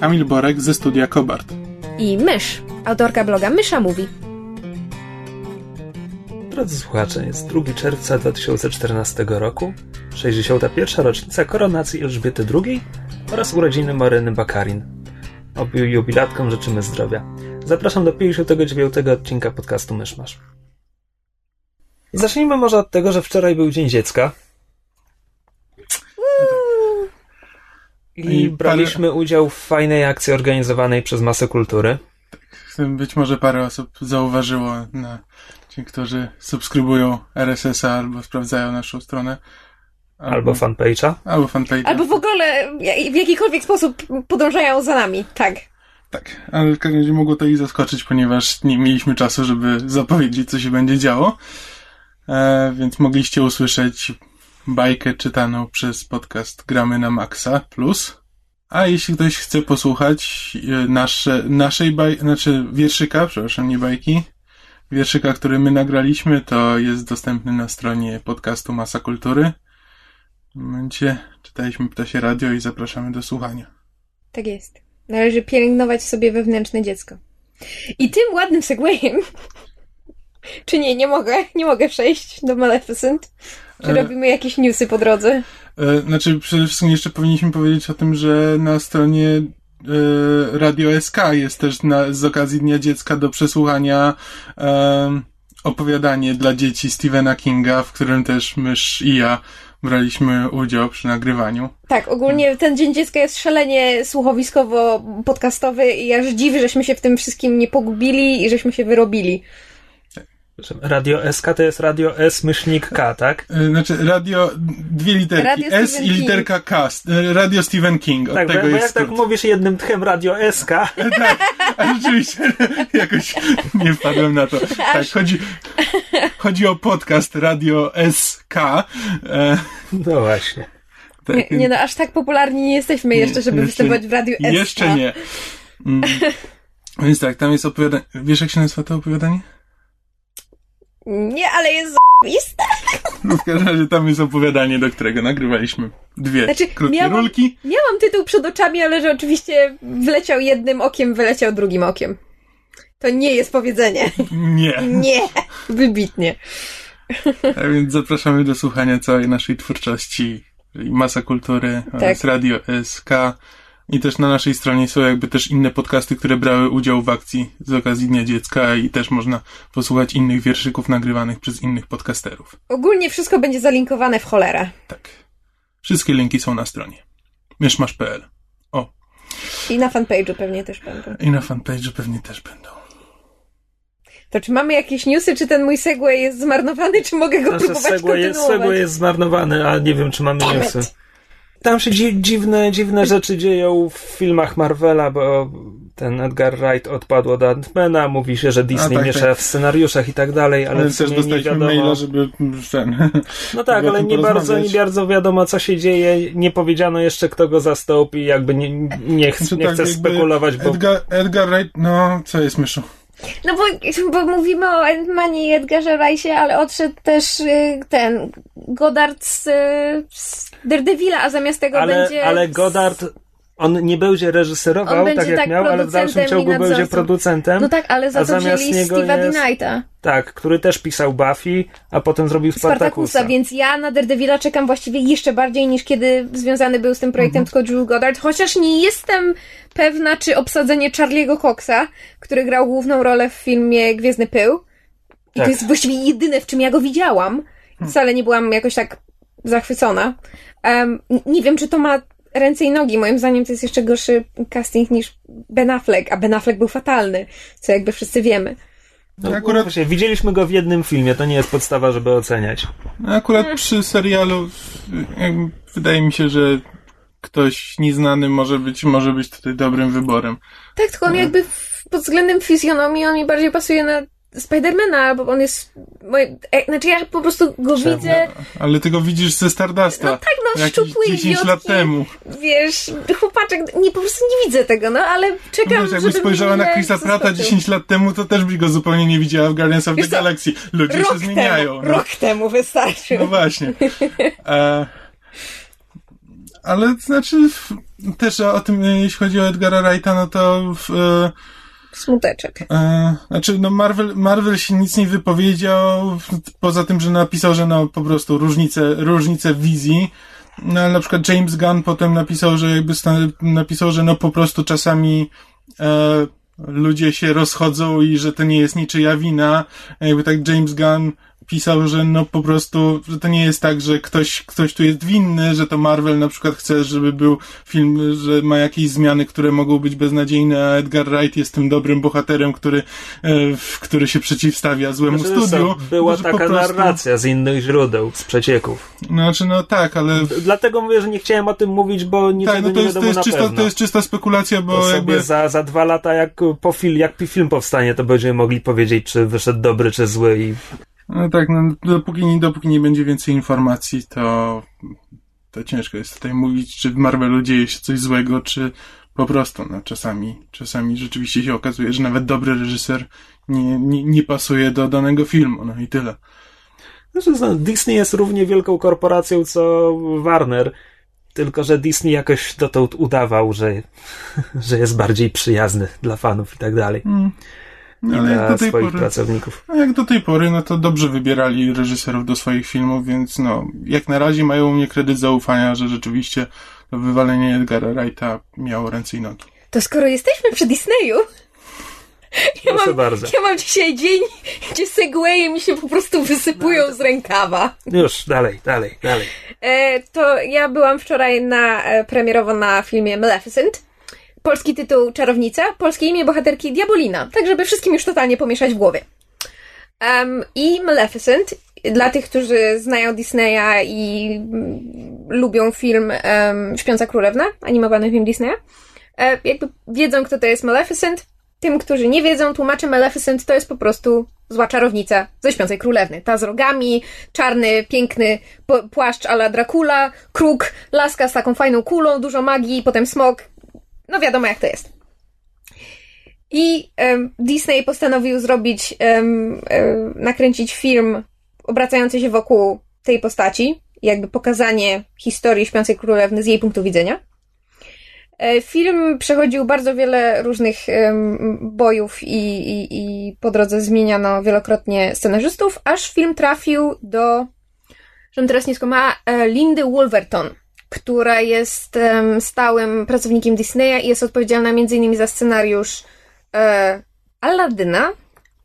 Kamil Borek ze studia Kobart. i Mysz, autorka bloga Mysza Mówi. Drodzy słuchacze, jest 2 czerwca 2014 roku, 61. rocznica koronacji Elżbiety II oraz urodziny Maryny Bakarin. Obu jubilatkom życzymy zdrowia. Zapraszam do 59. odcinka podcastu Myszmasz. Zacznijmy może od tego, że wczoraj był Dzień Dziecka. I I braliśmy udział w fajnej akcji organizowanej przez Masę Kultury. Być może parę osób zauważyło, na, ci, którzy subskrybują RSS-a albo sprawdzają naszą stronę. Albo fanpage'a. Albo fanpage. Albo w ogóle w jakikolwiek sposób podążają za nami, tak. Tak, ale w każdym razie mogło to ich zaskoczyć, ponieważ nie mieliśmy czasu, żeby zapowiedzieć, co się będzie działo. E, więc mogliście usłyszeć bajkę czytaną przez podcast Gramy na Maxa Plus. A jeśli ktoś chce posłuchać e, nasze, naszej baj, znaczy wierszyka, przepraszam, nie bajki, wierszyka, który my nagraliśmy, to jest dostępny na stronie podcastu Masa Kultury. W momencie czytaliśmy Ptasie Radio i zapraszamy do słuchania. Tak jest. Należy pielęgnować sobie wewnętrzne dziecko. I tym ładnym segwayem. Czy nie, nie mogę, nie mogę przejść do Maleficent. Czy E. robimy jakieś newsy po drodze? E, Znaczy, przede wszystkim jeszcze powinniśmy powiedzieć o tym, że na stronie e, Radio SK jest też na, z okazji Dnia Dziecka do przesłuchania e, opowiadanie dla dzieci Stephena Kinga, w którym też mysz i ja braliśmy udział przy nagrywaniu. Tak, ogólnie ten Dzień Dziecka jest szalenie słuchowiskowo-podcastowy i aż dziwi, żeśmy się w tym wszystkim nie pogubili i żeśmy się wyrobili. Radio SK to jest Radio S myślnik K, tak? E, Znaczy, radio, dwie literki, Radio S Stephen i King. literka K, e, Radio Stephen King, od Tak, bo, tego bo jak jest tak skrót. mówisz jednym tchem Radio SK, tak, a rzeczywiście jakoś nie wpadłem na to. Tak, chodzi, chodzi o podcast Radio SK. E, no właśnie. tak, Nie, nie no, aż tak popularni nie jesteśmy jeszcze, żeby jeszcze- występować w Radiu SK. Jeszcze nie. Mm. Więc tak, tam jest opowiadanie. Wiesz, jak się nazywa to opowiadanie? Nie, ale jest z***iste. No w każdym razie tam jest opowiadanie, do którego nagrywaliśmy dwie Znaczy, krótkie miałam- rulki. Miałam tytuł przed oczami, ale że oczywiście wleciał jednym okiem, wyleciał drugim okiem. To nie jest powiedzenie. Nie. Nie. Wybitnie. A więc zapraszamy do słuchania całej naszej twórczości. Masa Kultury oraz Radio SK. I też na naszej stronie są jakby też inne podcasty, które brały udział w akcji z okazji Dnia Dziecka i też można posłuchać innych wierszyków nagrywanych przez innych podcasterów. Ogólnie wszystko będzie zalinkowane w cholerę. Tak. Wszystkie linki są na stronie. myszmasz.pl O, I na fanpage'u pewnie też będą. i na fanpage pewnie też będą. To czy mamy jakieś newsy, czy ten mój segway jest zmarnowany, czy mogę go Nasze próbować segway jest, kontynuować? segway jest zmarnowany, a nie wiem, czy mamy Damn newsy. it. Tam się dzi dziwne, dziwne rzeczy dzieją w filmach Marvela, bo ten Edgar Wright odpadł od Ant-Mana, mówi się, że Disney tak, miesza tak. w scenariuszach i tak dalej, ale Ale też nie wiadomo... maila, żeby ten. No tak, ale nie bardzo, nie bardzo wiadomo, co się dzieje. Nie powiedziano jeszcze, kto go zastąpi. Jakby nie, nie, ch Znaczy nie tak, chcę spekulować, bo Edgar, Edgar Wright, no, co jest myszu? No bo, bo mówimy o Ant-Manie i Edgarze Rice'ie, ale odszedł też y, ten Goddard z, y, z Daredevila, a zamiast tego ale, będzie... ale Goddard, on nie będzie reżyserował, tak jak tak miał, ale w dalszym ciągu będzie producentem. No tak, ale za to zamiast wzięli niego Steve'a Knighta. Tak, który też pisał Buffy, a potem zrobił Spartakusa, Spartakusa. więc ja na Daredevila czekam właściwie jeszcze bardziej niż kiedy związany był z tym projektem Mhm. tylko Drew Goddard, chociaż nie jestem pewna, czy obsadzenie Charlie'ego Coxa, który grał główną rolę w filmie Gwiezdny Pył, i Tak. to jest właściwie jedyne, w czym ja go widziałam, wcale nie byłam jakoś tak zachwycona. Em, nie wiem, czy to ma ręce i nogi. Moim zdaniem to jest jeszcze gorszy casting niż Ben Affleck, a Ben Affleck był fatalny, co jakby wszyscy wiemy. No, Akurat- właśnie, widzieliśmy go w jednym filmie, to nie jest podstawa, żeby oceniać. Akurat przy serialu jakby wydaje mi się, że ktoś nieznany może być, może być tutaj dobrym wyborem. Tak, tylko on jakby w, pod względem fizjonomii on mi bardziej pasuje na Spidermana, bo on jest. Moje, e, znaczy ja po prostu go Czemu? widzę. Ale ty go widzisz ze Stardusta. No tak, no szczupły 10 idiotki, lat temu. Wiesz, chłopaczek, nie, po prostu nie widzę tego, no ale czekam, No wiesz, jakbyś spojrzała na Chrisa Prata zaskoczył. 10 lat temu, to też byś go zupełnie nie widziała w Guardians of the? Galaxy. Ludzie się zmieniają. Temu, no. Rok temu wystarczył. No właśnie. E, ale znaczy, też o tym, jeśli chodzi o Edgara Wrighta, no to w, e, Smuteczek. e, znaczy, no Marvel, Marvel się nic nie wypowiedział, poza tym, że napisał, że no po prostu różnice, różnice wizji. No ale na przykład James Gunn potem napisał, że jakby napisał, że no po prostu czasami e, ludzie się rozchodzą i że to nie jest niczyja wina. Jakby tak James Gunn pisał, że no po prostu, że to nie jest tak, że ktoś, ktoś tu jest winny, że to Marvel na przykład chce, żeby był film, że ma jakieś zmiany, które mogą być beznadziejne, a Edgar Wright jest tym dobrym bohaterem, który, e, w- który się przeciwstawia złemu Znaczy, studiu. co, była że taka prostu- narracja z innych źródeł, z przecieków. Znaczy, no tak, ale Dlatego mówię, że nie chciałem o tym mówić, bo niczego tak, no to nie jest, to wiadomo jest, na czysta, pewno. to jest czysta spekulacja, bo To jakby... za, za dwa lata, jak, po fil, jak film powstanie, to będziemy mogli powiedzieć, czy wyszedł dobry, czy zły i No tak, no, dopóki, nie- dopóki nie będzie więcej informacji, to, to ciężko jest tutaj mówić, czy w Marvelu dzieje się coś złego, czy po prostu, no czasami, czasami rzeczywiście się okazuje, że nawet dobry reżyser nie, nie, nie pasuje do danego filmu, no i tyle. Znaczy, Disney jest równie wielką korporacją co Warner, tylko że Disney jakoś dotąd udawał, że, że jest bardziej przyjazny dla fanów i tak dalej. Mm. I No, dla do tej swoich pory, pracowników. a jak do tej pory, no to dobrze wybierali reżyserów do swoich filmów, więc no, jak na razie mają u mnie kredyt zaufania, że rzeczywiście to wywalenie Edgara Wrighta miało ręce i nogi. To skoro jesteśmy przy Disneyu, ja Proszę mam, bardzo. ja mam dzisiaj dzień, gdzie segwaye mi się po prostu wysypują z rękawa. Już, dalej, dalej, dalej. E, to ja byłam wczoraj na e, premierowo na filmie Maleficent. Polski tytuł Czarownica, polskie imię bohaterki Diabolina, tak żeby wszystkim już totalnie pomieszać w głowie. Em, I Maleficent, dla tych, którzy znają Disneya i mm, lubią film um, Śpiąca Królewna, animowany film Disneya, e, jakby wiedzą, kto to jest Maleficent. Tym, którzy nie wiedzą, tłumaczę Maleficent to jest po prostu zła czarownica ze Śpiącej Królewny. Ta z rogami, czarny, piękny płaszcz ala Dracula, kruk, laska z taką fajną kulą, dużo magii, potem smok. No wiadomo jak to jest. I em, Disney postanowił zrobić, em, em, nakręcić film obracający się wokół tej postaci, jakby pokazanie historii Śpiącej Królewny z jej punktu widzenia. E, Film przechodził bardzo wiele różnych bojów i, i, i po drodze zmieniano wielokrotnie scenarzystów, aż film trafił do, żebym teraz nie skłamała, e, Lindy Wolverton, która jest em, stałym pracownikiem Disneya i jest odpowiedzialna m.in. za scenariusz e, Aladyna,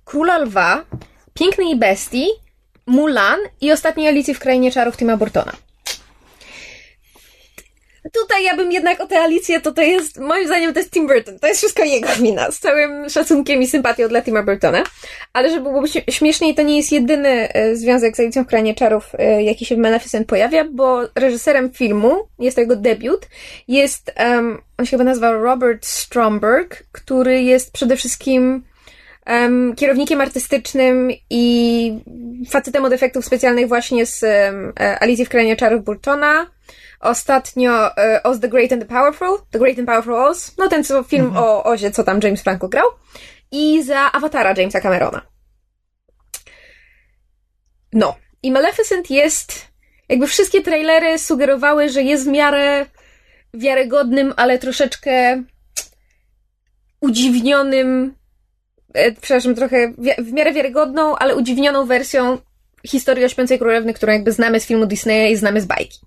Króla Lwa, Pięknej Bestii, Mulan i ostatniej Alicji w Krainie Czarów Tima Burtona. Tutaj ja bym jednak o tę Alicję, to to jest, moim zdaniem to jest Tim Burton. To jest wszystko jego wina, z całym szacunkiem i sympatią dla Tima Burtona. Ale żeby było śmieszniej, to nie jest jedyny e, związek z Alicją w Krainie Czarów, e, jaki się w Maleficent pojawia, bo reżyserem filmu, jest to jego debiut, jest, em, on się chyba nazywa Robert Stromberg, który jest przede wszystkim em, kierownikiem artystycznym i facetem od efektów specjalnych właśnie z em, e, Alicji w Krainie Czarów Burtona. Ostatnio e, Oz the Great and the Powerful, The Great and Powerful Oz, no ten co film o Ozie, co tam James Franco grał. I za Awatara Jamesa Camerona. No. I Maleficent jest, jakby wszystkie trailery sugerowały, że jest w miarę wiarygodnym, ale troszeczkę udziwnionym, e, przepraszam, trochę wi- w miarę wiarygodną, ale udziwnioną wersją historii o Śpiącej Królewny, którą jakby znamy z filmu Disneya i znamy z bajki.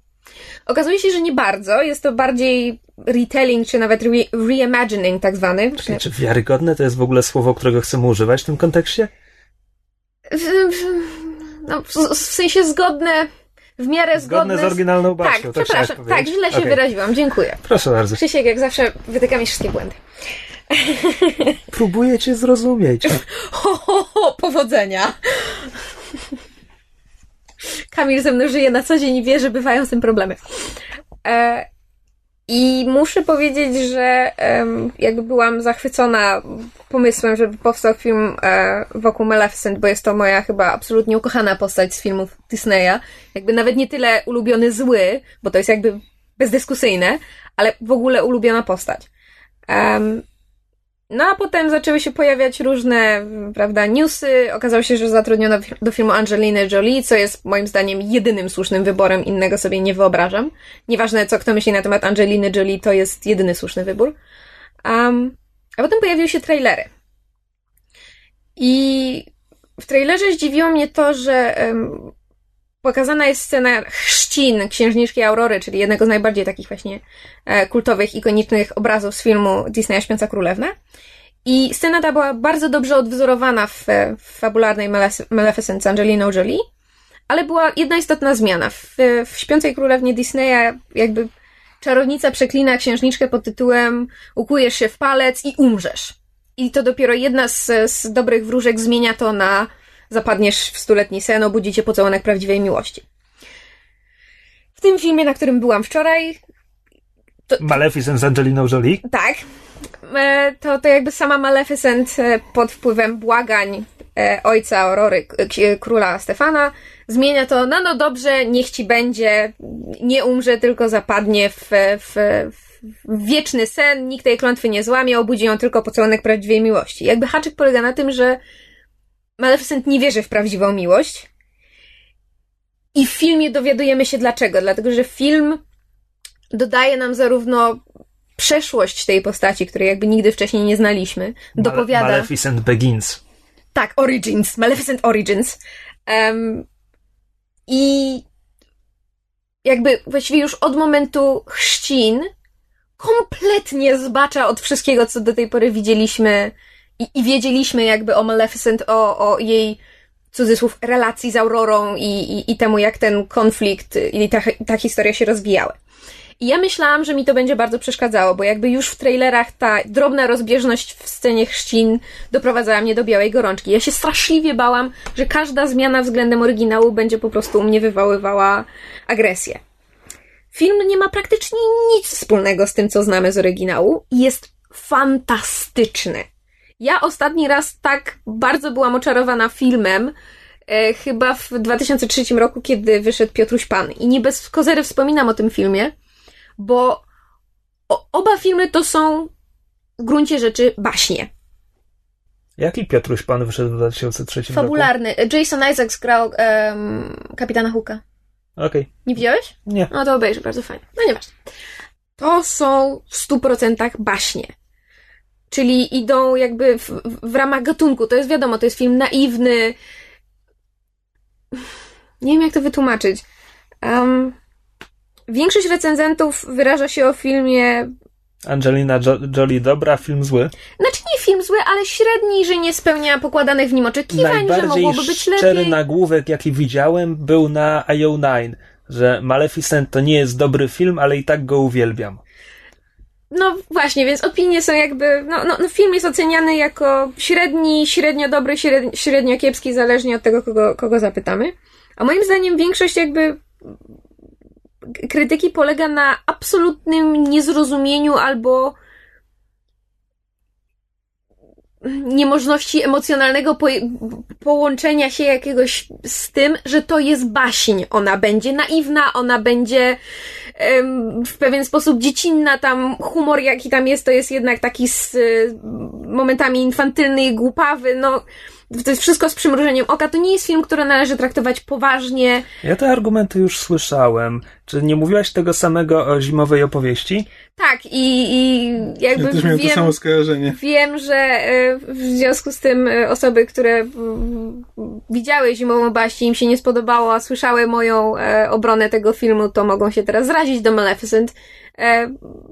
Okazuje się, że nie bardzo. Jest to bardziej retelling, czy nawet re reimagining tak zwany. Czy, czy wiarygodne to jest w ogóle słowo, którego chcemy używać w tym kontekście? No, w, w sensie zgodne, w miarę zgodne. Zgodne z oryginalną Tak, bajką. to chciałeś przepraszam, tak, źle się Okej. wyraziłam, dziękuję. Proszę bardzo. Krzysiek, jak zawsze, wytyka mi wszystkie błędy. Próbuję cię zrozumieć. Ho, ho, ho, powodzenia! Kamil ze mną żyje na co dzień i wie, że bywają z tym problemy. E, I muszę powiedzieć, że jakby byłam zachwycona pomysłem, żeby powstał film e, wokół Maleficent, bo jest to moja chyba absolutnie ukochana postać z filmów Disneya. Jakby nawet nie tyle ulubiony zły, bo to jest jakby bezdyskusyjne, ale w ogóle ulubiona postać. No a potem zaczęły się pojawiać różne, prawda, newsy. Okazało się, że zatrudniono do filmu Angelina Jolie, co jest moim zdaniem jedynym słusznym wyborem, innego sobie nie wyobrażam. Nieważne, co kto myśli na temat Angeliny Jolie, to jest jedyny słuszny wybór. Um, a potem pojawiły się trailery. I w trailerze zdziwiło mnie to, że um, pokazana jest scena chrzcin księżniczki Aurory, czyli jednego z najbardziej takich właśnie e, kultowych, ikonicznych obrazów z filmu Disneya Śpiąca Królewna. I scena ta była bardzo dobrze odwzorowana w, w fabularnej Maleficent z Angeliną Jolie, ale była jedna istotna zmiana. W, w Śpiącej Królewnie Disneya jakby czarownica przeklina księżniczkę pod tytułem ukujesz się w palec i umrzesz. I to dopiero jedna z, z dobrych wróżek zmienia to na zapadniesz w stuletni sen, obudzi cię pocałunek prawdziwej miłości. W tym filmie, na którym byłam wczoraj... To, Maleficent z Angeliną Jolie? Tak. E, to, to jakby sama Maleficent e, pod wpływem błagań e, ojca Aurory, króla Stefana, zmienia to, no no dobrze, niech ci będzie, nie umrze, tylko zapadnie w, w, w wieczny sen, nikt tej klątwy nie złamie, obudzi ją tylko pocałunek prawdziwej miłości. Jakby haczyk polega na tym, że Maleficent nie wierzy w prawdziwą miłość. I w filmie dowiadujemy się dlaczego. Dlatego, że film dodaje nam zarówno przeszłość tej postaci, której jakby nigdy wcześniej nie znaliśmy. Dopowiada. Maleficent Begins. Tak, Origins. Maleficent Origins. Um, I jakby właściwie już od momentu chrzcin kompletnie zbacza od wszystkiego, co do tej pory widzieliśmy i, i wiedzieliśmy jakby o Maleficent, o, o jej cudzysłów relacji z Aurorą i, i, i temu, jak ten konflikt i ta, ta historia się rozwijały. I ja myślałam, że mi to będzie bardzo przeszkadzało, bo jakby już w trailerach ta drobna rozbieżność w scenie chrzcin doprowadzała mnie do białej gorączki. Ja się straszliwie bałam, że każda zmiana względem oryginału będzie po prostu u mnie wywoływała agresję. Film nie ma praktycznie nic wspólnego z tym, co znamy z oryginału i jest fantastyczny. Ja ostatni raz tak bardzo byłam oczarowana filmem, e, chyba w 2003 roku, kiedy wyszedł Piotruś Pan. I nie bez kozery wspominam o tym filmie, bo o, oba filmy to są w gruncie rzeczy baśnie. Jaki Piotruś Pan wyszedł w 2003 roku? Fabularny. Jason Isaacs grał um, kapitana Hooka. Okej. Okay. Nie widziałeś? Nie. No to obejrzyj, bardzo fajnie. No nieważne. To są w stu procentach baśnie. Czyli idą jakby w, w ramach gatunku. To jest wiadomo, to jest film naiwny. Nie wiem, jak to wytłumaczyć. Um, większość recenzentów wyraża się o filmie. Angelina jo Jolie dobra, film zły. Znaczy nie film zły, ale średni, że nie spełnia pokładanych w nim oczekiwań, że mogłoby być lepiej. szczery nagłówek, jaki widziałem, był na IO9, że Maleficent to nie jest dobry film, ale i tak go uwielbiam. No właśnie, więc opinie są jakby. No, no, no film jest oceniany jako średni, średnio dobry, średnio, średnio kiepski, zależnie od tego, kogo, kogo zapytamy. A moim zdaniem większość jakby krytyki polega na absolutnym niezrozumieniu albo niemożności emocjonalnego po połączenia się jakiegoś z tym, że to jest baśń. Ona będzie naiwna, ona będzie w pewien sposób dziecinna, tam humor jaki tam jest, to jest jednak taki z momentami infantylny i głupawy, no to jest wszystko z przymrużeniem oka. To nie jest film, który należy traktować poważnie. Ja te argumenty już słyszałem. Czy nie mówiłaś tego samego o zimowej opowieści? Tak, i, i jakby ja też wiem, to samo skojarzenie. wiem, że e, w związku z tym e, osoby, które widziały zimową baśń im się nie spodobało, a słyszały moją e, obronę tego filmu, to mogą się teraz zrazić do Maleficent.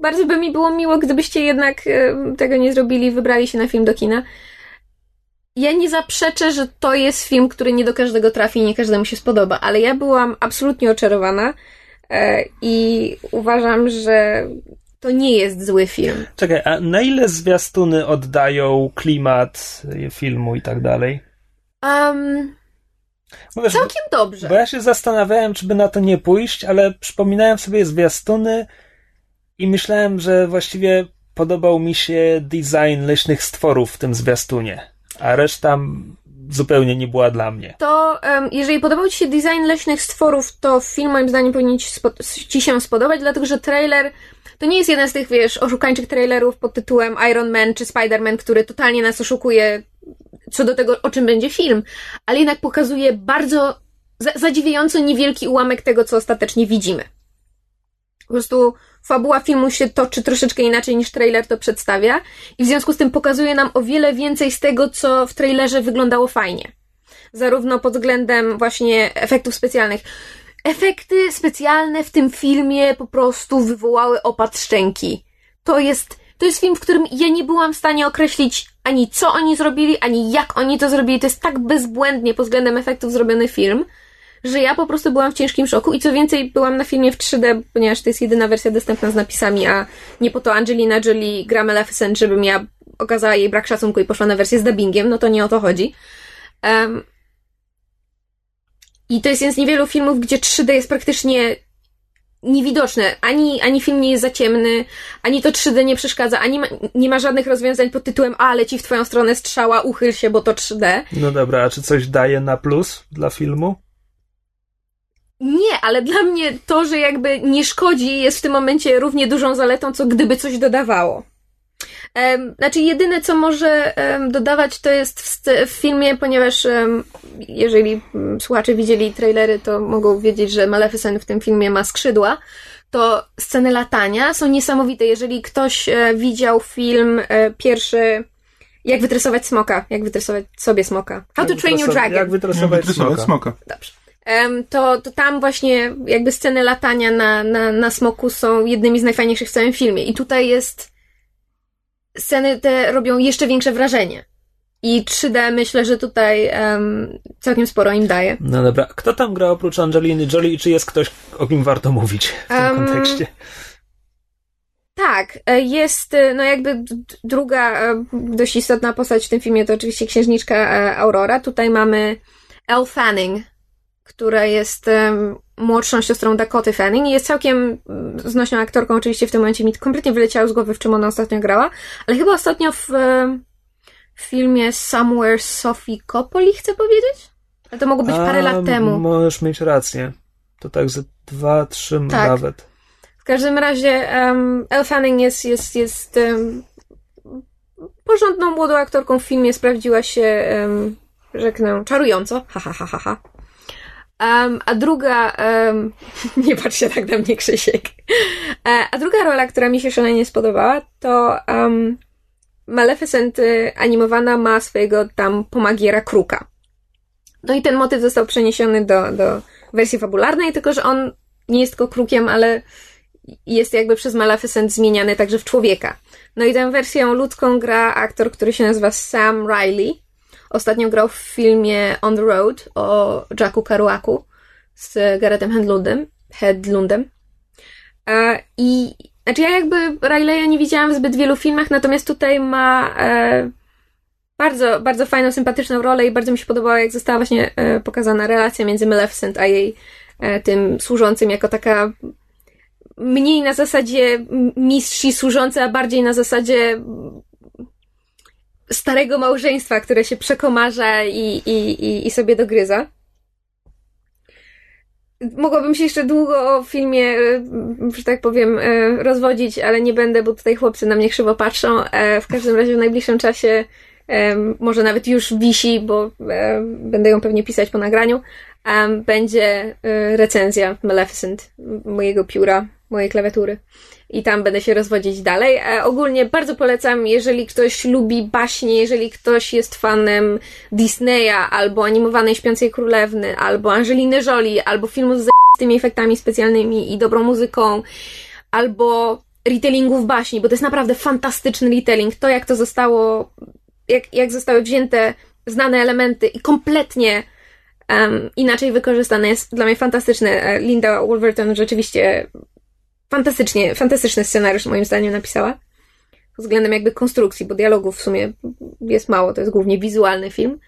Bardzo by mi było miło, gdybyście jednak tego nie zrobili, wybrali się na film do kina ja nie zaprzeczę, że to jest film, który nie do każdego trafi i nie każdemu się spodoba, ale ja byłam absolutnie oczarowana e, i uważam, że to nie jest zły film. Czekaj, a na ile zwiastuny oddają klimat filmu i tak dalej? Um, wiesz, całkiem dobrze. Bo ja się zastanawiałem, czy by na to nie pójść, ale przypominałem sobie zwiastuny I myślałem, że właściwie podobał mi się design leśnych stworów w tym zwiastunie, a reszta zupełnie nie była dla mnie. To um, jeżeli podobał Ci się design leśnych stworów, to film moim zdaniem powinien ci, ci się spodobać, dlatego że trailer to nie jest jeden z tych, wiesz, oszukańczych trailerów pod tytułem Iron Man czy Spider-Man, który totalnie nas oszukuje co do tego, o czym będzie film, ale jednak pokazuje bardzo zadziwiająco niewielki ułamek tego, co ostatecznie widzimy. Po prostu fabuła filmu się toczy troszeczkę inaczej niż trailer to przedstawia i w związku z tym pokazuje nam o wiele więcej z tego, co w trailerze wyglądało fajnie. Zarówno pod względem właśnie efektów specjalnych. Efekty specjalne w tym filmie po prostu wywołały opad szczęki. To jest, to jest film, w którym ja nie byłam w stanie określić ani co oni zrobili, ani jak oni to zrobili. To jest tak bezbłędnie pod względem efektów zrobiony film, że ja po prostu byłam w ciężkim szoku i co więcej, byłam na filmie w 3D, ponieważ to jest jedyna wersja dostępna z napisami, a nie po to Angelina Jolie gra Maleficent, żebym ja okazała jej brak szacunku i poszła na wersję z dubbingiem, no to nie o to chodzi. Um, I to jest jeden z niewielu filmów, gdzie 3D jest praktycznie niewidoczne. Ani, ani film nie jest za ciemny, ani to 3D nie przeszkadza, ani ma, nie ma żadnych rozwiązań pod tytułem a, leci w twoją stronę strzała, uchyl się, bo to 3D. No dobra, a czy coś daje na plus dla filmu? Nie, ale dla mnie to, że jakby nie szkodzi, jest w tym momencie równie dużą zaletą, co gdyby coś dodawało. Znaczy, jedyne co może dodawać to jest w, w filmie, ponieważ jeżeli słuchacze widzieli trailery, to mogą wiedzieć, że Maleficent w tym filmie ma skrzydła. To sceny latania są niesamowite. Jeżeli ktoś e, widział film e, pierwszy jak wytresować smoka, jak wytresować sobie smoka. How to Train Your Dragon. Jak wytresować, smoka. smoka. Dobrze to, to tam właśnie jakby sceny latania na, na, na smoku są jednymi z najfajniejszych w całym filmie. I tutaj jest. Sceny te robią jeszcze większe wrażenie. I 3D myślę, że tutaj um, całkiem sporo im daje. No dobra, kto tam gra oprócz Angeliny Jolie i czy jest ktoś, o kim warto mówić w tym um, kontekście? Tak, e, jest e, no jakby druga e, dość istotna postać w tym filmie to oczywiście księżniczka Aurora. Tutaj mamy Elle Fanning, która jest um, młodszą siostrą Dakoty Fanning i jest całkiem mm, znośną aktorką. Oczywiście w tym momencie mi kompletnie wyleciało z głowy, w czym ona ostatnio grała, ale chyba ostatnio w, w filmie Somewhere Sophie Coppoli, chcę powiedzieć? Ale to mogło być parę A, lat temu. Możesz mieć rację. To tak ze dwa, trzy tak. nawet. W każdym razie um, Elle Fanning jest, jest, jest um, porządną młodą aktorką w filmie. Sprawdziła się, um, rzeknę, czarująco. Ha, ha, ha, ha, ha. Um, a druga, um, nie patrz się tak na mnie, Krzysiek. E, a druga rola, która mi się szalenie spodobała, to um, Maleficent animowana ma swojego tam pomagiera Kruka. No i ten motyw został przeniesiony do, do wersji fabularnej, tylko że on nie jest tylko krukiem, ale jest jakby przez Maleficent zmieniany także w człowieka. No i tę wersję ludzką gra aktor, który się nazywa Sam Riley. Ostatnio grał w filmie On the Road o Jacku Kerouacu z Garethem Hedlundem. Hedlundem. E, I znaczy ja jakby Rileya nie widziałam w zbyt wielu filmach, natomiast tutaj ma e, bardzo, bardzo fajną, sympatyczną rolę i bardzo mi się podobało, jak została właśnie e, pokazana relacja między Maleficent a jej tym służącym jako taka mniej na zasadzie mistrz i a bardziej na zasadzie starego małżeństwa, które się przekomarza i, i, i sobie dogryza. Mogłabym się jeszcze długo o filmie, e, że tak powiem, e, rozwodzić, ale nie będę, bo tutaj chłopcy na mnie krzywo patrzą. E, w każdym razie w najbliższym czasie może nawet już wisi, bo będę ją pewnie pisać po nagraniu. Będzie recenzja Maleficent mojego pióra, mojej klawiatury i tam będę się rozwodzić dalej. E, ogólnie bardzo polecam, jeżeli ktoś lubi baśnie, jeżeli ktoś jest fanem Disneya, albo animowanej Śpiącej Królewny, albo Angeliny Jolie, albo filmu z tymi efektami specjalnymi i dobrą muzyką, albo retellingów baśni, bo to jest naprawdę fantastyczny retelling. To, jak to zostało, jak, jak zostały wzięte znane elementy i kompletnie um, inaczej wykorzystane jest dla mnie fantastyczne. E, Linda Wolverton rzeczywiście fantastycznie, fantastyczny scenariusz moim zdaniem napisała. Pod względem jakby konstrukcji, bo dialogów w sumie jest mało, to jest głównie wizualny film.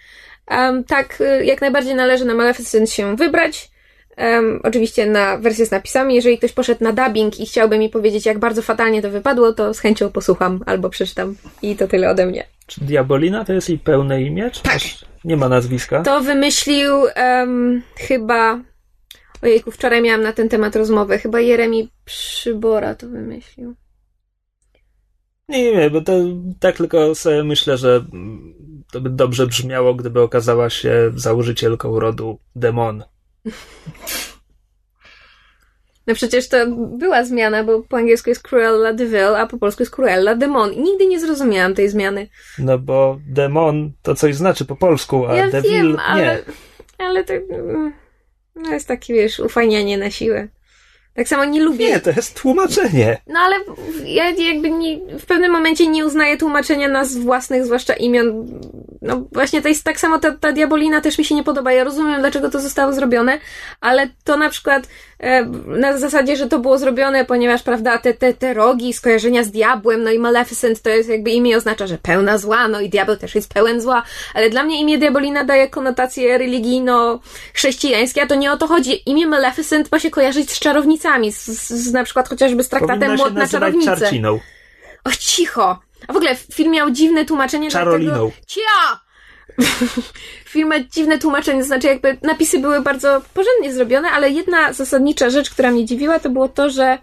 Um, tak, y, jak najbardziej należy na Maleficent się wybrać. Um, oczywiście na wersję z napisami. Jeżeli ktoś poszedł na dubbing i chciałby mi powiedzieć, jak bardzo fatalnie to wypadło, to z chęcią posłucham albo przeczytam. I to tyle ode mnie. Czy Diabolina to jest jej pełne imię? Czy Tak. nie ma nazwiska? To wymyślił um, chyba. Ojejku, wczoraj miałam na ten temat rozmowę. Chyba Jeremi Przybora to wymyślił. Nie, nie, bo to tak tylko sobie myślę, że to by dobrze brzmiało, gdyby okazała się założycielką rodu Demon. No przecież to była zmiana, bo po angielsku jest Cruella de Vil, a po polsku jest Cruella Demon. I nigdy nie zrozumiałam tej zmiany. No bo Demon to coś znaczy po polsku, a ja Devil wiem, ale, nie. ale to no jest takie, wiesz, ufajnianie na siłę. Tak samo nie lubię. Nie, to jest tłumaczenie. No ale ja jakby nie, w pewnym momencie nie uznaję tłumaczenia nazw własnych, zwłaszcza imion. No właśnie to jest tak samo, ta, ta diabolina też mi się nie podoba. Ja rozumiem, dlaczego to zostało zrobione, ale to na przykład na zasadzie, że to było zrobione, ponieważ, prawda, te, te, te rogi, skojarzenia z diabłem, no i Maleficent to jest jakby imię oznacza, że pełna zła, no i diabeł też jest pełen zła, ale dla mnie imię diabolina daje konotacje religijno-chrześcijańskie, a to nie o to chodzi. Imię Maleficent ma się kojarzyć z czarownicami, z, z, z na przykład chociażby z traktatem Młot na czarownicę. Czarciną. Och, cicho! A w ogóle film miał dziwne tłumaczenie. Czaroliną. Cia! film ma dziwne tłumaczenie, to znaczy jakby napisy były bardzo porządnie zrobione, ale jedna zasadnicza rzecz, która mnie dziwiła, to było to, że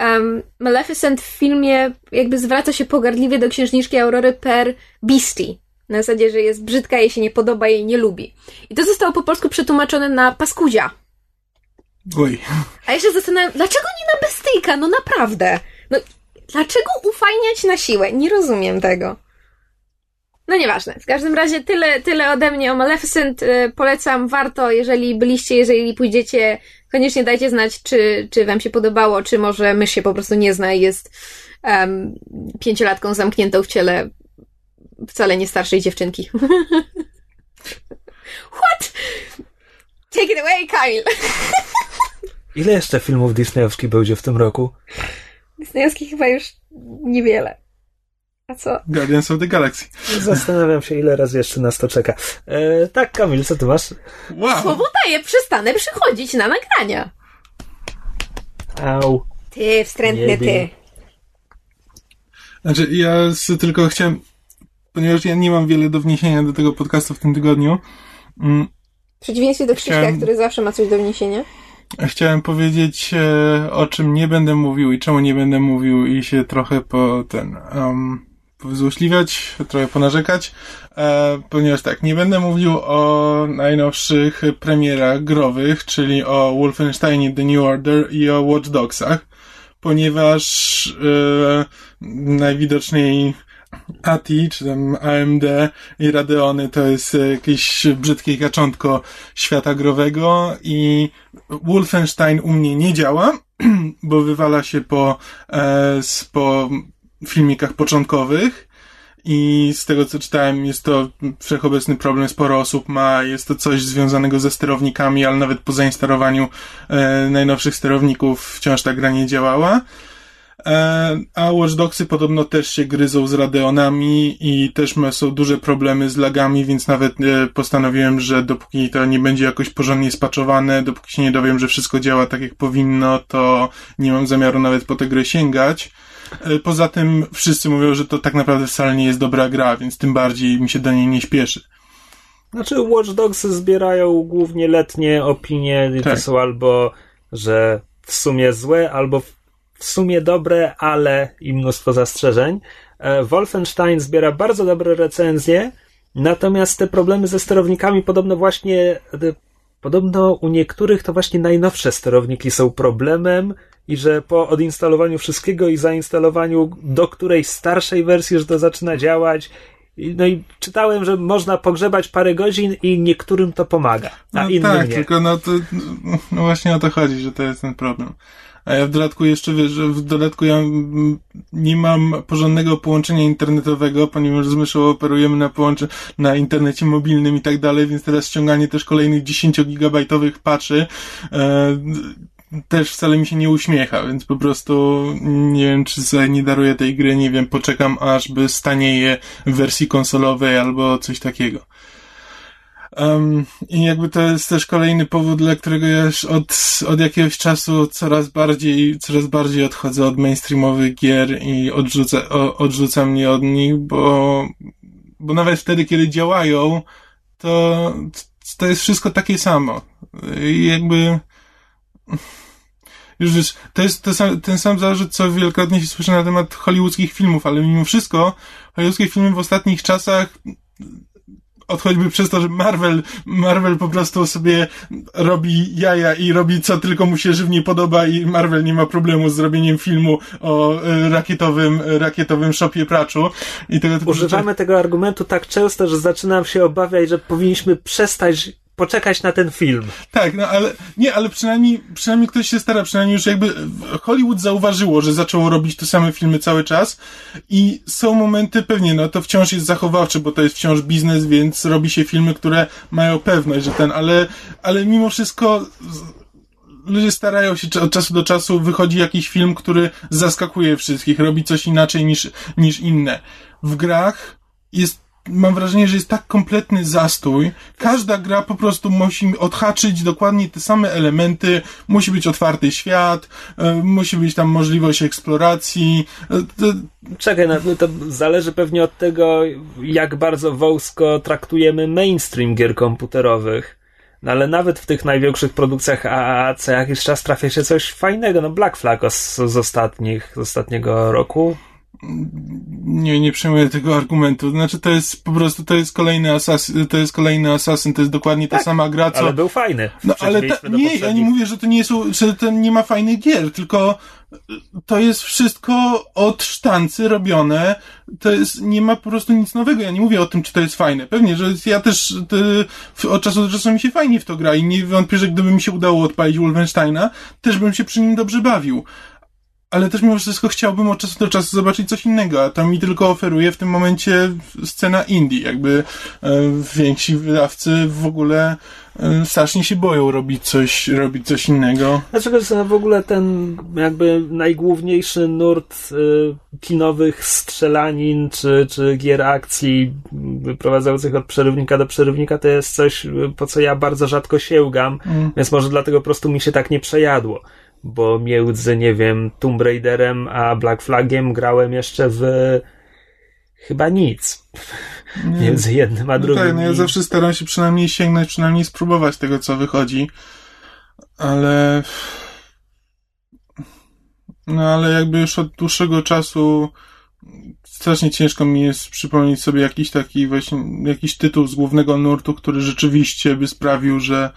um, Maleficent w filmie jakby zwraca się pogardliwie do księżniczki Aurory per Beastie. Na zasadzie, że jest brzydka, jej się nie podoba, jej nie lubi. I to zostało po polsku przetłumaczone na paskudzia. Oj. A się zastanawiam, dlaczego nie na bestyjka? No naprawdę. No, dlaczego ufajniać na siłę? Nie rozumiem tego. No nieważne. W każdym razie tyle, tyle ode mnie o Maleficent. Y, Polecam, warto, jeżeli byliście, jeżeli pójdziecie, koniecznie dajcie znać, czy, czy wam się podobało, czy może mysz się po prostu nie zna i jest um, pięciolatką zamkniętą w ciele wcale nie starszej dziewczynki. What? Take it away, Kyle! Ile jeszcze filmów disneyowskich będzie w tym roku? Disneyowskich chyba już niewiele. A co? Guardians of the Galaxy. Zastanawiam się, ile razy jeszcze nas to czeka. E, tak, Kamil, co ty masz? Wow! Słowo daję, przestanę przychodzić na nagrania. Au. Ty, wstrętny ty. Znaczy, ja tylko chciałem, ponieważ ja nie mam wiele do wniesienia do tego podcastu w tym tygodniu, mm, W przeciwieństwie do Krzyśka, Chciałem- który zawsze ma coś do wniesienia. chciałem powiedzieć, e, o czym nie będę mówił i czemu nie będę mówił i się trochę po ten, um, pozłośliwiać, trochę ponarzekać, e, ponieważ tak, nie będę mówił o najnowszych premierach growych, czyli o Wolfensteinie The New Order i o Watch Dogsach, ponieważ e, najwidoczniej ATI, czy tam AMD i Radeony to jest jakieś brzydkie kaczątko świata growego i Wolfenstein u mnie nie działa, bo wywala się po, e, po filmikach początkowych i z tego co czytałem jest to wszechobecny problem, sporo osób ma, jest to coś związanego ze sterownikami, ale nawet po zainstalowaniu e, najnowszych sterowników wciąż ta gra nie działała. E, A Watch Dogsy podobno też się gryzą z Radeonami i też ma, są duże problemy z lagami, więc nawet e, postanowiłem, że dopóki to nie będzie jakoś porządnie spaczowane, dopóki się nie dowiem, że wszystko działa tak jak powinno, to nie mam zamiaru nawet po tę grę sięgać. E, Poza tym wszyscy mówią, że to tak naprawdę wcale nie jest dobra gra, więc tym bardziej mi się do niej nie śpieszy. Znaczy, Watch Dogs zbierają głównie letnie opinie Tak. to są albo, że w sumie złe, albo w- w sumie dobre, ale i mnóstwo zastrzeżeń. E, Wolfenstein zbiera bardzo dobre recenzje, natomiast te problemy ze sterownikami podobno właśnie, e, podobno u niektórych to właśnie najnowsze sterowniki są problemem i że po odinstalowaniu wszystkiego i zainstalowaniu do którejś starszej wersji, że to zaczyna działać. No i czytałem, że można pogrzebać parę godzin i niektórym to pomaga, a No innym tak, nie. tylko no to no właśnie o to chodzi, że to jest ten problem. A ja w dodatku jeszcze wiesz, że w dodatku ja nie mam porządnego połączenia internetowego, ponieważ z myszą operujemy na połącze na internecie mobilnym i tak dalej, więc teraz ściąganie też kolejnych 10-gigabajtowych patchy e, też wcale mi się nie uśmiecha, więc po prostu nie wiem, czy sobie nie daruję tej gry, nie wiem, poczekam aż by stanieje w wersji konsolowej albo coś takiego. Um, I jakby to jest też kolejny powód, dla którego ja już od, od jakiegoś czasu coraz bardziej, coraz bardziej odchodzę od mainstreamowych gier i odrzuca, o, odrzuca mnie od nich, bo, bo nawet wtedy, kiedy działają, to, to jest wszystko takie samo. I jakby, już wiesz, to jest to sam, ten sam zarzut, co wielokrotnie się słyszy na temat hollywoodzkich filmów, ale mimo wszystko hollywoodzkie filmy w ostatnich czasach odchoćby przez to, że Marvel, Marvel po prostu sobie robi jaja i robi co tylko mu się żywnie podoba i Marvel nie ma problemu z zrobieniem filmu o e, rakietowym, rakietowym szopie praczu. I tego typu Używamy rzeczy. tego argumentu tak często, że zaczynam się obawiać, że powinniśmy przestać poczekać na ten film. Tak, no ale nie, ale przynajmniej, przynajmniej ktoś się stara, przynajmniej już jakby Hollywood zauważyło, że zaczęło robić te same filmy cały czas i są momenty, pewnie, no to wciąż jest zachowawcze, bo to jest wciąż biznes, więc robi się filmy, które mają pewność, że ten, ale, ale mimo wszystko ludzie starają się od czasu do czasu, wychodzi jakiś film, który zaskakuje wszystkich, robi coś inaczej niż, niż inne. W grach jest mam wrażenie, że jest tak kompletny zastój. Każda gra po prostu musi odhaczyć dokładnie te same elementy. Musi być otwarty świat, e, musi być tam możliwość eksploracji. E. Czekaj, no, to zależy pewnie od tego, jak bardzo wąsko traktujemy mainstream gier komputerowych. No ale nawet w tych największych produkcjach AAA co jakiś czas trafia się coś fajnego. No Black Flag z, z ostatnich, z ostatniego roku nie, nie przyjmuję tego argumentu. Znaczy, to jest po prostu, to jest kolejny asasyn, to jest kolejny asasyn, to jest dokładnie ta tak, sama gra, co... ale był fajny. No, ale ta, nie, ja nie mówię, że to nie są, że to nie ma fajnych gier, tylko to jest wszystko od sztancy robione, to jest, nie ma po prostu nic nowego. Ja nie mówię o tym, czy to jest fajne. Pewnie, że ja też te, od czasu do czasu mi się fajnie w to gra i nie wątpię, że gdyby mi się udało odpalić Wolfensteina, też bym się przy nim dobrze bawił ale też mimo wszystko chciałbym od czasu do czasu zobaczyć coś innego, a to mi tylko oferuje w tym momencie scena indie. Jakby e, więksi wydawcy w ogóle e, strasznie się boją robić coś, robić coś innego. Dlaczego w ogóle ten jakby najgłówniejszy nurt e, kinowych strzelanin czy, czy gier akcji wyprowadzających od przerywnika do przerywnika to jest coś, po co ja bardzo rzadko sięgam, mm. więc może dlatego po prostu mi się tak nie przejadło bo między, nie wiem, Tomb Raiderem a Black Flagiem grałem jeszcze w chyba nic. Nie. Między jednym a drugim. No tak, no ja zawsze staram się przynajmniej sięgnąć, przynajmniej spróbować tego, co wychodzi, ale no ale jakby już od dłuższego czasu strasznie ciężko mi jest przypomnieć sobie jakiś taki właśnie, jakiś tytuł z głównego nurtu, który rzeczywiście by sprawił, że,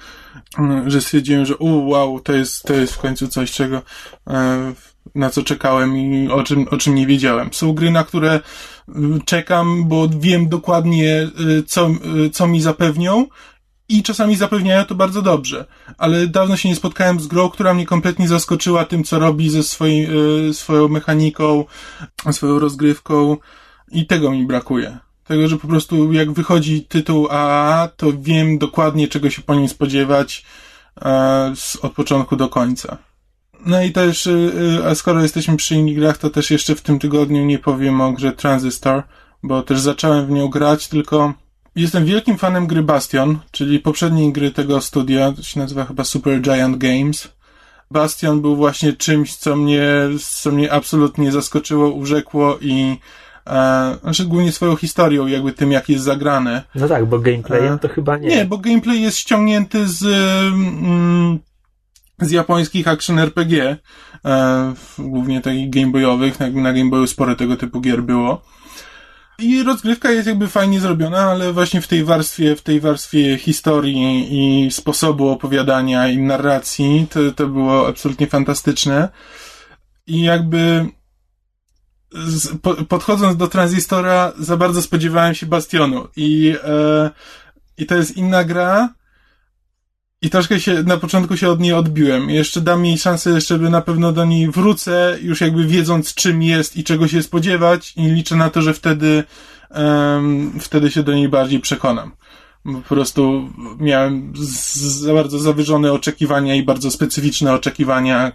że stwierdziłem, że u, wow, to jest, to jest w końcu coś, czego, e, na co czekałem i o czym, o czym nie wiedziałem. Są gry, na które czekam, bo wiem dokładnie, e, co, e, co mi zapewnią, i czasami zapewniają to bardzo dobrze, ale dawno się nie spotkałem z grą, która mnie kompletnie zaskoczyła tym, co robi ze swoim, y, swoją mechaniką, swoją rozgrywką i tego mi brakuje. Tego, że po prostu jak wychodzi tytuł AAA, to wiem dokładnie, czego się po nim spodziewać e, od początku do końca. No i też, y, a skoro jesteśmy przy innych grach, to też jeszcze w tym tygodniu nie powiem o grze Transistor, bo też zacząłem w nią grać, tylko Jestem wielkim fanem gry Bastion, czyli poprzedniej gry tego studia, to się nazywa chyba Super Giant Games. Bastion był właśnie czymś, co mnie, co mnie absolutnie zaskoczyło, urzekło i e, znaczy głównie swoją historią, jakby tym, jak jest zagrane. No tak, bo gameplayem to chyba nie. Nie, bo gameplay jest ściągnięty z, mm, z japońskich action RPG, e, głównie takich gameboyowych, na, na Gameboyu sporo tego typu gier było. I rozgrywka jest jakby fajnie zrobiona, ale właśnie w tej warstwie, w tej warstwie historii i sposobu opowiadania i narracji to, to było absolutnie fantastyczne. I jakby z, po, podchodząc do tranzystora, za bardzo spodziewałem się Bastionu. I, e, i to jest inna gra, i troszkę się, na początku się od niej odbiłem. Jeszcze dam jej szansę, jeszcze by na pewno do niej wrócę, już jakby wiedząc czym jest i czego się spodziewać i liczę na to, że wtedy, um, wtedy się do niej bardziej przekonam. Po prostu miałem za bardzo zawyżone oczekiwania i bardzo specyficzne oczekiwania,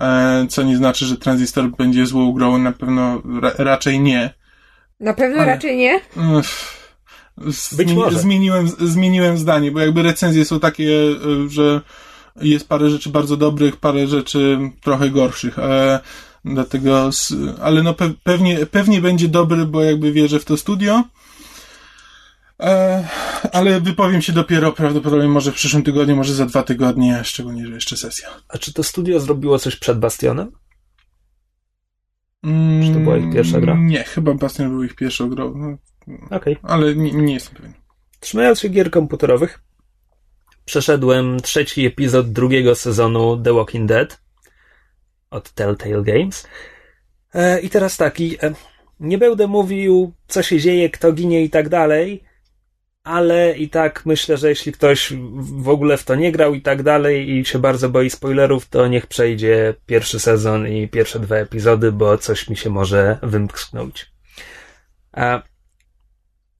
e, co nie znaczy, że Transistor będzie złą grą, na pewno ra raczej nie. Na pewno Ale... raczej nie? Być może. zmieniłem, zmieniłem zdanie, bo jakby recenzje są takie, y, że jest parę rzeczy bardzo dobrych, parę rzeczy trochę gorszych. E, dlatego, ale no pewnie, pewnie będzie dobry, bo jakby wierzę w to studio. E, ale wypowiem się dopiero prawdopodobnie może w przyszłym tygodniu, może za dwa tygodnie, szczególnie, że jeszcze sesja. A czy to studio zrobiło coś przed Bastionem? Mm, czy to była ich pierwsza gra? Nie, chyba Bastion był ich pierwszą grą. No, Okej. Okay. Ale nie, nie jestem pewien. Trzymając się gier komputerowych, przeszedłem trzeci epizod drugiego sezonu The Walking Dead od Telltale Games. E, I teraz taki, e, nie będę mówił, co się dzieje, kto ginie i tak dalej, ale i tak myślę, że jeśli ktoś w ogóle w to nie grał i tak dalej i się bardzo boi spoilerów, to niech przejdzie pierwszy sezon i pierwsze dwa epizody, bo coś mi się może wymknąć. A...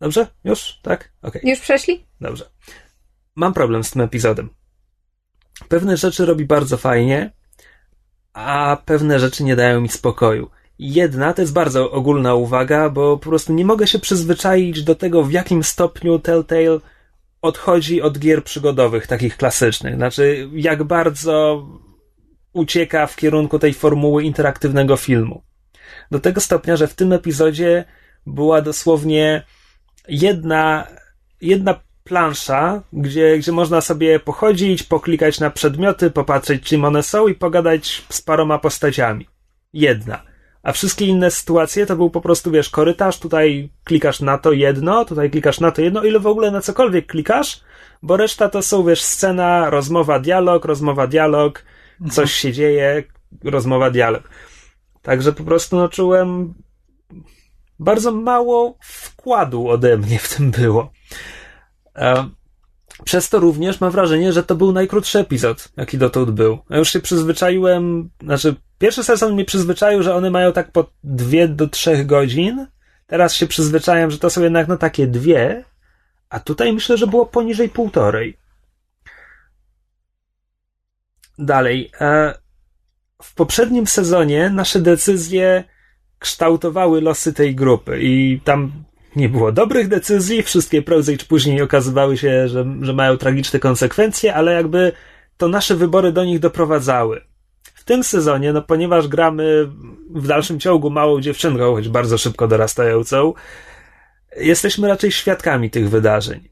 Dobrze? Już? Tak? Okay. Już przeszli? Dobrze. Mam problem z tym epizodem. Pewne rzeczy robi bardzo fajnie, a pewne rzeczy nie dają mi spokoju. Jedna to jest bardzo ogólna uwaga, bo po prostu nie mogę się przyzwyczaić do tego, w jakim stopniu Telltale odchodzi od gier przygodowych, takich klasycznych. Znaczy, jak bardzo ucieka w kierunku tej formuły interaktywnego filmu. Do tego stopnia, że w tym epizodzie była dosłownie jedna, jedna plansza, gdzie, gdzie można sobie pochodzić, poklikać na przedmioty, popatrzeć czym one są i pogadać z paroma postaciami. Jedna. A wszystkie inne sytuacje to był po prostu, wiesz, korytarz, tutaj klikasz na to jedno, tutaj klikasz na to jedno, ile w ogóle na cokolwiek klikasz, bo reszta to są, wiesz, scena, rozmowa, dialog, rozmowa, dialog, coś mhm. się dzieje, rozmowa, dialog. Także po prostu no, czułem bardzo mało wkładu ode mnie w tym było. Przez to również mam wrażenie, że to był najkrótszy epizod, jaki dotąd był. Ja już się przyzwyczaiłem, znaczy pierwszy sezon mnie przyzwyczaił, że one mają tak po dwie do trzech godzin. Teraz się przyzwyczaiłem, że to są jednak no takie dwie, a tutaj myślę, że było poniżej półtorej. Dalej. E, w poprzednim sezonie nasze decyzje kształtowały losy tej grupy i tam nie było dobrych decyzji, wszystkie prędzej czy później okazywały się, że, że mają tragiczne konsekwencje, ale jakby to nasze wybory do nich doprowadzały. W tym sezonie, no ponieważ gramy w dalszym ciągu małą dziewczynką, choć bardzo szybko dorastającą, jesteśmy raczej świadkami tych wydarzeń.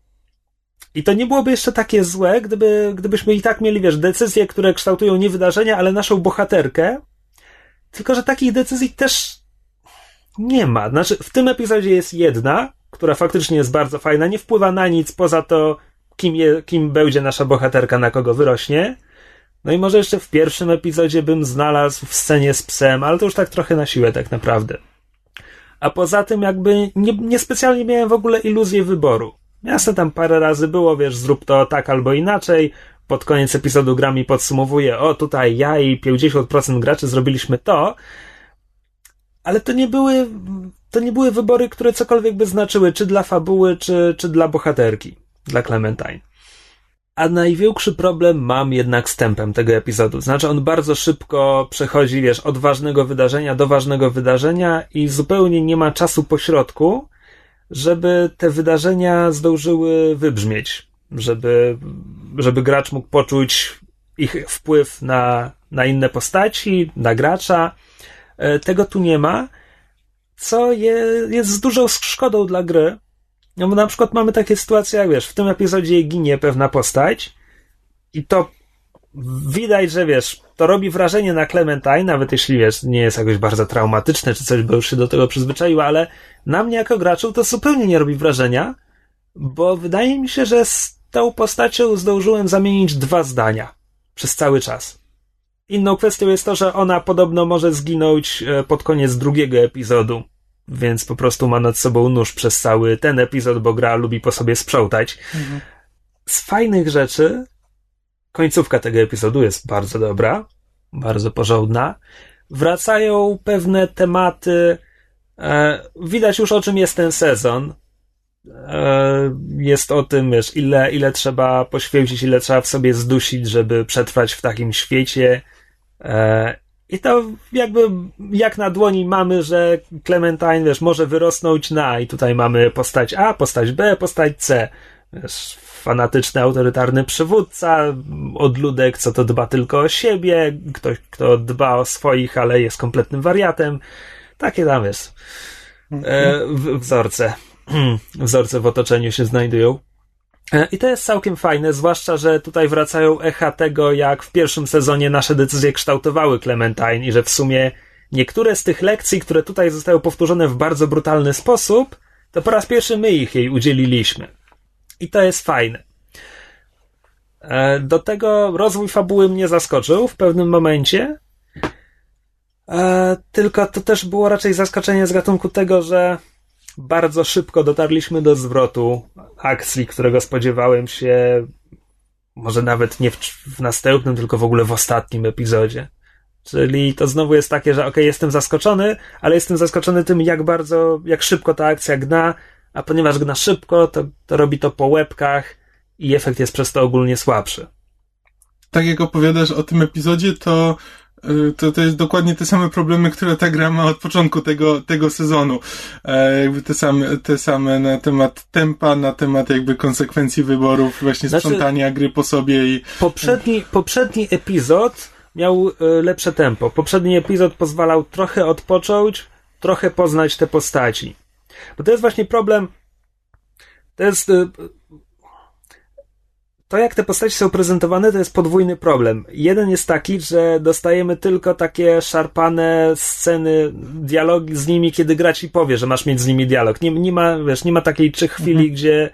I to nie byłoby jeszcze takie złe, gdyby, gdybyśmy i tak mieli, wiesz, decyzje, które kształtują nie wydarzenia, ale naszą bohaterkę. Tylko, że takich decyzji też nie ma. Znaczy, w tym epizodzie jest jedna, która faktycznie jest bardzo fajna, nie wpływa na nic poza to, kim, je, kim będzie nasza bohaterka, na kogo wyrośnie. No i może jeszcze w pierwszym epizodzie bym znalazł w scenie z psem, ale to już tak trochę na siłę tak naprawdę. A poza tym jakby nie, niespecjalnie miałem w ogóle iluzję wyboru. Jasne tam parę razy było, wiesz, zrób to tak albo inaczej. Pod koniec epizodu gra mi podsumowuje, o tutaj ja i 50% graczy zrobiliśmy to, ale to nie były, to nie były wybory, które cokolwiek by znaczyły, czy dla fabuły, czy, czy dla bohaterki, dla Clementine. A największy problem mam jednak z tempem tego epizodu. Znaczy, on bardzo szybko przechodzi, wiesz, od ważnego wydarzenia do ważnego wydarzenia i zupełnie nie ma czasu pośrodku, żeby te wydarzenia zdążyły wybrzmieć, żeby, żeby gracz mógł poczuć ich wpływ na, na inne postaci, na gracza, tego tu nie ma, co je, jest z dużą szkodą dla gry. No bo na przykład mamy takie sytuacje, jak wiesz, w tym epizodzie ginie pewna postać i to widać, że wiesz, to robi wrażenie na Clementine, nawet jeśli wiesz, nie jest jakoś bardzo traumatyczne czy coś, bo już się do tego przyzwyczaiła, ale na mnie jako graczu to zupełnie nie robi wrażenia, bo wydaje mi się, że z tą postacią zdążyłem zamienić dwa zdania przez cały czas. Inną kwestią jest to, że ona podobno może zginąć e, pod koniec drugiego epizodu, więc po prostu ma nad sobą nóż przez cały ten epizod, bo gra lubi po sobie sprzątać. Mhm. Z fajnych rzeczy końcówka tego epizodu jest bardzo dobra, bardzo porządna. Wracają pewne tematy. E, widać już o czym jest ten sezon. E, jest o tym, wiesz, ile, ile trzeba poświęcić, ile trzeba w sobie zdusić, żeby przetrwać w takim świecie. E, I to jakby jak na dłoni mamy, że Clementine, wiesz, może wyrosnąć na i tutaj mamy postać A, postać B, postać C. Wiesz, fanatyczny, autorytarny przywódca, odludek, co to dba tylko o siebie, ktoś, kto dba o swoich, ale jest kompletnym wariatem. Takie tam jest. E, w- wzorce. wzorce w otoczeniu się znajdują. E, I to jest całkiem fajne, zwłaszcza, że tutaj wracają echa tego, jak w pierwszym sezonie nasze decyzje kształtowały Clementine i że w sumie niektóre z tych lekcji, które tutaj zostały powtórzone w bardzo brutalny sposób, to po raz pierwszy my ich jej udzieliliśmy. I to jest fajne. E, Do tego rozwój fabuły mnie zaskoczył w pewnym momencie. E, Tylko to też było raczej zaskoczenie z gatunku tego, że bardzo szybko dotarliśmy do zwrotu akcji, którego spodziewałem się może nawet nie w, w następnym, tylko w ogóle w ostatnim epizodzie. Czyli to znowu jest takie, że ok, jestem zaskoczony, ale jestem zaskoczony tym, jak bardzo, jak szybko ta akcja gna, a ponieważ gna szybko, to, to robi to po łebkach i efekt jest przez to ogólnie słabszy. Tak jak opowiadasz o tym epizodzie, to to, to jest dokładnie te same problemy, które ta gra ma od początku tego, tego sezonu. E, jakby te same, te same na temat tempa, na temat jakby konsekwencji wyborów, właśnie Znaczy- sprzątania gry po sobie i Poprzedni, poprzedni epizod miał e, lepsze tempo. Poprzedni epizod pozwalał trochę odpocząć, trochę poznać te postaci. Bo to jest właśnie problem. To jest. e, To, jak te postaci są prezentowane, to jest podwójny problem. Jeden jest taki, że dostajemy tylko takie szarpane sceny, dialogi z nimi, kiedy gra ci powie, że masz mieć z nimi dialog. Nie, nie ma, wiesz, nie ma takiej czy chwili, gdzie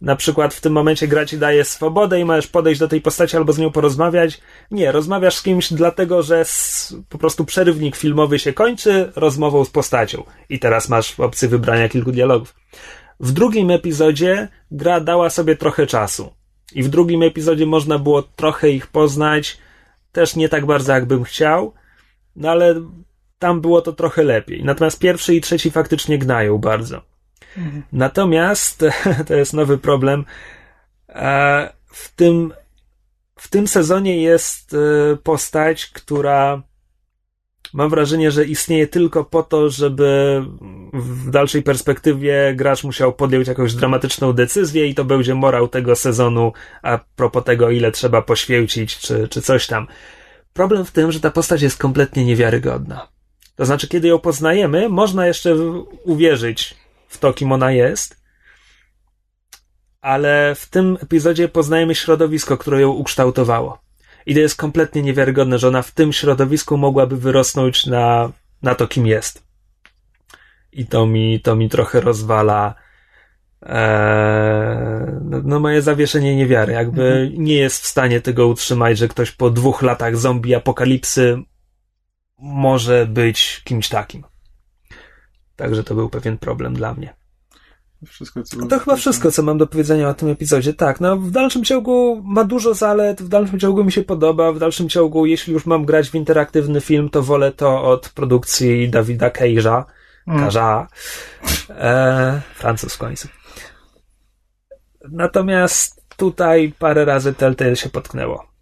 na przykład w tym momencie gra ci daje swobodę i możesz podejść do tej postaci albo z nią porozmawiać. Nie, rozmawiasz z kimś dlatego, że po prostu przerywnik filmowy się kończy rozmową z postacią. I teraz masz opcję wybrania kilku dialogów. W drugim epizodzie gra dała sobie trochę czasu. I w drugim epizodzie można było trochę ich poznać. Też nie tak bardzo, jakbym chciał. No ale tam było to trochę lepiej. Natomiast pierwszy i trzeci faktycznie gnają bardzo. Natomiast to jest nowy problem. e, W tym, w tym sezonie jest e, postać, która mam wrażenie, że istnieje tylko po to, żeby w dalszej perspektywie gracz musiał podjąć jakąś dramatyczną decyzję i to będzie morał tego sezonu a propos tego, ile trzeba poświęcić, czy, czy coś tam. Problem w tym, że ta postać jest kompletnie niewiarygodna. To znaczy, kiedy ją poznajemy, można jeszcze uwierzyć w to, kim ona jest, ale w tym epizodzie poznajemy środowisko, które ją ukształtowało. I to jest kompletnie niewiarygodne, że ona w tym środowisku mogłaby wyrosnąć na, na to, kim jest. I to mi, to mi trochę rozwala e, no, no moje zawieszenie niewiary. Jakby nie jest w stanie tego utrzymać, że ktoś po dwóch latach zombie apokalipsy może być kimś takim. Także to był pewien problem dla mnie. Wszystko, co... No To chyba wszystko, co mam do powiedzenia o tym epizodzie. Tak, no w dalszym ciągu ma dużo zalet, w dalszym ciągu mi się podoba, w dalszym ciągu, jeśli już mam grać w interaktywny film, to wolę to od produkcji Davida Cage'a, Mm. Cage'a, e, Francuz w końcu. Natomiast tutaj parę razy Telltale się potknęło.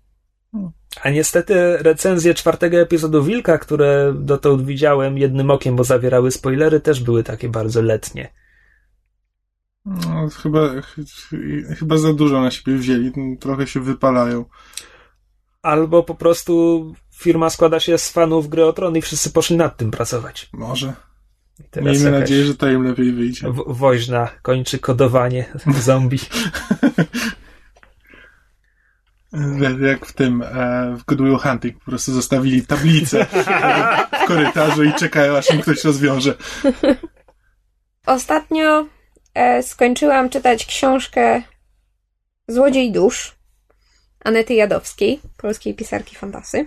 A niestety recenzje czwartego epizodu Wilka, które dotąd widziałem jednym okiem, bo zawierały spoilery, też były takie bardzo letnie. No, chyba, ch- chyba za dużo na siebie wzięli, trochę się wypalają. Albo po prostu firma składa się z fanów gry o Tron i wszyscy poszli nad tym pracować. Może. Miejmy nadzieję, że to im lepiej wyjdzie. wo- woźna kończy kodowanie zombie. Jak w tym, e, w Good Will Hunting, po prostu zostawili tablicę w korytarzu i czekają, aż im ktoś rozwiąże. Ostatnio skończyłam czytać książkę Złodziej dusz Anety Jadowskiej, polskiej pisarki fantasy.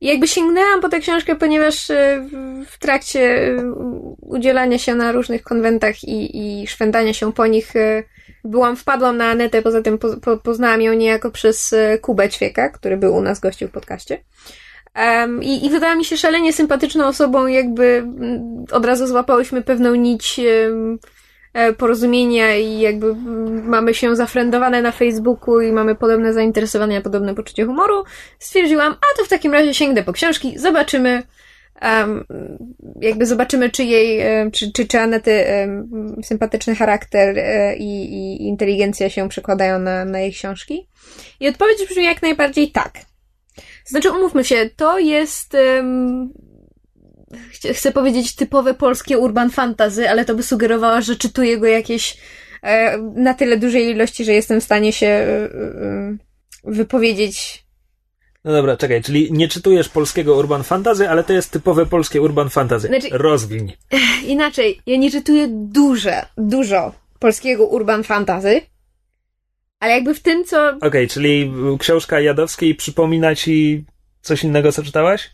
Jakby sięgnęłam po tę książkę, ponieważ e, w- trakcie e, udzielania się na różnych konwentach i, i się po nich e, byłam, wpadłam na Anetę, poza tym po, po, poznałam ją niejako przez e, Kubę Ćwieka, który był u nas gościł w podcaście. I, I wydała mi się szalenie sympatyczną osobą, jakby od razu złapałyśmy pewną nić e, porozumienia i jakby mamy się zafrendowane na Facebooku i mamy podobne zainteresowania, podobne poczucie humoru, stwierdziłam, a to w takim razie sięgnę po książki, zobaczymy, um, jakby zobaczymy, czy jej, czy, czy, czy Anety um, sympatyczny charakter e, i, i inteligencja się przekładają na, na jej książki. I odpowiedź brzmi jak najbardziej tak. Znaczy, umówmy się, to jest um, chcę powiedzieć typowe polskie urban fantasy, ale to by sugerowało, że czytuję go jakieś e, na tyle dużej ilości, że jestem w stanie się e, e, wypowiedzieć. No dobra, czekaj, czyli nie czytujesz polskiego urban fantasy, ale to jest typowe polskie urban fantasy. Znaczy, Rozwiń. Inaczej, ja nie czytuję duże, dużo polskiego urban fantasy, ale jakby w tym, co... Okej, okay, czyli książka Jadowskiej przypomina ci coś innego, co czytałaś?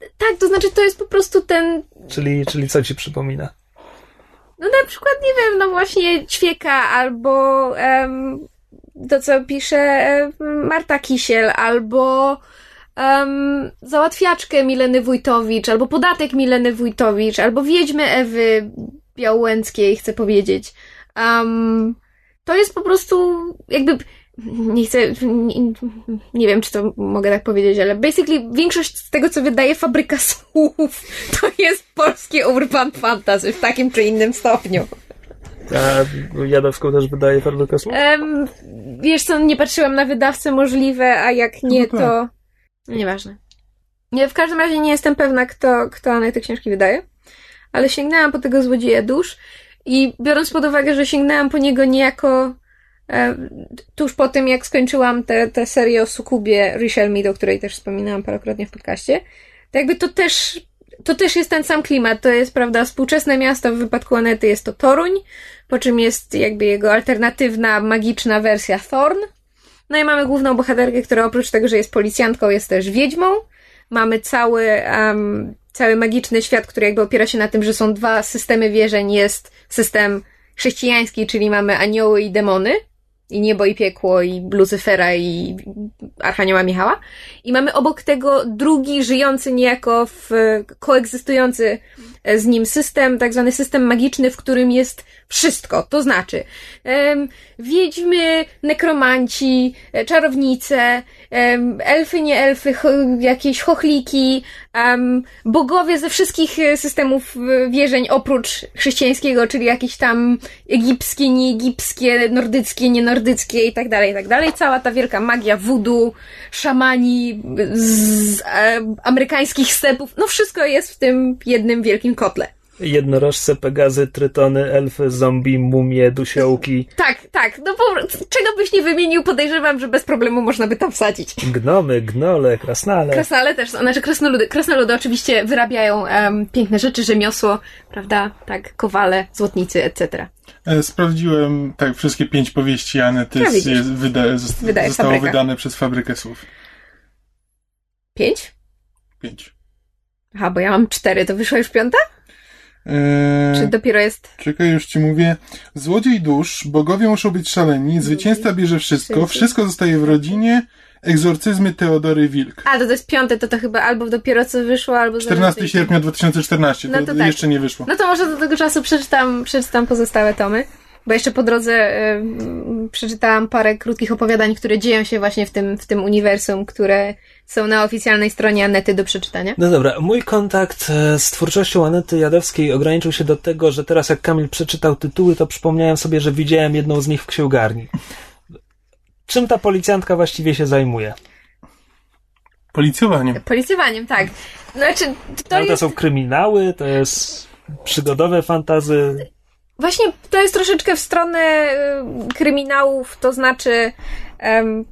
Tak, to znaczy to jest po prostu ten... Czyli, czyli co ci przypomina? No na przykład, nie wiem, no właśnie Ćwieka albo um, to, co pisze Marta Kisiel, albo um, Załatwiaczkę Mileny Wójtowicz, albo Podatek Mileny Wójtowicz, albo Wiedźmy Ewy Białęckiej, chcę powiedzieć. Um, to jest po prostu jakby nie chcę, nie, nie, wiem, czy to mogę tak powiedzieć, ale basically większość z tego, co wydaje Fabryka Słów, to jest polskie urban fantasy w takim czy innym stopniu. A Jadowską też wydaje Fabryka Słów? Um, wiesz co, nie patrzyłam na wydawcę możliwe, a jak nie, no to... No nieważne. Nie, w każdym razie nie jestem pewna, kto, kto Anę te książki wydaje, ale sięgnęłam po tego Złodzieja Dusz i biorąc pod uwagę, że sięgnęłam po niego niejako tuż po tym, jak skończyłam tę serię o Sukubie Richelle Mead, o której też wspominałam parokrotnie w podcaście, to jakby to też, to też jest ten sam klimat. To jest, prawda, współczesne miasto w wypadku Anety jest to Toruń, po czym jest jakby jego alternatywna, magiczna wersja Thorn. No i mamy główną bohaterkę, która oprócz tego, że jest policjantką, jest też wiedźmą. Mamy cały, um, cały magiczny świat, który jakby opiera się na tym, że są dwa systemy wierzeń. Jest system chrześcijański, czyli mamy anioły i demony, i niebo i piekło i Lucyfera i Archanioła Michała. I mamy obok tego drugi, żyjący niejako w, koegzystujący z nim system, tak zwany system magiczny, w którym jest wszystko. To znaczy um, wiedźmy, nekromanci, e, czarownice, um, elfy, nie elfy, jakieś chochliki, um, bogowie ze wszystkich e, systemów e, wierzeń oprócz chrześcijańskiego, czyli jakieś tam egipskie, nieegipskie, nordyckie, nienordyckie i tak dalej, i tak dalej. Cała ta wielka magia voodoo, szamani z amerykańskich stepów, no wszystko jest w tym jednym wielkim kotle jednorożce, pegazy, trytony, elfy, zombie, mumie, dusiołki. Tak, tak. No bo czego byś nie wymienił, podejrzewam, że bez problemu można by tam wsadzić. Gnomy, gnole, krasnale. Krasnale też, znaczy krasnoludy. Krasnoludy oczywiście wyrabiają um, piękne rzeczy, rzemiosło, prawda? Tak, kowale, złotnicy, etc. E, sprawdziłem, tak, wszystkie pięć powieści Anety ja jest, wyda, zostało fabryka. wydane przez Fabrykę Słów. Pięć? Pięć. Aha, bo ja mam cztery, to wyszła już piąta? Eee, Czy dopiero jest. Czekaj, już ci mówię. Złodziej dusz, bogowie muszą być szaleni, zwycięzca bierze wszystko, wszystko zostaje w rodzinie, egzorcyzmy Teodory Wilk. A, to, to jest piąte, to to chyba albo dopiero co wyszło, albo... 14 sierpnia 2014, no to, to tak. jeszcze nie wyszło. No to może do tego czasu przeczytam, przeczytam pozostałe tomy. Bo jeszcze po drodze y, przeczytałam parę krótkich opowiadań, które dzieją się właśnie w tym, w tym uniwersum, które są na oficjalnej stronie Anety do przeczytania. No dobra, mój kontakt e, z twórczością Anety Jadowskiej ograniczył się do tego, że teraz jak Kamil przeczytał tytuły, to przypomniałem sobie, że widziałem jedną z nich w księgarni. Czym ta policjantka właściwie się zajmuje? Policjowaniem. Policjowaniem, tak. Znaczy, to, Ale to jest... są kryminały, to jest przygodowe fantazy. Właśnie to jest troszeczkę w stronę y, kryminałów, to znaczy um,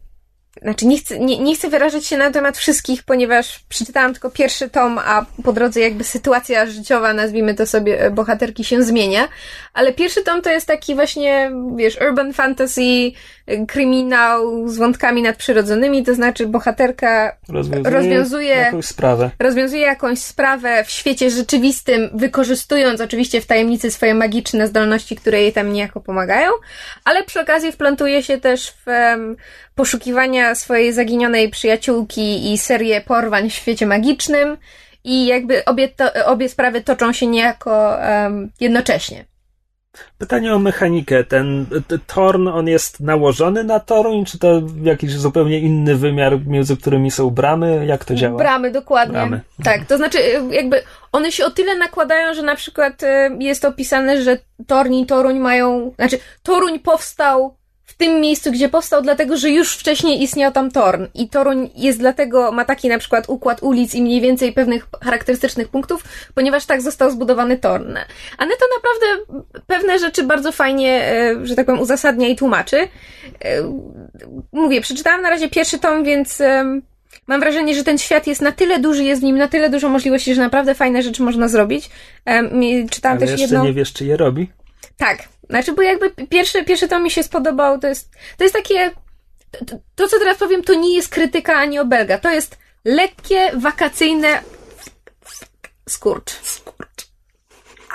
znaczy nie chcę, nie, nie chcę wyrażać się na temat wszystkich, ponieważ przeczytałam tylko pierwszy tom, a po drodze jakby sytuacja życiowa, nazwijmy to sobie, e, bohaterki się zmienia. Ale pierwszy tom to jest taki właśnie, wiesz, urban fantasy, kryminał z wątkami nadprzyrodzonymi, to znaczy bohaterka rozwiązuje, rozwiązuje jakąś sprawę. Rozwiązuje jakąś sprawę w świecie rzeczywistym, wykorzystując oczywiście w tajemnicy swoje magiczne zdolności, które jej tam niejako pomagają, ale przy okazji wplątuje się też w um, poszukiwania swojej zaginionej przyjaciółki i serię porwań w świecie magicznym i jakby obie, to, obie sprawy toczą się niejako um, jednocześnie. Pytanie o mechanikę. Ten, Torn, on jest nałożony na Toruń, czy to jakiś zupełnie inny wymiar, między którymi są bramy? Jak to działa? Bramy, dokładnie. Bramy. Tak, to znaczy y, jakby one się o tyle nakładają, że na przykład y, jest opisane, że Torn i Toruń mają, znaczy Toruń powstał tym miejscu, gdzie powstał, dlatego, że już wcześniej istniał tam Torn i Toruń jest dlatego, ma taki na przykład układ ulic i mniej więcej pewnych charakterystycznych punktów, ponieważ tak został zbudowany Torn. Ale to naprawdę pewne rzeczy bardzo fajnie, e, że tak powiem, uzasadnia i tłumaczy. E, Mówię, przeczytałam na razie pierwszy tom, więc mam wrażenie, że ten świat jest na tyle duży, jest w nim na tyle dużo możliwości, że naprawdę fajne rzeczy można zrobić. I Czytałam Ale też jeszcze jedną... nie wiesz, czy je robi? Tak. Znaczy, bo jakby pierwszy, pierwszy to mi się spodobał, to jest, to jest takie, to, to co teraz powiem, to nie jest krytyka ani obelga, to jest lekkie, wakacyjne skurcz.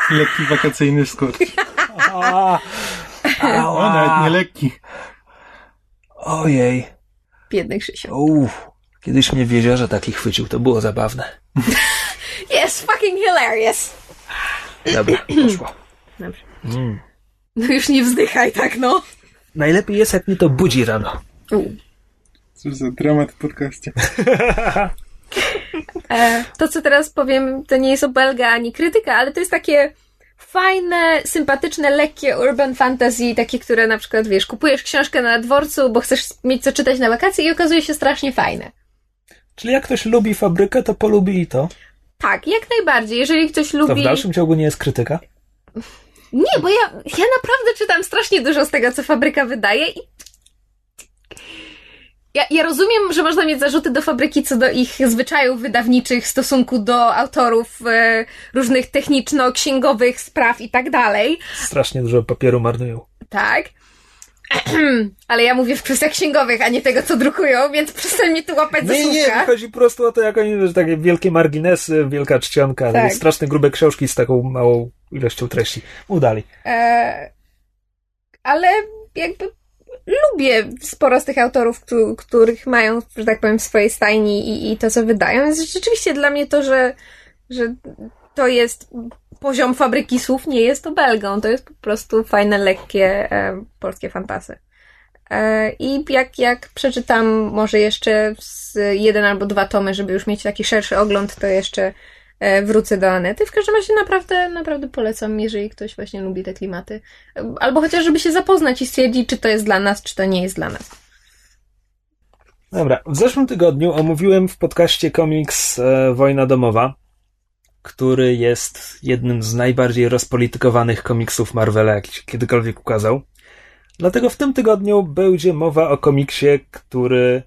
Lekki wakacyjny skurcz. A, O, nawet nie lekki. Ojej. Biedny Krzysio. Uff. Kiedyś mnie w jeziorze taki chwycił, to było zabawne. Yes, fucking hilarious! Dobra, poszło. Dobrze. Mm. No już nie wzdychaj tak, no. Najlepiej jest, jak mnie to budzi rano. U. Cóż za dramat w podcaście. E, to, co teraz powiem, to nie jest obelga ani krytyka, ale to jest takie fajne, sympatyczne, lekkie urban fantasy, takie, które na przykład, wiesz, kupujesz książkę na dworcu, bo chcesz mieć co czytać na wakacje i okazuje się strasznie fajne. Czyli jak ktoś lubi fabrykę, to polubi i to. Tak, jak najbardziej. Jeżeli ktoś To lubi. w dalszym ciągu nie jest krytyka. Nie, bo ja, ja naprawdę czytam strasznie dużo z tego, co fabryka wydaje i. Ja, ja rozumiem, że można mieć zarzuty do fabryki co do ich zwyczajów wydawniczych w stosunku do autorów e, różnych techniczno-księgowych spraw i tak dalej. Strasznie dużo papieru marnują. Tak. Ale ja mówię w kwestiach księgowych, a nie tego, co drukują, więc przestań mnie tu łapać za Nie, nie, chodzi po prostu o to, jak oni, że takie wielkie marginesy, wielka czcionka, Tak. straszne grube książki z taką małą ilością treści. Udali. E, ale jakby lubię sporo z tych autorów, któ- których mają, że tak powiem, w swojej stajni i, i to, co wydają. Więc rzeczywiście dla mnie to, że, że to jest poziom fabryki słów, nie jest to Belgą. To jest po prostu fajne, lekkie e, polskie fantasy. E, I jak, jak przeczytam może jeszcze jeden albo dwa tomy, żeby już mieć taki szerszy ogląd, to jeszcze e, wrócę do Anety. W każdym razie naprawdę, naprawdę polecam, jeżeli ktoś właśnie lubi te klimaty. Albo chociaż, żeby się zapoznać i stwierdzić, czy to jest dla nas, czy to nie jest dla nas. Dobra, w zeszłym tygodniu omówiłem w podcaście komiks e, Wojna Domowa, który jest jednym z najbardziej rozpolitykowanych komiksów Marvela, jaki się kiedykolwiek ukazał. Dlatego w tym tygodniu będzie mowa o komiksie, który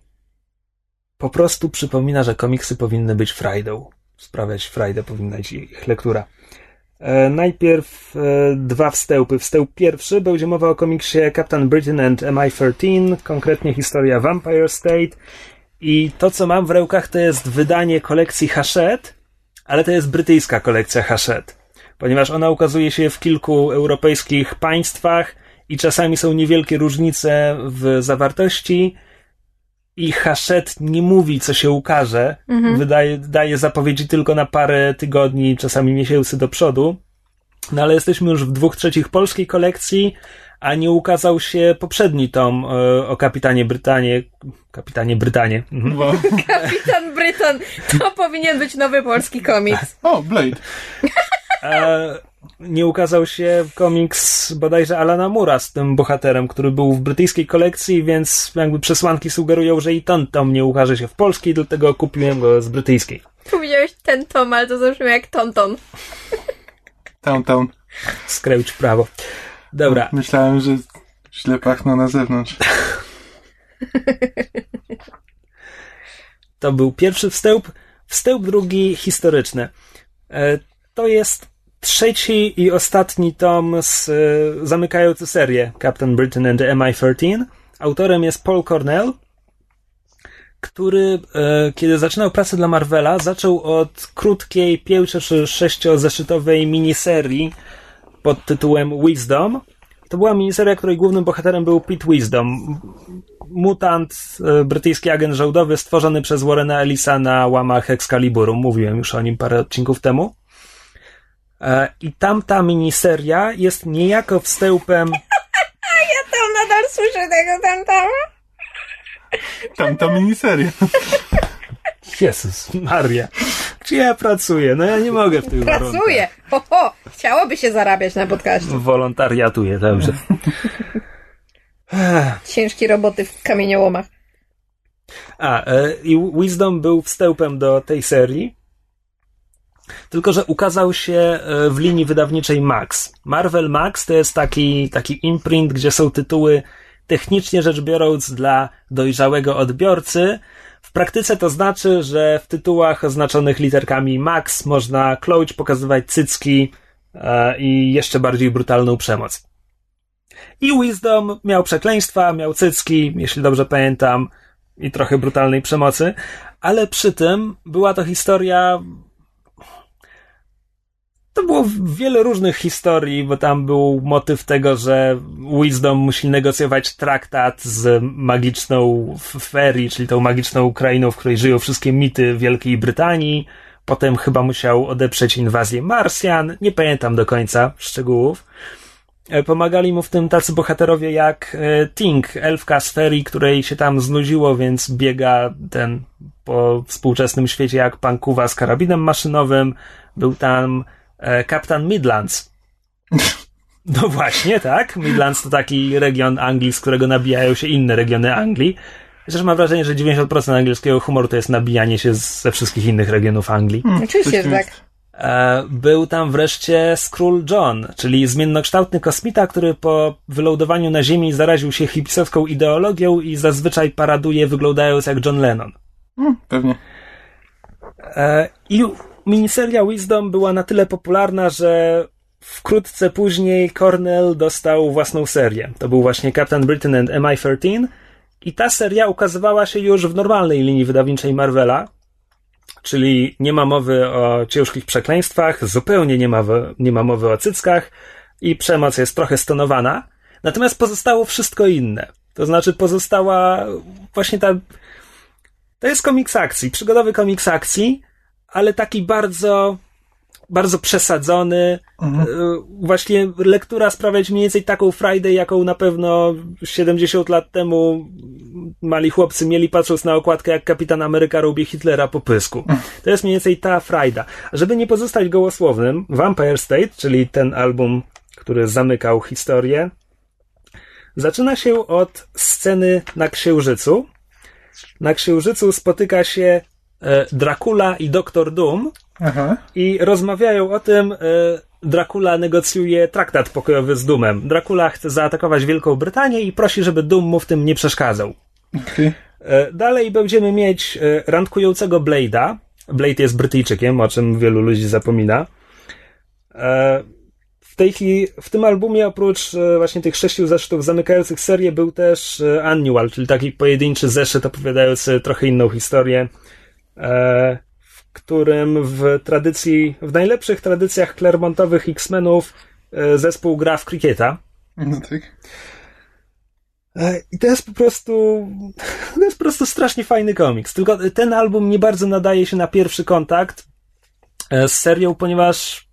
po prostu przypomina, że komiksy powinny być frajdą. Sprawiać frajdę powinna być ich lektura. E, najpierw e, dwa wstępy. Wstęp pierwszy będzie mowa o komiksie Captain Britain and MI-13, konkretnie historia Vampire State. I to, co mam w rękach, to jest wydanie kolekcji Hachette, ale to jest brytyjska kolekcja Hachette, ponieważ ona ukazuje się w kilku europejskich państwach i czasami są niewielkie różnice w zawartości. I Hachette nie mówi, co się ukaże. Wydaje, daje zapowiedzi tylko na parę tygodni, czasami miesięcy do przodu. No ale jesteśmy już w dwóch trzecich polskiej kolekcji, a nie ukazał się poprzedni tom e, o kapitanie Brytanie. Kapitanie Brytanie. Mhm. Wow. Kapitan Bryton, to powinien być nowy polski komiks. O, Blade. E, nie ukazał się komiks bodajże Alana Mura z tym bohaterem, który był w brytyjskiej kolekcji, więc jakby przesłanki sugerują, że i ten tom nie ukaże się w polskiej, dlatego kupiłem go z brytyjskiej. Powiedziałeś ten tom, ale to zabrzmi jak Tonton. Town, town. Skręć prawo. Dobra, Myślałem, że źle pachną na zewnątrz. to był pierwszy wstęp. Wstęp drugi historyczny. E, To jest trzeci i ostatni tom z, e, zamykający serię Captain Britain and the MI-13. Autorem jest Paul Cornell, który, e, kiedy zaczynał pracę dla Marvela, zaczął od krótkiej, pięcio czy sześciozeszytowej miniserii pod tytułem Wisdom. To była miniseria, której głównym bohaterem był Pete Wisdom, mutant, e, brytyjski agent żołdowy stworzony przez Warrena Ellisa na łamach Excaliburu. Mówiłem już o nim parę odcinków temu. E, I tamta miniseria jest niejako wstępem. Ja tam nadal słyszę tego tam tam. Tamta miniseria. Jezus Maria. Gdzie ja pracuję? No ja nie mogę w tych warunkach. Pracuję. Ho, ho. Chciałoby się zarabiać na podcaście. Wolontariatuję, dobrze. Ciężkie roboty w kamieniołomach. A, e, i Wisdom był wstępem do tej serii. Tylko, że ukazał się e, w linii wydawniczej Max. Marvel Max to jest taki, taki imprint, gdzie są tytuły technicznie rzecz biorąc dla dojrzałego odbiorcy. W praktyce to znaczy, że w tytułach oznaczonych literkami Max można kloć, pokazywać cycki e, i jeszcze bardziej brutalną przemoc. I Wisdom miał przekleństwa, miał cycki, jeśli dobrze pamiętam, i trochę brutalnej przemocy, ale przy tym była to historia. To było wiele różnych historii, bo tam był motyw tego, że Wisdom musi negocjować traktat z magiczną Ferii, czyli tą magiczną krainą, w której żyją wszystkie mity Wielkiej Brytanii. Potem chyba musiał odeprzeć inwazję Marsjan. Nie pamiętam do końca szczegółów. E, Pomagali mu w tym tacy bohaterowie jak e, Tink, elfka z ferii, której się tam znudziło, więc biega ten po współczesnym świecie jak pankuwa z karabinem maszynowym. Był tam kapitan Midlands. No właśnie, tak. Midlands to taki region Anglii, z którego nabijają się inne regiony Anglii. Chociaż mam wrażenie, że 90% angielskiego humoru to jest nabijanie się ze wszystkich innych regionów Anglii. Oczywiście, że tak. E, Był tam wreszcie Skrull John, czyli zmiennokształtny kosmita, który po wylądowaniu na Ziemi zaraził się hipisowską ideologią i zazwyczaj paraduje wyglądając jak John Lennon. Hmm, pewnie. E, I miniseria Wisdom była na tyle popularna, że wkrótce później Cornell dostał własną serię. To był właśnie Captain Britain and MI-13 i ta seria ukazywała się już w normalnej linii wydawniczej Marvela, czyli nie ma mowy o ciężkich przekleństwach, zupełnie nie ma, nie ma mowy o cyckach i przemoc jest trochę stonowana. Natomiast pozostało wszystko inne. To znaczy pozostała właśnie ta... To jest komiks akcji, przygodowy komiks akcji, ale taki bardzo bardzo przesadzony. Mhm. E, Właśnie lektura sprawiać mniej więcej taką frajdę, jaką na pewno 70 lat temu mali chłopcy mieli patrząc na okładkę, jak kapitan Ameryka robi Hitlera po pysku. To jest mniej więcej ta frajda. A Żeby nie pozostać gołosłownym, Vampire State, czyli ten album, który zamykał historię, zaczyna się od sceny na Księżycu. Na Księżycu spotyka się Dracula i Doktor Doom, Aha. i rozmawiają o tym. e, Dracula negocjuje traktat pokojowy z Dumem. Dracula chce zaatakować Wielką Brytanię i prosi, żeby Dum mu w tym nie przeszkadzał. Okej. E, Dalej będziemy mieć e, randkującego Blade'a. Blade jest Brytyjczykiem, o czym wielu ludzi zapomina. E, W tej chwili, w tym albumie oprócz e, właśnie tych sześciu zeszytów zamykających serię był też e, Annual, czyli taki pojedynczy zeszyt opowiadający trochę inną historię, e, w którym w tradycji, w najlepszych tradycjach Clermontowych X-Menów e, zespół gra w krykieta. No tak. E, I to jest po prostu. To jest po prostu strasznie fajny komiks. Tylko ten album nie bardzo nadaje się na pierwszy kontakt e, z serią, ponieważ,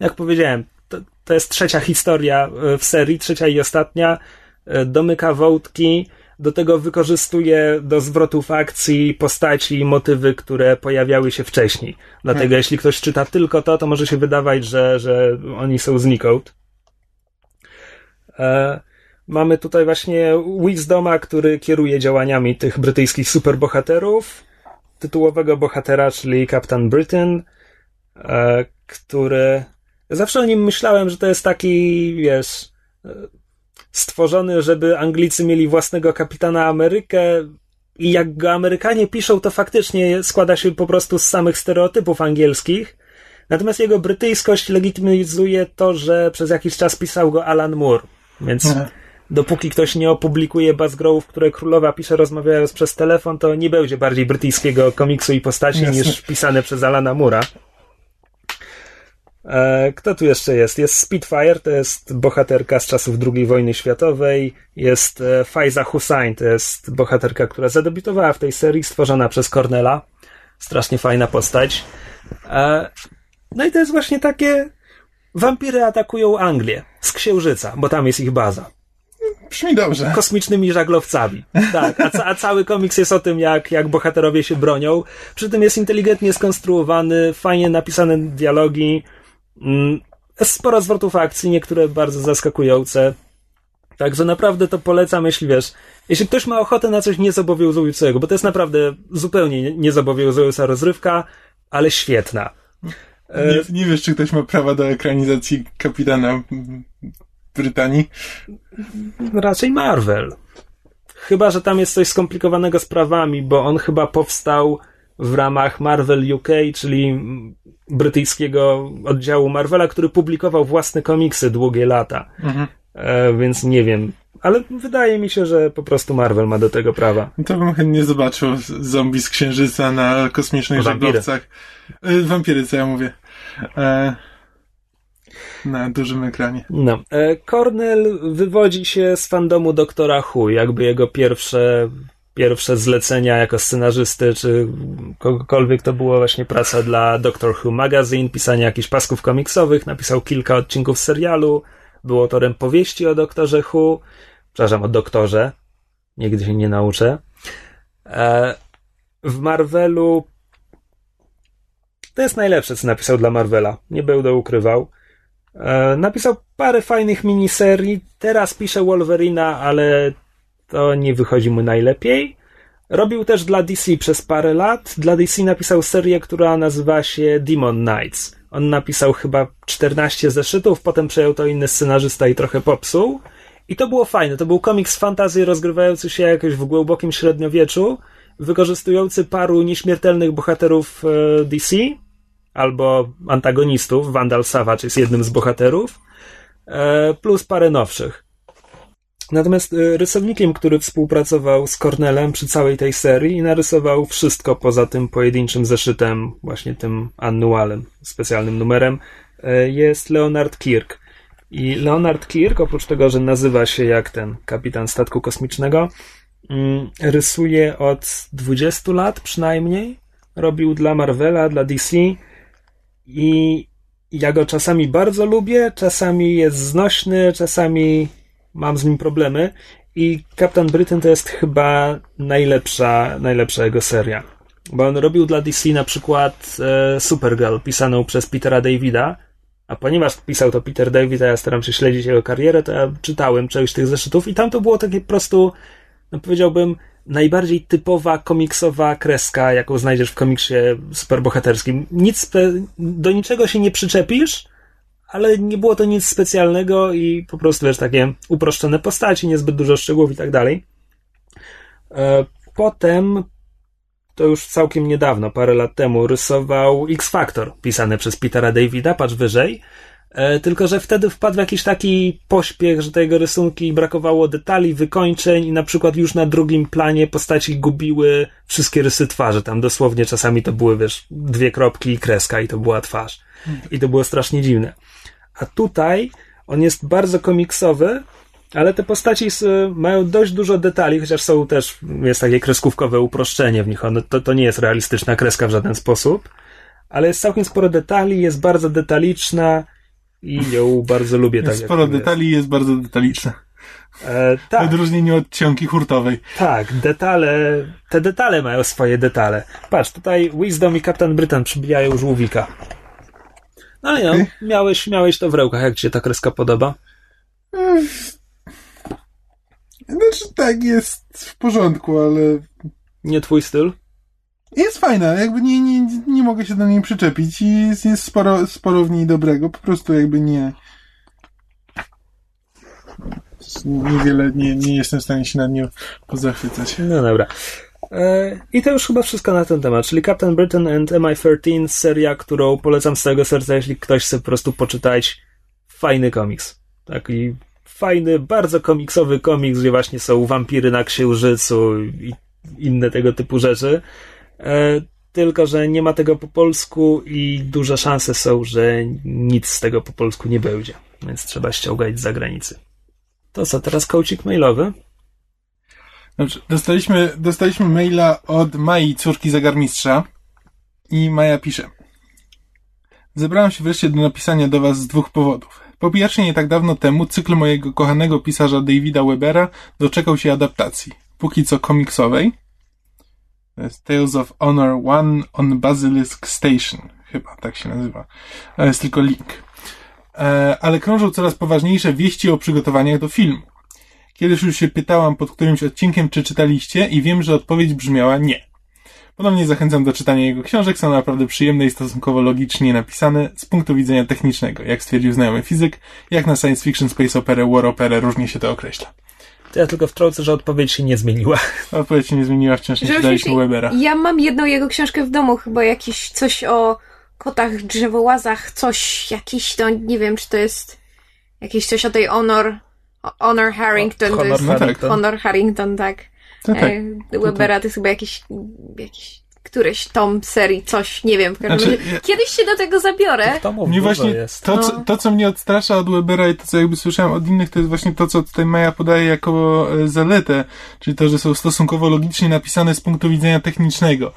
jak powiedziałem, to, to jest trzecia historia e, w serii, trzecia i ostatnia. E, Domyka wątki, do tego wykorzystuje do zwrotów akcji postaci i motywy, które pojawiały się wcześniej. Dlatego, jeśli ktoś czyta tylko to, to może się wydawać, że, że oni są znikąd. E, Mamy tutaj właśnie Wisdoma, który kieruje działaniami tych brytyjskich superbohaterów. Tytułowego bohatera, czyli Captain Britain, e, który. Zawsze o nim myślałem, że to jest taki, wiesz, e, stworzony, żeby Anglicy mieli własnego kapitana Amerykę. I jak go Amerykanie piszą, to faktycznie składa się po prostu z samych stereotypów angielskich. Natomiast jego brytyjskość legitymizuje to, że przez jakiś czas pisał go Alan Moore. Więc Aha. dopóki ktoś nie opublikuje Buzzgrowów, które królowa pisze rozmawiając przez telefon, to nie będzie bardziej brytyjskiego komiksu i postaci Jasne. niż pisane przez Alana Mura. E, kto tu jeszcze jest? Jest Spitfire, to jest bohaterka z czasów II wojny światowej. Jest e, Faiza Hussain, to jest bohaterka, która zadebiutowała w tej serii, stworzona przez Cornella. Strasznie fajna postać. E, No i to jest właśnie takie. Wampiry atakują Anglię z księżyca, bo tam jest ich baza. Brzmi dobrze. Kosmicznymi żaglowcami. Tak, a, ca- a cały komiks jest o tym, jak, jak bohaterowie się bronią. Przy tym jest inteligentnie skonstruowany, fajnie napisane dialogi. Mm, Jest sporo zwrotów akcji, niektóre bardzo zaskakujące. Także naprawdę to polecam, jeśli wiesz, jeśli ktoś ma ochotę na coś niezobowiązującego, bo to jest naprawdę zupełnie nie- niezobowiązująca rozrywka, ale świetna. E, Nie, nie wiesz, czy ktoś ma prawa do ekranizacji kapitana Brytanii. Raczej Marvel. Chyba, że tam jest coś skomplikowanego z prawami, bo on chyba powstał w ramach Marvel UK, czyli brytyjskiego oddziału Marvela, który publikował własne komiksy długie lata. Mhm. E, więc nie wiem. Ale wydaje mi się, że po prostu Marvel ma do tego prawa. To bym chętnie zobaczył zombie z księżyca na kosmicznych Wampiry. żaglowcach. Y, Wampiry, co ja mówię. E, na dużym ekranie. No. E, Cornell wywodzi się z fandomu Doktora Who, jakby jego pierwsze, pierwsze zlecenia jako scenarzysty, czy kogokolwiek to było właśnie praca dla Doctor Who Magazine, pisanie jakichś pasków komiksowych, napisał kilka odcinków serialu, był autorem powieści o Doktorze Who, przepraszam, o Doktorze, nigdy się nie nauczę. E, w Marvelu to jest najlepsze, co napisał dla Marvela, nie będę ukrywał. E, napisał parę fajnych miniserii. Teraz pisze Wolverina, ale to nie wychodzi mu najlepiej. Robił też dla DC przez parę lat. Dla DC napisał serię, która nazywa się Demon Knights. On napisał chyba 14 zeszytów, potem przejął to inny scenarzysta i trochę popsuł. I to było fajne. To był komiks fantazy rozgrywający się jakoś w głębokim średniowieczu, wykorzystujący paru nieśmiertelnych bohaterów e, DC, albo antagonistów. Vandal Savage jest jednym z bohaterów, e, plus parę nowszych. Natomiast e, rysownikiem, który współpracował z Cornelem przy całej tej serii i narysował wszystko poza tym pojedynczym zeszytem, właśnie tym annualem, specjalnym numerem, e, jest Leonard Kirk. I Leonard Kirk, oprócz tego, że nazywa się jak ten kapitan statku kosmicznego, mm, rysuje od 20 lat przynajmniej. Robił dla Marvela, dla DC i ja go czasami bardzo lubię, czasami jest znośny, czasami mam z nim problemy. I Captain Britain to jest chyba najlepsza, najlepsza jego seria. Bo on robił dla DC na przykład e, Supergirl, pisaną przez Petera Davida. A ponieważ pisał to Peter David, a ja staram się śledzić jego karierę, to ja czytałem część tych zeszytów i tam to było takie po prostu, no powiedziałbym, najbardziej typowa komiksowa kreska, jaką znajdziesz w komiksie superbohaterskim. Nic, do niczego się nie przyczepisz, ale nie było to nic specjalnego i po prostu wiesz, takie uproszczone postaci, niezbyt dużo szczegółów i tak dalej. E, Potem, to już całkiem niedawno, parę lat temu, rysował X-Factor, pisany przez Petera Davida, patrz wyżej. E, Tylko, że wtedy wpadł jakiś taki pośpiech, że te jego rysunki brakowało detali, wykończeń i na przykład już na drugim planie postaci gubiły wszystkie rysy twarzy. Tam dosłownie czasami to były, wiesz, dwie kropki i kreska i to była twarz. I to było strasznie dziwne. A tutaj on jest bardzo komiksowy, ale te postaci mają dość dużo detali, chociaż są też, jest takie kreskówkowe uproszczenie w nich. One, to, to nie jest realistyczna kreska w żaden sposób, ale jest całkiem sporo detali, jest bardzo detaliczna i ją bardzo lubię. Tak Jest jak sporo jest. detali i jest bardzo detaliczna. E, W tak, odróżnieniu od ciągi hurtowej. tak, detale, te detale mają swoje detale. Patrz, tutaj Wisdom i Kapitan Britain przybijają żółwika. No no, Okej. miałeś, miałeś to w rękach, jak ci się ta kreska podoba? Znaczy tak, jest w porządku, ale Nie twój styl? Jest fajna, jakby nie, nie, nie mogę się do niej przyczepić i jest, jest sporo, sporo w niej dobrego, po prostu jakby nie niewiele, nie, nie jestem w stanie się nad nią pozachwycać. No dobra. E, I to już chyba wszystko na ten temat, czyli Captain Britain and MI-13, seria, którą polecam z całego serca, jeśli ktoś chce po prostu poczytać fajny komiks. Taki fajny, bardzo komiksowy komiks, gdzie właśnie są wampiry na księżycu i inne tego typu rzeczy. E, Tylko, że nie ma tego po polsku i duże szanse są, że nic z tego po polsku nie będzie. Więc trzeba ściągać z zagranicy. To co, teraz coaching mailowy? Dobrze, dostaliśmy, dostaliśmy maila od Mai, córki zegarmistrza i Maja pisze. Zebrałem się wreszcie do napisania do Was z dwóch powodów. Po pierwsze, nie tak dawno temu cykl mojego kochanego pisarza Davida Webera doczekał się adaptacji. Póki co komiksowej. Tales of Honor One on Basilisk Station. Chyba tak się nazywa. To jest tylko link. E, ale krążą coraz poważniejsze wieści o przygotowaniach do filmu. Kiedyś już się pytałam pod którymś odcinkiem, czy czytaliście i wiem, że odpowiedź brzmiała nie. Ponownie zachęcam do czytania jego książek, są naprawdę przyjemne i stosunkowo logicznie napisane z punktu widzenia technicznego. Jak stwierdził znajomy fizyk, jak na science fiction, space opera, war opera różnie się to określa. To ja tylko wtrącę, że odpowiedź się nie zmieniła. Odpowiedź się nie zmieniła, wciąż nie czytaliśmy Webera. Ja mam jedną jego książkę w domu, chyba jakiś coś o kotach, drzewołazach, coś, jakiś, to nie wiem, czy to jest jakieś coś o tej Honor, Honor Harrington, Honor to jest No tak. Honor Harrington, tak. Tak, tak. E, Webera to jest chyba jakiś, jakiś któryś tom serii, coś, nie wiem. W każdym Znaczy, Kiedyś się do tego zabiorę. To mów, Mnie właśnie jest. to, No. co, to, co mnie odstrasza od Webera i to, co jakby słyszałem od innych, to jest właśnie to, co tutaj Maja podaje jako e, zaletę, czyli to, że są stosunkowo logicznie napisane z punktu widzenia technicznego.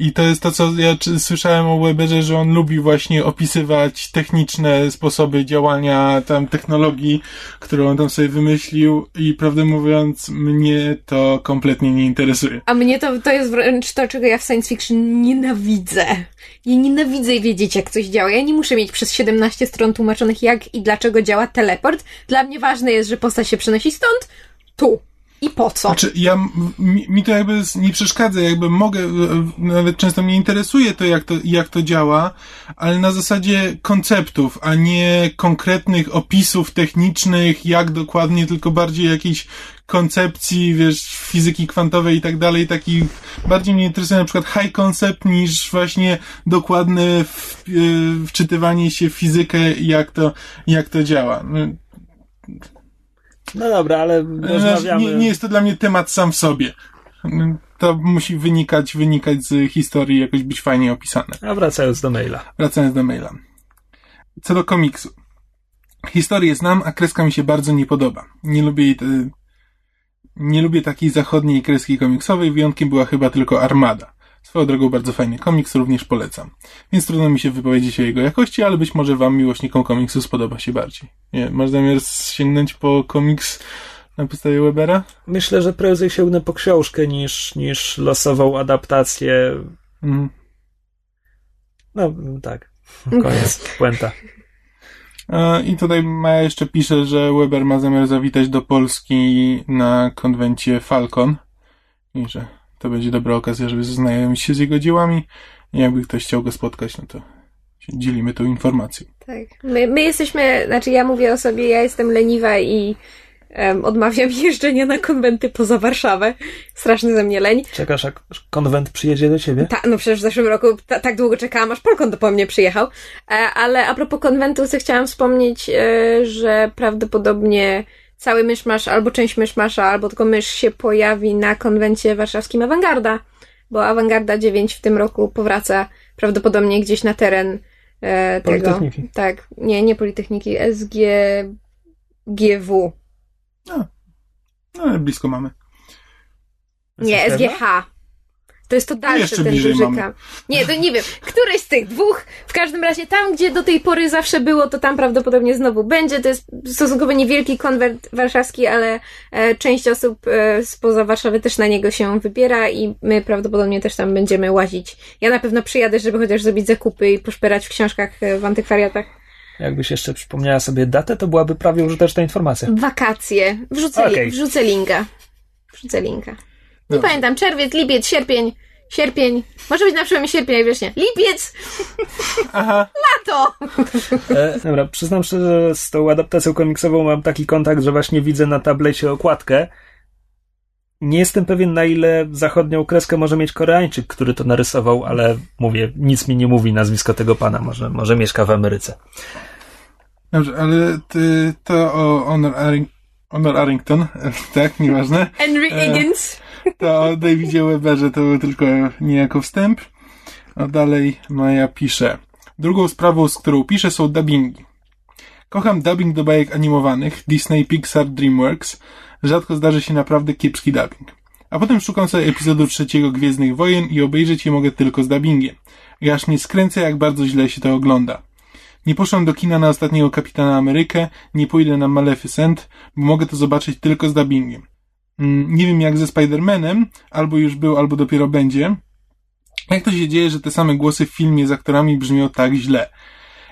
I to jest to, co ja słyszałem o Weberze, że on lubi właśnie opisywać techniczne sposoby działania tam technologii, którą on tam sobie wymyślił i prawdę mówiąc, mnie to kompletnie nie interesuje. A mnie to, to jest wręcz to, czego ja w science fiction nienawidzę. Ja nienawidzę wiedzieć, jak coś działa. Ja nie muszę mieć przez 17 stron tłumaczonych, jak i dlaczego działa teleport. Dla mnie ważne jest, że postać się przenosi stąd, tu. I po co? Znaczy, ja, mi, mi to jakby nie przeszkadza, jakby mogę, e, nawet często mnie interesuje to jak, to, jak to działa, ale na zasadzie konceptów, a nie konkretnych opisów technicznych, jak dokładnie, tylko bardziej jakiejś koncepcji, wiesz, fizyki kwantowej i tak dalej, takich, bardziej mnie interesuje na przykład high concept niż właśnie dokładne w, e, wczytywanie się w fizykę, jak to, jak to działa. No, dobra, ale rozmawiamy. nie, nie jest to dla mnie temat sam w sobie. To musi wynikać, wynikać z historii, jakoś być fajnie opisane. A wracając do maila. Wracając do maila. Co do komiksu. Historię znam, a kreska mi się bardzo nie podoba. Nie lubię jej, te- nie lubię takiej zachodniej kreski komiksowej, wyjątkiem była chyba tylko Armada. Swoją drogą bardzo fajny komiks, również polecam. Więc trudno mi się wypowiedzieć o jego jakości, ale być może wam, miłośnikom komiksu, spodoba się bardziej. Nie, masz zamiar sięgnąć po komiks na podstawie Webera? Myślę, że prędzej sięgnę po książkę niż, niż losową adaptację. Mhm. No tak. Koniec. Puenta. I tutaj Maja jeszcze pisze, że Weber ma zamiar zawitać do Polski na konwencie Falcon i że to będzie dobra okazja, żeby zaznajomić się z jego dziełami. I jakby ktoś chciał go spotkać, no to się dzielimy tą informacją. Tak. My, my jesteśmy, znaczy ja mówię o sobie, ja jestem leniwa i em, odmawiam jeżdżenia na konwenty poza Warszawę. Straszny ze mnie leń. Czekasz, jak konwent przyjedzie do ciebie? Ta, no przecież w zeszłym roku ta, tak długo czekałam, aż Polkon do po mnie przyjechał. E, ale a propos konwentu, to chciałam wspomnieć, e, że prawdopodobnie cały myszmasz, albo część myszmasza, albo tylko mysz się pojawi na konwencie warszawskim Awangarda, bo Awangarda 9 w tym roku powraca prawdopodobnie gdzieś na teren e, tego. Politechniki. Tak, nie, nie Politechniki, SGGW. No, ale blisko mamy. Nie? SGH. To jest to dalszy jeszcze ten duży kam. Nie, to nie wiem. Któryś z tych dwóch, w każdym razie tam, gdzie do tej pory zawsze było, to tam prawdopodobnie znowu będzie. To jest stosunkowo niewielki konwent warszawski, ale e, część osób e, spoza Warszawy też na niego się wybiera i my prawdopodobnie też tam będziemy łazić. Ja na pewno przyjadę, żeby chociaż zrobić zakupy i poszperać w książkach e, w antykwariatach. Jakbyś jeszcze przypomniała sobie datę, to byłaby prawie użyteczna informacja. Wakacje. Wrzucę, Okej. wrzucę linka. Wrzucę linka. Nie Dobrze. pamiętam, czerwiec, lipiec, sierpień, sierpień. Może być na przełomie sierpnia i września. Lipiec! Aha, Lato! E, dobra, przyznam szczerze, że z tą adaptacją komiksową mam taki kontakt, że właśnie widzę na tablecie okładkę. Nie jestem pewien, na ile zachodnią kreskę może mieć Koreańczyk, który to narysował, ale mówię, nic mi nie mówi nazwisko tego pana. Może, może mieszka w Ameryce. dobrze, ale ty, to o Honor, Arring- Honor Arrington, tak, nieważne. Henry E. To o Davidzie Weberze to był tylko niejako wstęp. A dalej Maja pisze. Drugą sprawą, z którą piszę, są dubbingi. Kocham dubbing do bajek animowanych Disney, Pixar, DreamWorks. Rzadko zdarzy się naprawdę kiepski dubbing. A potem szukam sobie epizodu trzeciego Gwiezdnych Wojen i obejrzeć je mogę tylko z dubbingiem. I aż mnie skręca, jak bardzo źle się to ogląda. Nie poszłam do kina na ostatniego Kapitana Amerykę, nie pójdę na Maleficent, bo mogę to zobaczyć tylko z dubbingiem. Mm, nie wiem jak ze Spider-Manem, albo już był, albo dopiero będzie. Jak to się dzieje, że te same głosy w filmie z aktorami brzmią tak źle?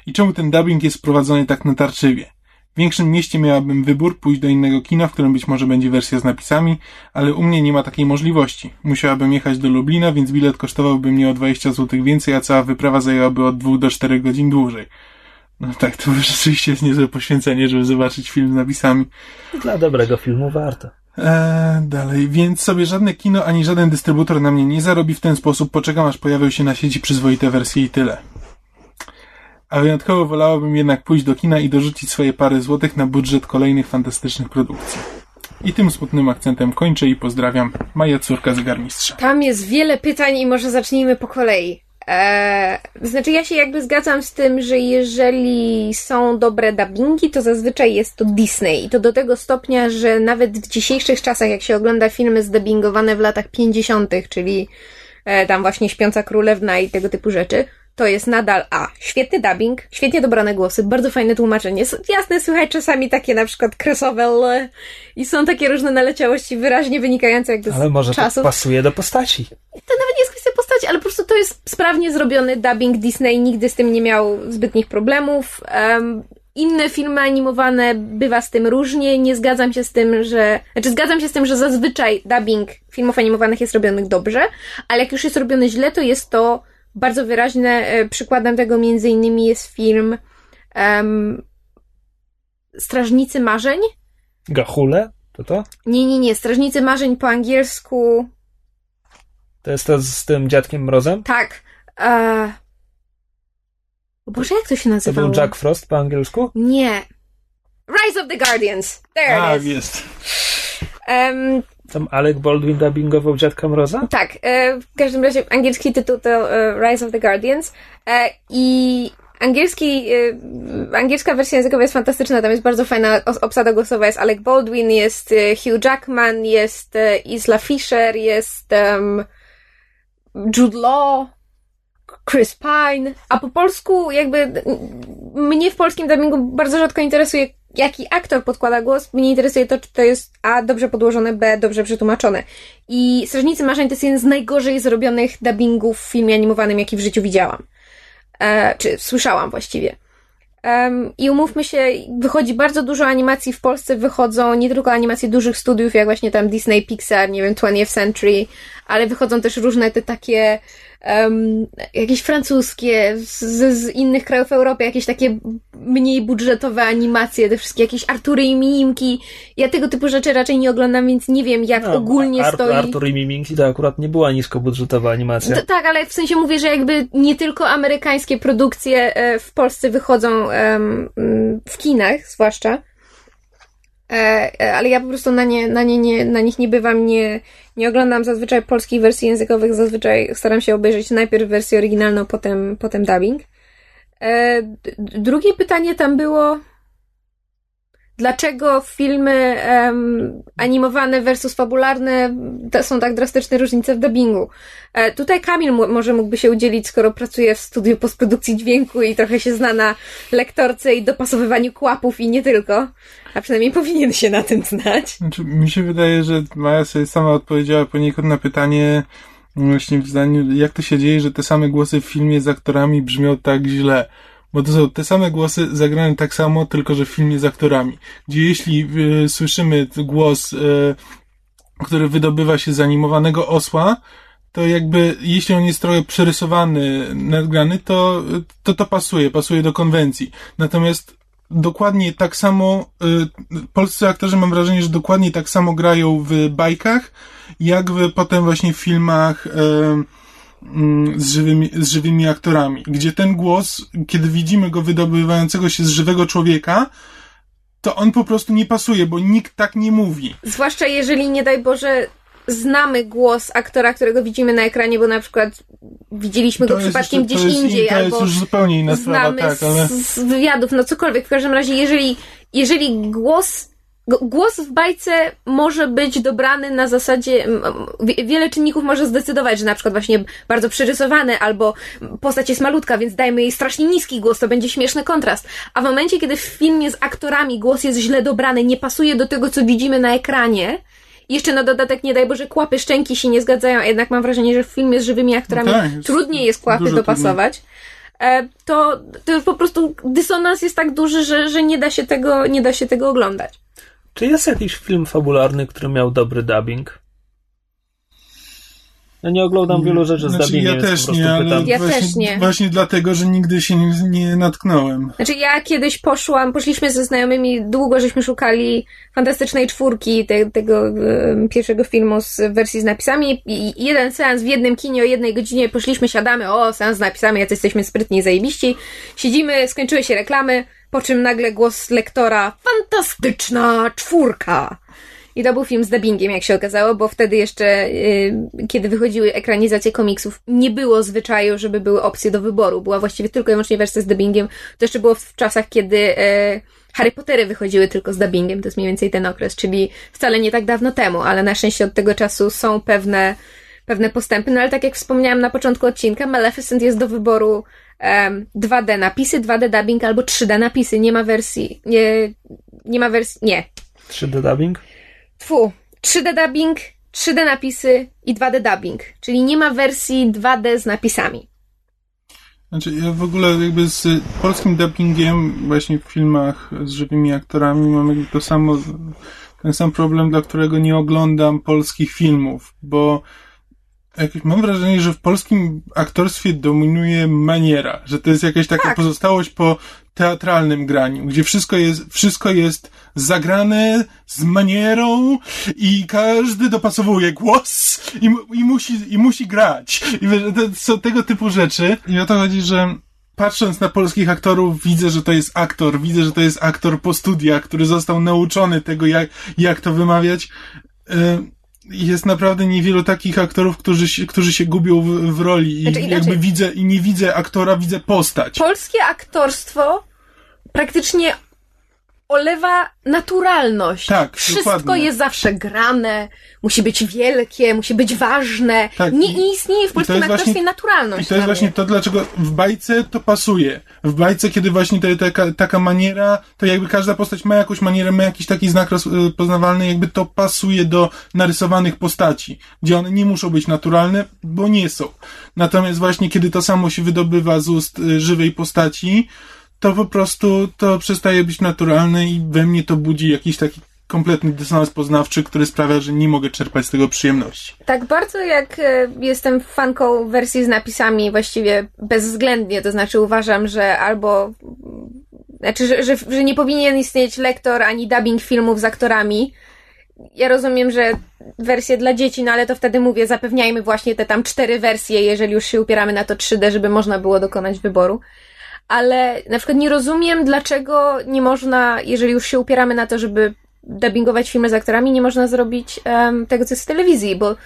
I czemu ten dubbing jest prowadzony tak natarczywie? W większym mieście miałabym wybór pójść do innego kina, w którym być może będzie wersja z napisami, ale u mnie nie ma takiej możliwości. Musiałabym jechać do Lublina, więc bilet kosztowałby mnie o 20 zł więcej, a cała wyprawa zajęłaby od 2 do 4 godzin dłużej. No tak, to rzeczywiście jest niezłe poświęcenie, żeby zobaczyć film z napisami. Dla dobrego filmu warto. Eee, dalej, więc sobie żadne kino ani żaden dystrybutor na mnie nie zarobi w ten sposób. Poczekam aż pojawią się na sieci przyzwoite wersje i tyle. A wyjątkowo wolałabym jednak pójść do kina i dorzucić swoje parę złotych na budżet kolejnych fantastycznych produkcji. I tym smutnym akcentem kończę i pozdrawiam. Maja córka zegarmistrza. Tam jest wiele pytań i może zacznijmy po kolei. Eee, znaczy ja się jakby zgadzam z tym, że jeżeli są dobre dubbingi, to zazwyczaj jest to Disney. I to do tego stopnia, że nawet w dzisiejszych czasach, jak się ogląda filmy zdubbingowane w latach 50., czyli e, tam właśnie Śpiąca Królewna i tego typu rzeczy, to jest nadal A. Świetny dubbing, świetnie dobrane głosy, bardzo fajne tłumaczenie. Jasne, słychać czasami takie na przykład L i są takie różne naleciałości wyraźnie wynikające jakby z Ale może czasów. to pasuje do postaci. To ale po prostu to jest sprawnie zrobiony dubbing Disney, nigdy z tym nie miał zbytnich problemów. Um, inne filmy animowane bywa z tym różnie. Nie zgadzam się z tym, że. Znaczy, zgadzam się z tym, że zazwyczaj dubbing filmów animowanych jest robiony dobrze, ale jak już jest robiony źle, to jest to bardzo wyraźne. E, przykładem tego między innymi jest film um, Strażnicy Marzeń. Gahule? To to? Nie, nie, nie. Strażnicy Marzeń po angielsku. To jest to z tym dziadkiem Mrozem? Tak. E... O Boże, jak to się To nazywało? był Jack Frost po angielsku? Nie. Rise of the Guardians. There A, it is. jest. Em, Tam Alec Baldwin dubbingował dziadka Mroza? tak, e, w każdym razie angielski tytuł to e, Rise of the Guardians e, i angielski, e, angielska wersja językowa jest fantastyczna, tam jest bardzo fajna obsada głosowa, jest Alec Baldwin, jest e, Hugh Jackman, jest e, Isla Fisher, jest em, Jude Law, Chris Pine, a po polsku jakby mnie w polskim dubbingu bardzo rzadko interesuje jaki aktor podkłada głos, mnie interesuje to, czy to jest A, dobrze podłożone, B, dobrze przetłumaczone. I Strażnicy Marzeń to jest jeden z najgorzej zrobionych dubbingów w filmie animowanym, jaki w życiu widziałam. E, czy słyszałam właściwie. Em, I umówmy się, wychodzi bardzo dużo animacji w Polsce, wychodzą nie tylko animacje dużych studiów, jak właśnie tam Disney, Pixar, nie wiem, 20th Century, ale wychodzą też różne te takie em, jakieś francuskie, z, z innych krajów Europy, jakieś takie mniej budżetowe animacje, te wszystkie jakieś Artury i Mimki. Ja tego typu rzeczy raczej nie oglądam, więc nie wiem, jak No, ogólnie Ar- stoi. Artur i Miminki to akurat nie była niskobudżetowa animacja. D- tak, ale w sensie mówię, że jakby nie tylko amerykańskie produkcje e, w Polsce wychodzą mm, w kinach, zwłaszcza. E, e, ale ja po prostu na, nie, na, nie, nie, na nich nie bywam, nie, nie oglądam zazwyczaj polskich wersji językowych, zazwyczaj staram się obejrzeć najpierw wersję oryginalną, potem, potem dubbing. E, drugie pytanie tam było. Dlaczego filmy em, animowane versus fabularne są tak drastyczne różnice w dubbingu? E, tutaj Kamil może mógłby się udzielić, skoro pracuje w studiu postprodukcji dźwięku i trochę się zna na lektorce i dopasowywaniu kłapów i nie tylko. A przynajmniej powinien się na tym znać. Znaczy, mi się wydaje, że Maja sobie sama odpowiedziała poniekąd na pytanie właśnie w zdaniu, jak to się dzieje, że te same głosy w filmie z aktorami brzmią tak źle. Bo to są te same głosy zagrane tak samo, tylko że w filmie z aktorami. Gdzie jeśli y, słyszymy głos, y, który wydobywa się z animowanego osła, to jakby, jeśli on jest trochę przerysowany, nadgrany, to, to to pasuje, pasuje do konwencji. Natomiast dokładnie tak samo, y, polscy aktorzy mam wrażenie, że dokładnie tak samo grają w bajkach, jak w potem właśnie w filmach y, z żywymi, z żywymi aktorami, gdzie ten głos, kiedy widzimy go wydobywającego się z żywego człowieka, to on po prostu nie pasuje, bo nikt tak nie mówi. Zwłaszcza jeżeli, nie daj Boże, znamy głos aktora, którego widzimy na ekranie, bo na przykład widzieliśmy go przypadkiem jeszcze- gdzieś to indziej, to albo jest już zupełnie inna sprawa, znamy tak, ale... z, z wywiadów, no cokolwiek. W każdym razie, jeżeli, jeżeli głos Głos w bajce może być dobrany na zasadzie, wiele czynników może zdecydować, że na przykład właśnie bardzo przerysowany albo postać jest malutka, więc dajmy jej strasznie niski głos, to będzie śmieszny kontrast. A w momencie, kiedy w filmie z aktorami głos jest źle dobrany, nie pasuje do tego, co widzimy na ekranie, jeszcze na dodatek, nie daj Boże, kłapy szczęki się nie zgadzają, a jednak mam wrażenie, że w filmie z żywymi aktorami no tak, trudniej jest kłapy dopasować. E, to, to po prostu dysonans jest tak duży, że, że nie, da się tego, nie da się tego oglądać. Czy jest jakiś film fabularny, który miał dobry dubbing? Ja nie oglądam wielu rzeczy znaczy, z dubbingiem, ja też nie, ale ja właśnie, też nie. Właśnie dlatego, że nigdy się nie, nie natknąłem. Znaczy ja kiedyś poszłam, poszliśmy ze znajomymi, długo żeśmy szukali fantastycznej czwórki te, tego um, pierwszego filmu z wersji z napisami i jeden seans w jednym kinie o jednej godzinie poszliśmy, siadamy, o, seans z napisami, jacy jesteśmy sprytni i zajebiści. Siedzimy, skończyły się reklamy, po czym nagle głos lektora, fantastyczna czwórka! I to był film z dubbingiem, jak się okazało, bo wtedy jeszcze, yy, kiedy wychodziły ekranizacje komiksów, nie było zwyczaju, żeby były opcje do wyboru. Była właściwie tylko i wyłącznie wersja z dubbingiem. To jeszcze było w czasach, kiedy yy, Harry Pottery wychodziły tylko z dubbingiem. To jest mniej więcej ten okres, czyli wcale nie tak dawno temu, ale na szczęście od tego czasu są pewne, pewne postępy. No ale tak jak wspomniałam na początku odcinka, Maleficent jest do wyboru um, 2D napisy, 2D dubbing albo 3D napisy. Nie ma wersji, nie, nie ma wersji, nie. 3D dubbing? Tfu, 3D dubbing, 3D napisy i 2D dubbing, czyli nie ma wersji 2D z napisami. Znaczy, ja w ogóle jakby z polskim dubbingiem, właśnie w filmach z żywymi aktorami, mam jakby to samo, ten sam problem, dla którego nie oglądam polskich filmów, bo jakoś mam wrażenie, że w polskim aktorstwie dominuje maniera, że to jest jakaś taka tak. pozostałość po teatralnym graniu, gdzie wszystko jest, wszystko jest zagrane z manierą i każdy dopasowuje głos i, i musi, i musi grać. I to są tego typu rzeczy. I o to chodzi, że patrząc na polskich aktorów, widzę, że to jest aktor, widzę, że to jest aktor po studiach, który został nauczony tego, jak, jak to wymawiać. Y, jest naprawdę niewielu takich aktorów, którzy się, którzy się gubią w, w roli i znaczy, jakby widzę, i nie widzę aktora, widzę postać. Polskie aktorstwo praktycznie olewa naturalność. Tak, Wszystko dokładnie. jest zawsze grane, musi być wielkie, musi być ważne. Tak, nie, nie istnieje w polskim aktorstwie właśnie, naturalność. I to jest właśnie to, dlaczego w bajce to pasuje. W bajce, kiedy właśnie to, taka, taka maniera, to jakby każda postać ma jakąś manierę, ma jakiś taki znak poznawalny, jakby to pasuje do narysowanych postaci, gdzie one nie muszą być naturalne, bo nie są. Natomiast właśnie, kiedy to samo się wydobywa z ust y, żywej postaci, to po prostu to przestaje być naturalne i we mnie to budzi jakiś taki kompletny dysonans poznawczy, który sprawia, że nie mogę czerpać z tego przyjemności. Tak bardzo jak e, jestem fanką wersji z napisami właściwie bezwzględnie, to znaczy uważam, że albo znaczy, że, że, że nie powinien istnieć lektor ani dubbing filmów z aktorami. Ja rozumiem, że wersje dla dzieci, no ale to wtedy mówię, zapewniajmy właśnie te tam cztery wersje, jeżeli już się upieramy na to 3D, żeby można było dokonać wyboru ale na przykład nie rozumiem, dlaczego nie można, jeżeli już się upieramy na to, żeby dubbingować filmy z aktorami, nie można zrobić um, tego, co jest w telewizji, bo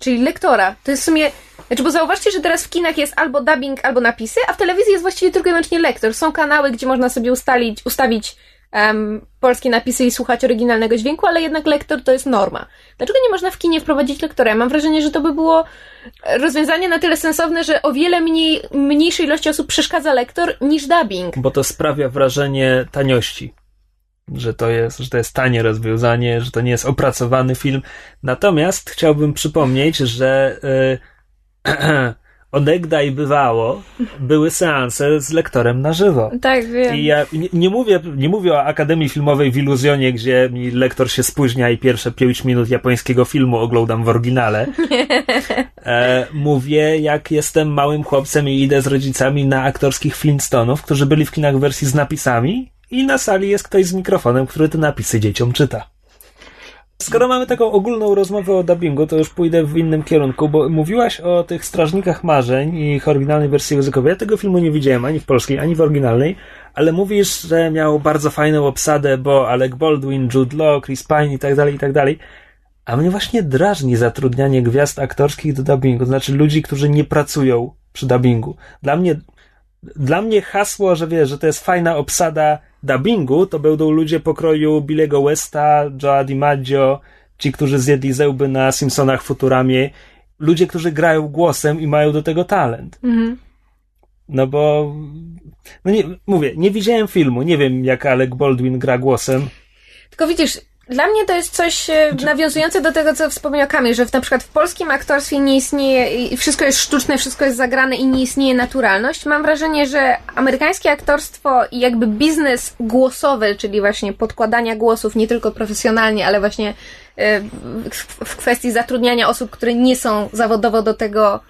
czyli lektora. To jest w sumie. Znaczy, bo zauważcie, że teraz w kinach jest albo dubbing, albo napisy, a w telewizji jest właściwie tylko i wyłącznie lektor. Są kanały, gdzie można sobie ustalić, ustawić um, polskie napisy i słuchać oryginalnego dźwięku, ale jednak lektor to jest norma. Dlaczego nie można w kinie wprowadzić lektora? Ja mam wrażenie, że to by było rozwiązanie na tyle sensowne, że o wiele mniej, mniejszej ilości osób przeszkadza lektor niż dubbing. Bo to sprawia wrażenie taniości. Że to, jest, że to jest tanie rozwiązanie, że to nie jest opracowany film. Natomiast chciałbym przypomnieć, że yy, onegdaj bywało, były seanse z lektorem na żywo. Tak, wiem. I ja nie, nie, mówię, nie mówię o Akademii Filmowej w Iluzjonie, gdzie mi lektor się spóźnia i pierwsze 5 minut japońskiego filmu oglądam w oryginale. E, mówię, jak jestem małym chłopcem i idę z rodzicami na aktorskich Flintstonów, którzy byli w kinach w wersji z napisami i na sali jest ktoś z mikrofonem, który te napisy dzieciom czyta. Skoro mamy taką ogólną rozmowę o dubbingu, to już pójdę w innym kierunku, bo mówiłaś o tych Strażnikach Marzeń i ich oryginalnej wersji językowej. Ja tego filmu nie widziałem ani w polskiej, ani w oryginalnej, ale mówisz, że miał bardzo fajną obsadę, bo Alec Baldwin, Jude Law, Chris Pine i tak dalej, i tak dalej. A mnie właśnie drażni zatrudnianie gwiazd aktorskich do dubbingu, to znaczy ludzi, którzy nie pracują przy dubbingu. Dla mnie dla mnie hasło, że wiesz, że to jest fajna obsada dubbingu, to będą ludzie pokroju Billego Westa, Joe DiMaggio, ci, którzy zjedli zełby na Simpsonach Futuramie, ludzie, którzy grają głosem i mają do tego talent. Mhm. No bo, no nie, mówię, nie widziałem filmu, nie wiem jak Alec Baldwin gra głosem. Tylko widzisz, dla mnie to jest coś e, nawiązujące do tego, co wspomniał Kamil, że w, na przykład w polskim aktorstwie nie istnieje, i wszystko jest sztuczne, wszystko jest zagrane i nie istnieje naturalność. Mam wrażenie, że amerykańskie aktorstwo i jakby biznes głosowy, czyli właśnie podkładania głosów nie tylko profesjonalnie, ale właśnie e, w, kwestii zatrudniania osób, które nie są zawodowo do tego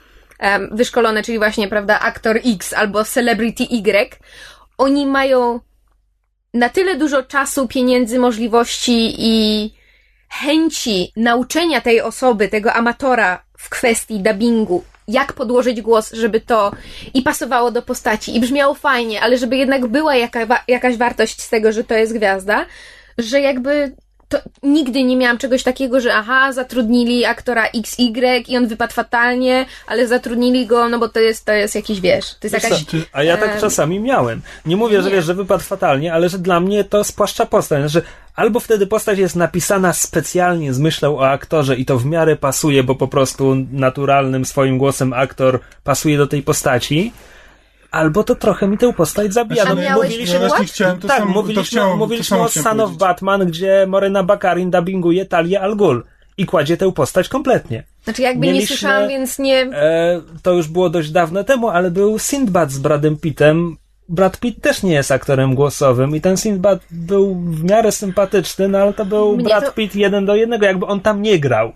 wyszkolone, czyli właśnie, prawda, aktor X albo celebrity Y, oni mają na tyle dużo czasu, pieniędzy, możliwości i chęci nauczenia tej osoby, tego amatora w kwestii dubbingu, jak podłożyć głos, żeby to i pasowało do postaci, i brzmiało fajnie, ale żeby jednak była jaka, jakaś wartość z tego, że to jest gwiazda, że jakby to nigdy nie miałam czegoś takiego, że aha, zatrudnili aktora XY i on wypadł fatalnie, ale zatrudnili go, no bo to jest, to jest jakiś, wiesz, to jest Wiesz jakaś... co, A ja tak em, czasami miałem. Nie mówię, że nie. wiesz, że wypadł fatalnie, ale że dla mnie to spłaszcza postać. Że albo wtedy postać jest napisana specjalnie z myślą o aktorze i to w miarę pasuje, bo po prostu naturalnym swoim głosem aktor pasuje do tej postaci, albo to trochę mi tę postać zabija. No, miałeś mówiliśmy, właśnie przykład? chciałem to tak, samo, to mówiliśmy, chciałem, to mówiliśmy samo o Son of. Batman, gdzie Morena Bakarin dubbinguje Talię Al Ghul i kładzie tę postać kompletnie. Znaczy jakby nie Mieliśmy- słyszałam, więc nie... E, to już było dość dawno temu, ale był Sindbad z Bradem Pittem. Brad Pitt też nie jest aktorem głosowym i ten Sindbad był w miarę sympatyczny, no ale to był Mnie Brad to- Pitt jeden do jednego, jakby on tam nie grał.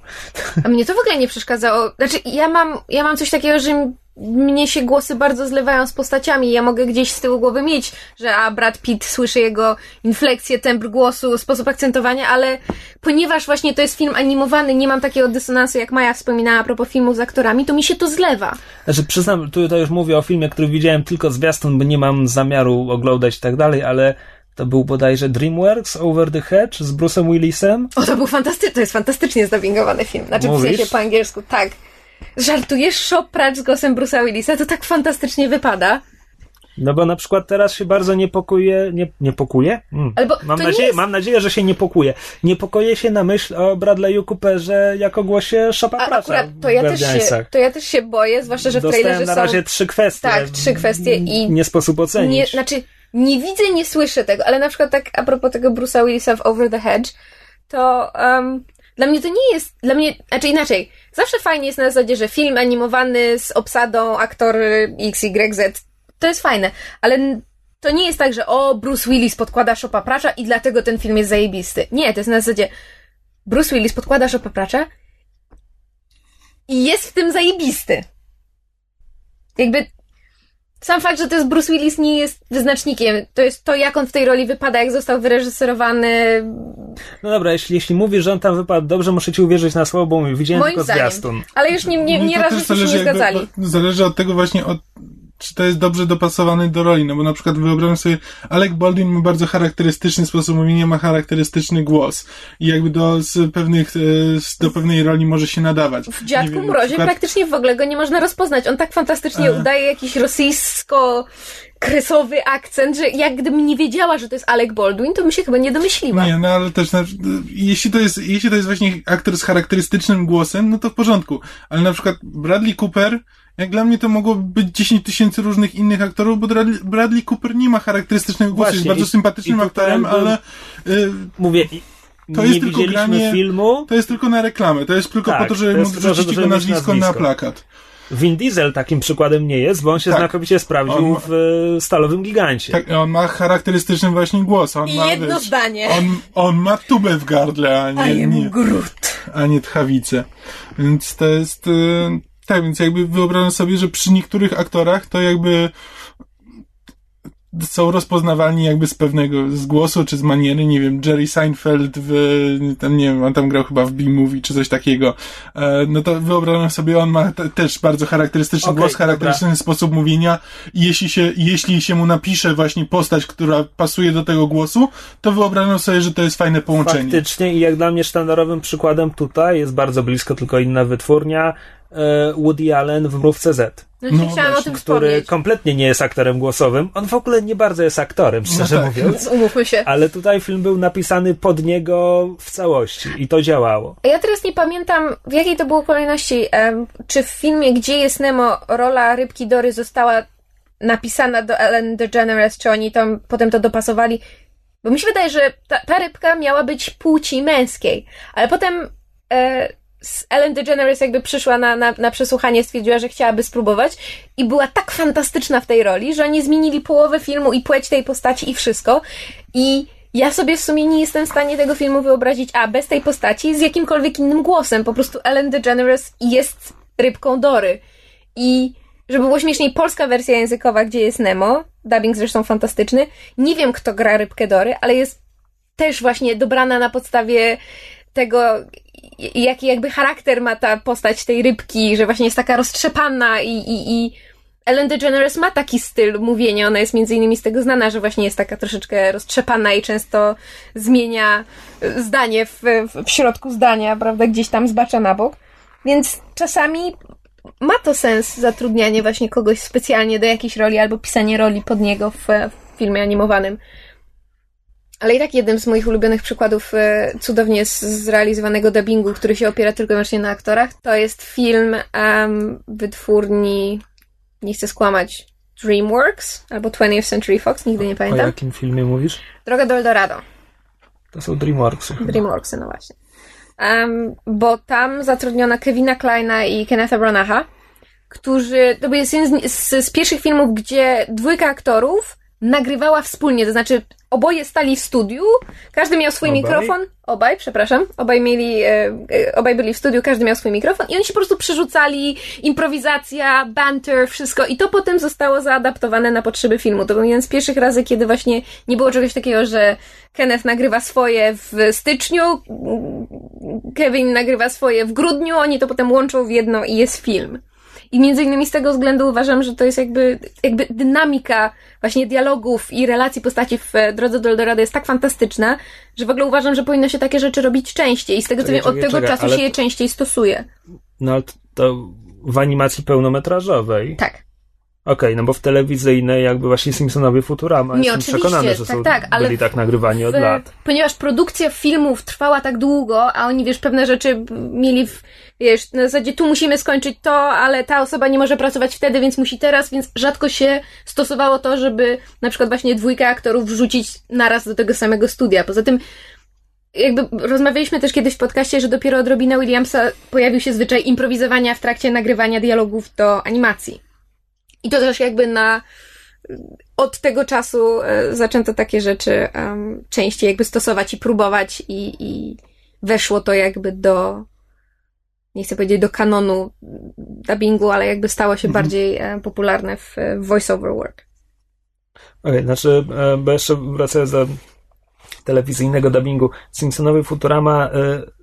A mnie to w ogóle nie przeszkadzało. Znaczy, ja mam, ja mam coś takiego, że mnie się głosy bardzo zlewają z postaciami. Ja mogę gdzieś z tyłu głowy mieć, że a Brad Pitt słyszy jego infleksję, tembr głosu, sposób akcentowania, ale ponieważ właśnie to jest film animowany, nie mam takiego dysonansu, jak Maja wspominała a propos filmu z aktorami, to mi się to zlewa. Znaczy, przyznam, tutaj już mówię o filmie, który widziałem tylko zwiastun, bo nie mam zamiaru oglądać i tak dalej, ale to był bodajże DreamWorks Over the Hedge z Bruce'em Willisem. O, to był fantastyczny, to jest fantastycznie zdubbingowany film. Znaczy, w Mówisz? sensie po angielsku, tak. Żartujesz, shop pracz z głosem Bruce'a Willisa, to tak fantastycznie wypada. No bo na przykład teraz się bardzo niepokuje, nie, niepokuje? Mm. Albo mam, nadzieję, jest- mam nadzieję, że się niepokuje. Niepokoję się na myśl o Bradley'u Cooperze jako głosie Shopa A akurat to ja, w też się, to ja też się boję, zwłaszcza, że w Dostałem trailerze na są... razie trzy kwestie. Tak, trzy kwestie i- Nie sposób ocenić. Nie, znaczy, nie widzę, nie słyszę tego, ale na przykład tak a propos tego Bruce'a Willisa w Over the Hedge, to um, dla mnie to nie jest, dla mnie, znaczy inaczej, zawsze fajnie jest na zasadzie, że film animowany z obsadą aktor XYZ, to jest fajne, ale to nie jest tak, że o, Bruce Willis podkłada Shopa Pracza i dlatego ten film jest zajebisty. Nie, to jest na zasadzie Bruce Willis podkłada Shopa Pracza i jest w tym zajebisty. Jakby sam fakt, że to jest Bruce Willis nie jest wyznacznikiem. To jest to, jak on w tej roli wypada, jak został wyreżyserowany. No dobra, jeśli, jeśli mówisz, że on tam wypadł dobrze, muszę ci uwierzyć na słowo, bo widziałem Moim tylko zdaniem. zwiastun. Ale już nie, nie, nie raz się nie jakby- zgadzali. Zależy od tego właśnie, od, czy to jest dobrze dopasowany do roli, no bo na przykład wyobrażam sobie, Alec Baldwin ma bardzo charakterystyczny sposób mówienia, ma charakterystyczny głos i jakby do, z pewnych, e, z, do pewnej roli może się nadawać. W Dziadku wiem, Mrozie przykład- praktycznie w ogóle go nie można rozpoznać. On tak fantastycznie udaje jakiś rosyjsko-kresowy akcent, że jak gdybym nie wiedziała, że to jest Alec Baldwin, to bym się chyba nie domyśliła. Nie, no ale też, jeśli to jest, jeśli to jest właśnie aktor z charakterystycznym głosem, no to w porządku. Ale na przykład Bradley Cooper, jak dla mnie to mogło być 10 tysięcy różnych innych aktorów, bo Bradley, Bradley Cooper nie ma charakterystycznego głosu, jest bardzo i- sympatycznym i aktorem, był- ale y, Mówię, To nie jest tylko granie- filmu. to jest tylko na reklamę, to jest tylko Tak, po to, żeby wrzucić żeby jego nazwisko na plakat. Vin Diesel takim przykładem nie jest, bo on się Tak. znakomicie sprawdził On- w e, Stalowym Gigancie. Tak, on ma charakterystyczny właśnie głos. On I ma, jedno wiesz, zdanie. On, on ma tubę w gardle, a nie, nie, Groot. a nie tchawicę. Więc to jest, y, tak, więc jakby wyobrażam sobie, że przy niektórych aktorach to jakby są rozpoznawalni jakby z pewnego, z głosu czy z maniery, nie wiem, Jerry Seinfeld w, tam nie wiem, on tam grał chyba w B-Movie czy coś takiego, e, no to wyobrażam sobie, on ma te, też bardzo charakterystyczny Okej, głos, charakterystyczny sposób mówienia i jeśli się, jeśli się mu napisze właśnie postać, która pasuje do tego głosu, to wyobrażam sobie, że to jest fajne połączenie. Faktycznie i jak dla mnie sztandarowym przykładem tutaj jest bardzo blisko, tylko inna wytwórnia. E, Woody Allen w Mrówce Z. No, No chciałam o tym który wspomnieć. kompletnie nie jest aktorem głosowym. On w ogóle nie bardzo jest aktorem, szczerze tak. mówiąc. Umówmy się. Ale tutaj film był napisany pod niego w całości i to działało. A Ja teraz nie pamiętam, w jakiej to było kolejności. Czy w filmie Gdzie jest Nemo rola rybki Dory została napisana do Ellen DeGeneres, czy oni tam potem to dopasowali? Bo mi się wydaje, że ta, ta rybka miała być płci męskiej, ale potem e, Ellen DeGeneres jakby przyszła na, na, na przesłuchanie, stwierdziła, że chciałaby spróbować i była tak fantastyczna w tej roli, że oni zmienili połowę filmu i płeć tej postaci i wszystko. I ja sobie w sumie nie jestem w stanie tego filmu wyobrazić, a bez tej postaci z jakimkolwiek innym głosem. Po prostu Ellen DeGeneres jest rybką Dory. I żeby było śmieszniej, polska wersja językowa, gdzie jest Nemo, dubbing zresztą fantastyczny. Nie wiem, kto gra rybkę Dory, ale jest też właśnie dobrana na podstawie tego, jaki jakby charakter ma ta postać tej rybki, że właśnie jest taka roztrzepana i, i, i Ellen DeGeneres ma taki styl mówienia. Ona jest między innymi z tego znana, że właśnie jest taka troszeczkę roztrzepana i często zmienia zdanie w, w, w środku zdania, prawda, gdzieś tam zbacza na bok. Więc czasami ma to sens zatrudnianie właśnie kogoś specjalnie do jakiejś roli albo pisanie roli pod niego w, w filmie animowanym. Ale i tak jednym z moich ulubionych przykładów e, cudownie zrealizowanego dubbingu, który się opiera tylko i wyłącznie na aktorach, to jest film em, wytwórni, nie chcę skłamać, DreamWorks albo 20th Century Fox, nigdy nie O pamiętam. jakim filmie mówisz? Droga do Eldorado. To są DreamWorksy. chyba. DreamWorksy, no właśnie. Em, bo tam zatrudniono Kevina Kleina i Kennetha Branacha, którzy, to był jest jeden z, z, z pierwszych filmów, gdzie dwójka aktorów nagrywała wspólnie, to znaczy oboje stali w studiu, każdy miał swój Obaj? mikrofon, obaj, przepraszam, obaj mieli, e, e, obaj byli w studiu, każdy miał swój mikrofon i oni się po prostu przerzucali, improwizacja, banter, wszystko i to potem zostało zaadaptowane na potrzeby filmu. To był jeden z pierwszych razy, kiedy właśnie nie było czegoś takiego, że Kenneth nagrywa swoje w styczniu, Kevin nagrywa swoje w grudniu, oni to potem łączą w jedno i jest film. I między innymi z tego względu uważam, że to jest jakby, jakby dynamika właśnie dialogów i relacji postaci w e, Drodze do Eldorado jest tak fantastyczna, że w ogóle uważam, że powinno się takie rzeczy robić częściej. I z tego co wiem, od tego czasu ale się je częściej stosuje. No ale to w animacji pełnometrażowej. Tak. Okej, no bo w telewizyjnej jakby właśnie Simpsonowie Futurama. Nie, Jestem oczywiście, przekonany, że tak, są, tak, ale byli tak nagrywani od w- lat. Ponieważ produkcja filmów trwała tak długo, a oni, wiesz, pewne rzeczy mieli w, wiesz, na zasadzie tu musimy skończyć to, ale ta osoba nie może pracować wtedy, więc musi teraz, więc rzadko się stosowało to, żeby na przykład właśnie dwójkę aktorów wrzucić naraz do tego samego studia. Poza tym jakby rozmawialiśmy też kiedyś w podcaście, że dopiero od Robina Williamsa pojawił się zwyczaj improwizowania w trakcie nagrywania dialogów do animacji. I to też jakby na od tego czasu e, zaczęto takie rzeczy em, częściej jakby stosować i próbować i, i weszło to jakby do nie chcę powiedzieć do kanonu dubbingu, ale jakby stało się Mhm. bardziej e, popularne w, e, w voice-over work. Okej, znaczy, e, bo jeszcze wracając do telewizyjnego dubbingu, Simpsonowie Futurama,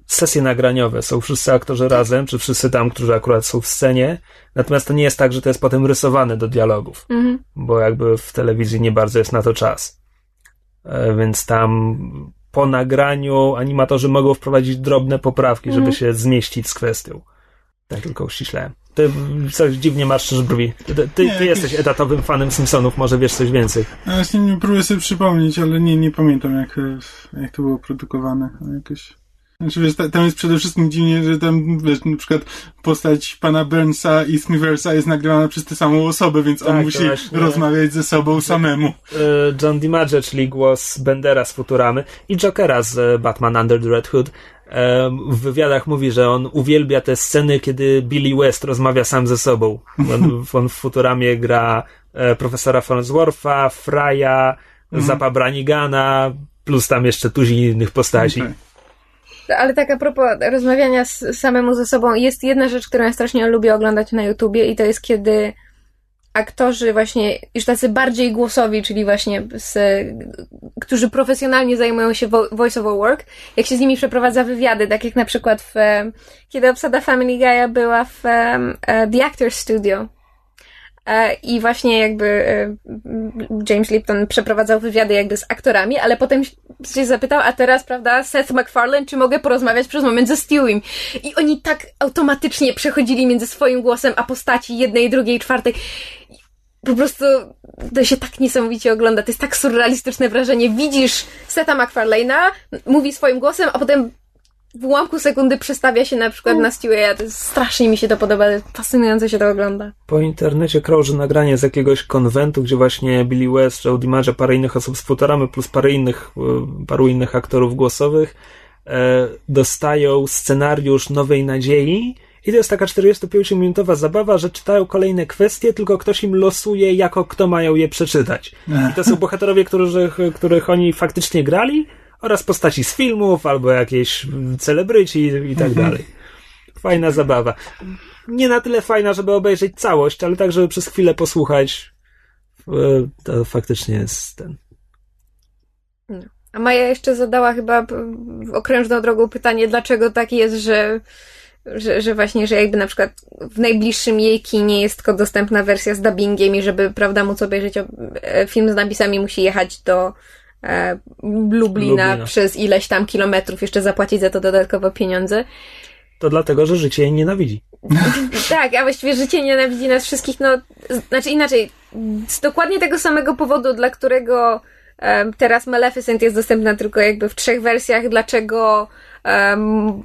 sesje nagraniowe, są wszyscy aktorzy razem, czy wszyscy tam, którzy akurat są w scenie, natomiast to nie jest tak, że to jest potem rysowane do dialogów, Mhm. bo jakby w telewizji nie bardzo jest na to czas. E, Więc tam po nagraniu animatorzy mogą wprowadzić drobne poprawki, żeby Mhm. się zmieścić z kwestią. Tak tylko uściślałem. Ty coś dziwnie marszczysz brwi. Ty, ty, ty Nie, jakieś- jesteś etatowym fanem Simpsonów, może wiesz coś więcej. No właśnie nie próbuję sobie przypomnieć, ale nie, nie pamiętam jak, jak to było produkowane. Jakoś... Znaczy wiesz, ta- tam jest przede wszystkim dziwnie, że tam, wiesz, na przykład postać pana Burnsa i Smithersa jest nagrywana przez tę samą osobę, więc on Tak, to musi właśnie. rozmawiać ze sobą samemu. E, John DiMaggio, czyli głos Bendera z Futuramy i Jokera z e, Batman Under the Red Hood. e, W wywiadach mówi, że on uwielbia te sceny, kiedy Billy West rozmawia sam ze sobą. On, on w Futuramie gra profesora Farnswortha, Frya, Zapa Branigana, plus tam jeszcze tuzi innych postaci. Okej. Ale tak a propos rozmawiania z, samemu ze sobą, jest jedna rzecz, którą ja strasznie lubię oglądać na YouTubie i to jest kiedy aktorzy właśnie już tacy bardziej głosowi, czyli właśnie z, którzy profesjonalnie zajmują się vo- voice over work, jak się z nimi przeprowadza wywiady, tak jak na przykład w, kiedy obsada Family Guy'a była w e, The Actors Studio. E, I właśnie jakby e, James Lipton przeprowadzał wywiady jakby z aktorami, ale potem się zapytał, a teraz, prawda, Seth MacFarlane, czy mogę porozmawiać przez moment ze Stewiem? I oni tak automatycznie przechodzili między swoim głosem a postaci jednej, drugiej, czwartej. Po prostu to się tak niesamowicie ogląda. To jest tak surrealistyczne wrażenie. Widzisz Seta MacFarlane'a, mówi swoim głosem, a potem w ułamku sekundy przestawia się na przykład na Stewie. To jest, strasznie mi się to podoba. Fascynujące się to ogląda. Po internecie krąży nagranie z jakiegoś konwentu, gdzie właśnie Billy West, Joe DiMaggio, parę innych osób z Futuramy, plus parę innych, e, paru innych aktorów głosowych e, dostają scenariusz Nowej Nadziei i to jest taka 45-minutowa zabawa, że czytają kolejne kwestie, tylko ktoś im losuje, jako kto mają je przeczytać. I to są bohaterowie, których, których oni faktycznie grali, oraz postaci z filmów, albo jakieś celebryci i tak mhm. dalej. Fajna zabawa. Nie na tyle fajna, żeby obejrzeć całość, ale tak, żeby przez chwilę posłuchać. E, to faktycznie jest ten. A Maja jeszcze zadała chyba okrężną drogą pytanie, dlaczego tak jest, że, że, że właśnie, że jakby na przykład w najbliższym jej kinie jest tylko dostępna wersja z dubbingiem i żeby, prawda, móc obejrzeć e, film z napisami musi jechać do, e, Lublina, Lublina przez ileś tam kilometrów, jeszcze zapłacić za to dodatkowe pieniądze. To dlatego, że życie jej nienawidzi. tak, a właściwie życie nienawidzi nas wszystkich, no, znaczy inaczej, z dokładnie tego samego powodu, dla którego um, teraz Maleficent jest dostępna tylko jakby w trzech wersjach, dlaczego um,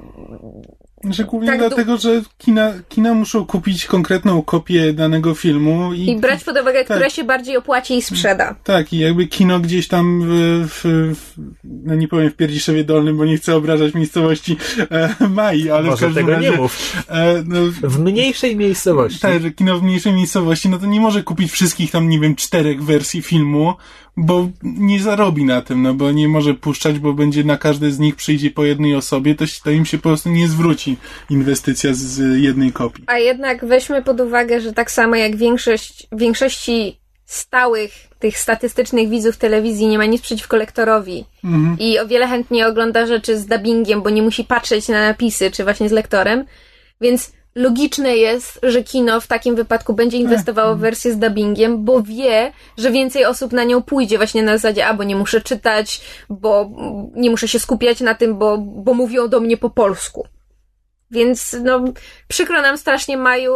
że głównie tak, dlatego, że kina, kina muszą kupić konkretną kopię danego filmu i, i brać pod uwagę, tak. która się bardziej opłaci i sprzeda. Tak, i jakby kino gdzieś tam w, w, w no nie powiem w Pierdziszewie Dolnym, bo nie chcę obrażać miejscowości e, Mai, ale Może w każdym tego razie... nie mów. E, no, w mniejszej miejscowości. Tak, że kino w mniejszej miejscowości, no to nie może kupić wszystkich tam, nie wiem, czterech wersji filmu, bo nie zarobi na tym, no bo nie może puszczać, bo będzie na każde z nich przyjdzie po jednej osobie, to, to im się po prostu nie zwróci inwestycja z, z jednej kopii. A jednak weźmy pod uwagę, że tak samo jak większość, większości stałych tych statystycznych widzów telewizji nie ma nic przeciwko lektorowi mhm. i o wiele chętniej ogląda rzeczy z dubbingiem, bo nie musi patrzeć na napisy, czy właśnie z lektorem, więc logiczne jest, że kino w takim wypadku będzie inwestowało w wersję z dubbingiem, bo wie, że więcej osób na nią pójdzie właśnie na zasadzie, a bo nie muszę czytać, bo nie muszę się skupiać na tym, bo, bo mówią do mnie po polsku. Więc no, przykro nam strasznie Maju,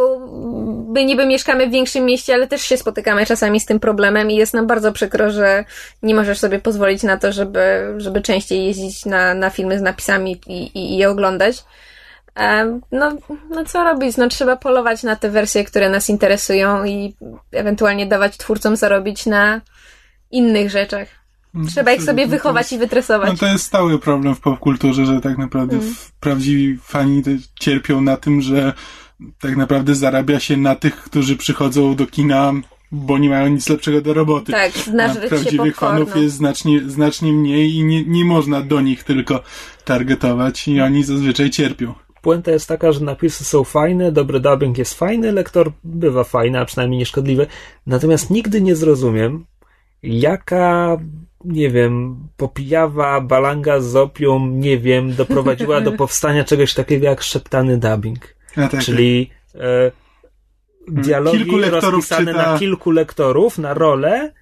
my niby mieszkamy w większym mieście, ale też się spotykamy czasami z tym problemem i jest nam bardzo przykro, że nie możesz sobie pozwolić na to, żeby, żeby częściej jeździć na, na filmy z napisami i, i, i je oglądać. No, no co robić? No trzeba polować na te wersje, które nas interesują i ewentualnie dawać twórcom zarobić na innych rzeczach. Mm, trzeba ich sobie wychować i wytresować. No to jest stały problem w popkulturze, że tak naprawdę mm. prawdziwi fani cierpią na tym, że tak naprawdę zarabia się na tych, którzy przychodzą do kina bo nie mają nic lepszego do roboty. Tak, znaczy prawdziwych fanów jest znacznie, znacznie mniej i nie, nie można do nich tylko targetować i oni zazwyczaj cierpią puenta jest taka, że napisy są fajne, dobry dubbing jest fajny, lektor bywa fajny, a przynajmniej nieszkodliwy. Natomiast nigdy nie zrozumiem, jaka, nie wiem, popijawa balanga z opium, nie wiem, doprowadziła do powstania czegoś takiego jak szeptany dubbing. Tak, Czyli tak. e, dialogi rozpisane czyta... na kilku lektorów, na rolę,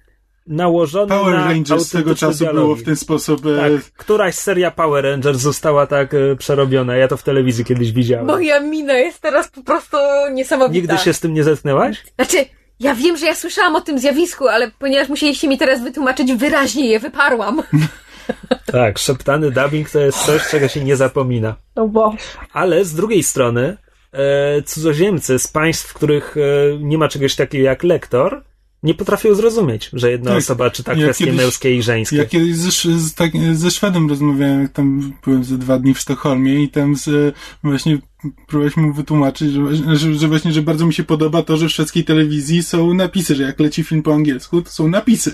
nałożony Power na Rangers tego czasu dialogi. było w ten sposób. E, tak, któraś seria Power Rangers została tak e, przerobiona. Ja to w telewizji kiedyś widziałem. Moja mina jest teraz po prostu niesamowita. Nigdy się z tym nie zetknęłaś? Znaczy, ja wiem, że ja słyszałam o tym zjawisku, ale ponieważ musieliście mi teraz wytłumaczyć, wyraźnie je wyparłam. tak, szeptany dubbing to jest coś, czego się nie zapomina. No bo. Ale z drugiej strony, e, cudzoziemcy z państw, w których e, nie ma czegoś takiego jak lektor, nie potrafią zrozumieć, że jedna tak, osoba czyta ja kwestie kiedyś, męskie i żeńskie. Ja kiedyś ze, z, tak, ze Szwedem rozmawiałem, jak tam byłem ze dwa dni w Sztokholmie i tam z, właśnie próbowaliśmy mu wytłumaczyć, że, że, że, właśnie, że bardzo mi się podoba to, że w szwedzkiej telewizji są napisy, że jak leci film po angielsku, to są napisy.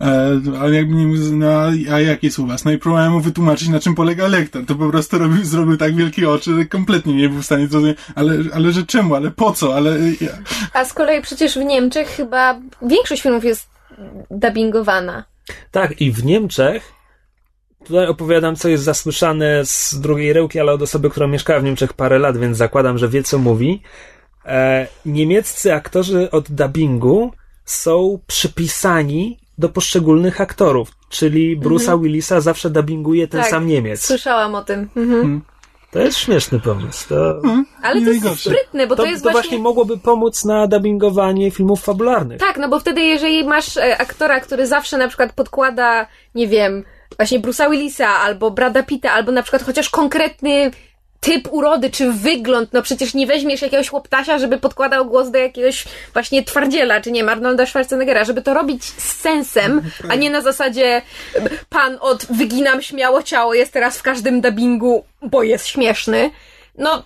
E, ale jakby nie no, a jak jest u was? No i próbowałem mu wytłumaczyć, na czym polega lektor. To po prostu robił, zrobił tak wielkie oczy, że kompletnie nie był w stanie zrozumieć, ale, ale że czemu, ale po co, ale... Ja. A z kolei przecież w Niemczech chyba większość filmów jest dubbingowana. Tak, i w Niemczech Tutaj opowiadam, co jest zasłyszane z drugiej rełki, ale od osoby, która mieszkała w Niemczech parę lat, więc zakładam, że wie, co mówi. E, niemieccy aktorzy od dubbingu są przypisani do poszczególnych aktorów, czyli Bruce'a Willisa zawsze dubbinguje ten Tak. sam Niemiec. Słyszałam o tym. Mhm. To jest śmieszny pomysł. To, Ale Nie to jest sprytne, bo to, to, jest to właśnie... właśnie mogłoby pomóc na dubbingowanie filmów fabularnych. Tak, no bo wtedy jeżeli masz e, aktora, który zawsze na przykład podkłada, nie wiem, właśnie Bruce'a Willisa albo Brada Pitta, albo na przykład chociaż konkretny typ urody czy wygląd, no przecież nie weźmiesz jakiegoś chłoptasia, żeby podkładał głos do jakiegoś właśnie twardziela, czy nie, Arnolda Schwarzeneggera, żeby to robić z sensem, a nie na zasadzie pan od wyginam śmiało ciało jest teraz w każdym dubbingu, bo jest śmieszny. No,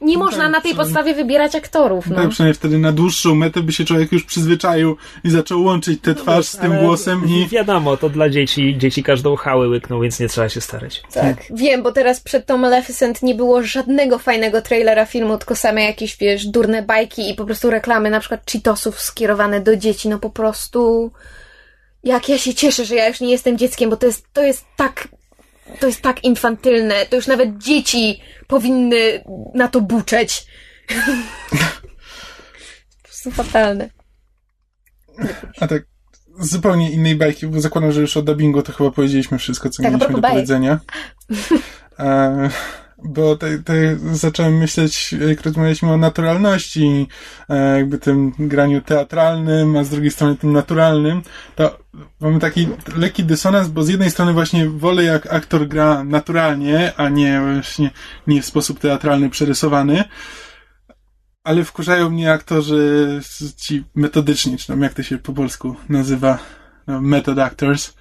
nie można na tej podstawie wybierać aktorów, no. Tak, przynajmniej wtedy na dłuższą metę by się człowiek już przyzwyczaił i zaczął łączyć tę twarz z tym Ale głosem i... Wiadomo, to dla dzieci, dzieci każdą chałę łykną, więc nie trzeba się starać. Tak. Wiem, bo teraz przed tą Maleficent nie było żadnego fajnego trailera filmu, tylko same jakieś, wiesz, durne bajki i po prostu reklamy, na przykład Cheetosów skierowane do dzieci. No po prostu. Jak ja się cieszę, że ja już nie jestem dzieckiem, bo to jest, to jest tak. To jest tak infantylne. To już nawet dzieci powinny na to buczeć. po prostu fatalne. A tak zupełnie innej bajki, bo zakładam, że już o dubbingu to chyba powiedzieliśmy wszystko, co Tak, mieliśmy do bajek. powiedzenia. E, bo te, te zacząłem myśleć, jak rozmawialiśmy o naturalności, e, jakby tym graniu teatralnym, a z drugiej strony tym naturalnym, to mamy taki lekki dysonans, bo z jednej strony właśnie wolę jak aktor gra naturalnie, a nie właśnie nie w sposób teatralny przerysowany, ale wkurzają mnie aktorzy ci metodyczni, czy tam jak to się po polsku nazywa, no, method actors.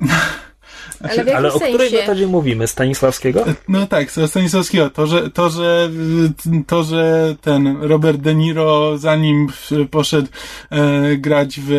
Ale w jakim Ale o której metodzie mówimy? Stanisławskiego? No tak, z Stanisławskiego. To, że, to, że, to, że ten Robert De Niro, zanim poszedł e, grać w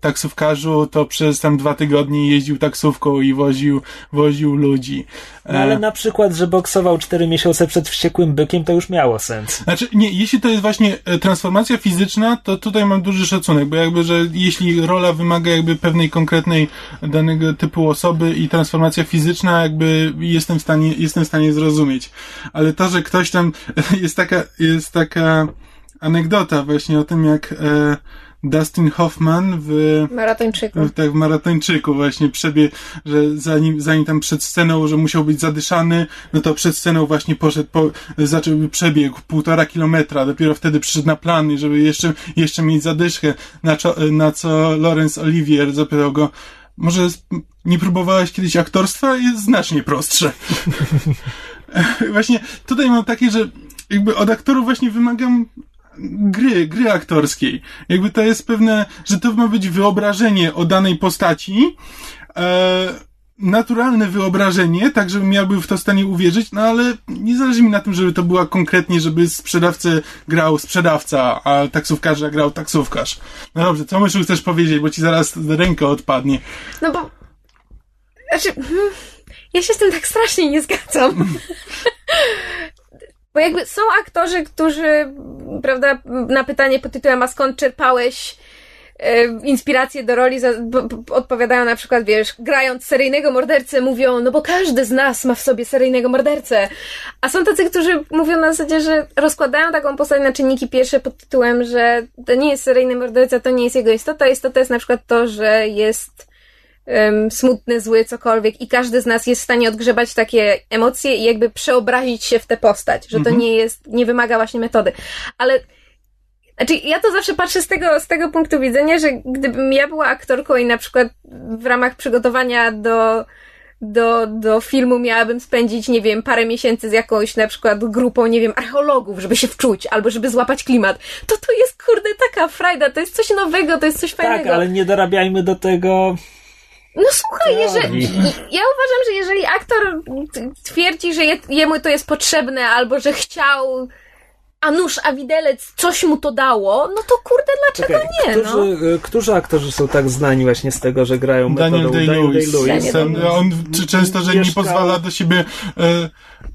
taksówkarzu, to przez tam dwa tygodnie jeździł taksówką i woził, woził ludzi. E, No ale na przykład, że boksował 4 miesiące przed wściekłym bykiem, to już miało sens. Znaczy, nie, jeśli to jest właśnie e, transformacja fizyczna, to tutaj mam duży szacunek, bo jakby, że jeśli rola wymaga jakby pewnej konkretnej danego typu osoby i transformacja fizyczna, jakby jestem w stanie, jestem w stanie zrozumieć. Ale to, że ktoś tam, jest taka, jest taka anegdota właśnie o tym, jak e, Dustin Hoffman w Maratończyku. w- tak w maratończyku właśnie przebie, że zanim, zanim tam przed sceną, że musiał być zadyszany, no to przed sceną właśnie poszedł, po, zaczął przebiegł półtora kilometra, dopiero wtedy przyszedł na plany, żeby jeszcze, jeszcze mieć zadyszkę, na, co- na co Laurence Olivier zapytał go, może nie próbowałeś kiedyś aktorstwa? Jest znacznie prostsze. właśnie tutaj mam takie, że jakby od aktorów właśnie wymagam gry, gry aktorskiej. Jakby to jest pewne, że to ma być wyobrażenie o danej postaci, e, naturalne wyobrażenie, tak żebym ja w to stanie uwierzyć, no ale nie zależy mi na tym, żeby to była konkretnie, żeby sprzedawcę grał sprzedawca, a taksówkarza grał taksówkarz. No dobrze, co myślisz chcesz powiedzieć, bo ci zaraz ręka odpadnie. No bo. Znaczy, hmm, ja się z tym tak strasznie nie zgadzam. Bo jakby są aktorzy, którzy, prawda, na pytanie pod tytułem, a skąd czerpałeś e, inspirację do roli, za, b, b, odpowiadają na przykład, wiesz, grając seryjnego mordercę, mówią, no bo każdy z nas ma w sobie seryjnego mordercę. A są tacy, którzy mówią na zasadzie, że rozkładają taką postać na czynniki pierwsze pod tytułem, że to nie jest seryjny morderca, to nie jest jego istota. Istota jest na przykład to, że jest em, smutny, zły, cokolwiek i każdy z nas jest w stanie odgrzebać takie emocje i jakby przeobrazić się w tę postać, że to nie jest, nie wymaga właśnie metody. Ale znaczy, ja to zawsze patrzę z tego, z tego punktu widzenia, że gdybym ja była aktorką i na przykład w ramach przygotowania do, do, do filmu miałabym spędzić, nie wiem, parę miesięcy z jakąś na przykład grupą, nie wiem, archeologów, żeby się wczuć, albo żeby złapać klimat, to to jest, kurde, taka frajda, to jest coś nowego, to jest coś fajnego. Tak, ale nie dorabiamy do tego. No słuchaj, jeżeli, ja uważam, że jeżeli aktor twierdzi, że je, jemu to jest potrzebne, albo że chciał, a nóż, a widelec, coś mu to dało, no to kurde, dlaczego Czekaj, nie, którzy, no? którzy aktorzy są tak znani właśnie z tego, że grają Daniel metodą Day-Lewis. Daniel Ten- Day-Lewis. On czy często, że nie pozwala do siebie e,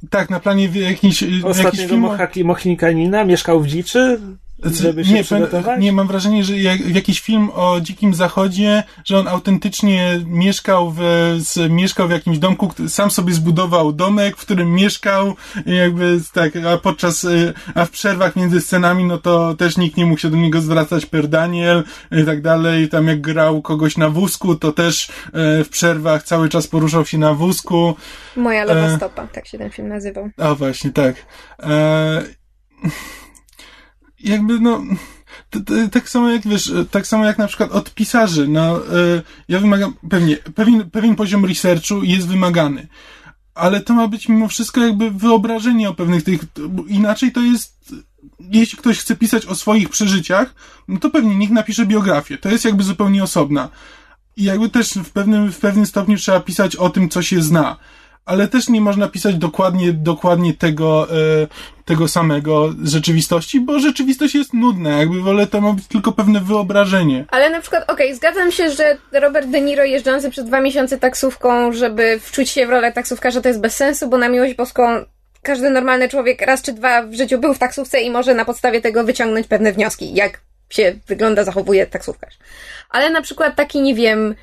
tak, na planie w jakichś, Ostatniego filmach. Mohaki- Mohikanina mieszkał w dziczy, żeby się nie, przygotować? nie, mam wrażenie, że jak, jakiś film o dzikim zachodzie, że on autentycznie mieszkał w, z, mieszkał w jakimś domku, sam sobie zbudował domek, w którym mieszkał, jakby tak, a podczas, y, a w przerwach między scenami, no to też nikt nie mógł się do niego zwracać per Daniel i tak dalej. Tam jak grał kogoś na wózku, to też e, w przerwach cały czas poruszał się na wózku. Moja lewa E. stopa, tak się ten film nazywał. A właśnie, tak. E, jakby no. Tak samo jak wiesz, tak samo jak na przykład od pisarzy, no, e, ja wymagam, pewnie, pewien, pewien poziom researchu jest wymagany, ale to ma być mimo wszystko jakby wyobrażenie o pewnych tych, inaczej to jest, jeśli ktoś chce pisać o swoich przeżyciach, no to pewnie niech napisze biografię, to jest jakby zupełnie osobna. I jakby też w pewnym, w pewnym stopniu trzeba pisać o tym, co się zna. Ale też nie można pisać dokładnie, dokładnie tego, e, tego samego rzeczywistości, bo rzeczywistość jest nudna. Jakby wolę to ma być tylko pewne wyobrażenie. Ale na przykład, okej, zgadzam się, że Robert De Niro jeżdżący przez dwa miesiące taksówką, żeby wczuć się w rolę taksówkarza, to jest bez sensu, bo na miłość boską każdy normalny człowiek raz czy dwa w życiu był w taksówce i może na podstawie tego wyciągnąć pewne wnioski, jak się wygląda, zachowuje taksówkarz. Ale na przykład taki, nie wiem,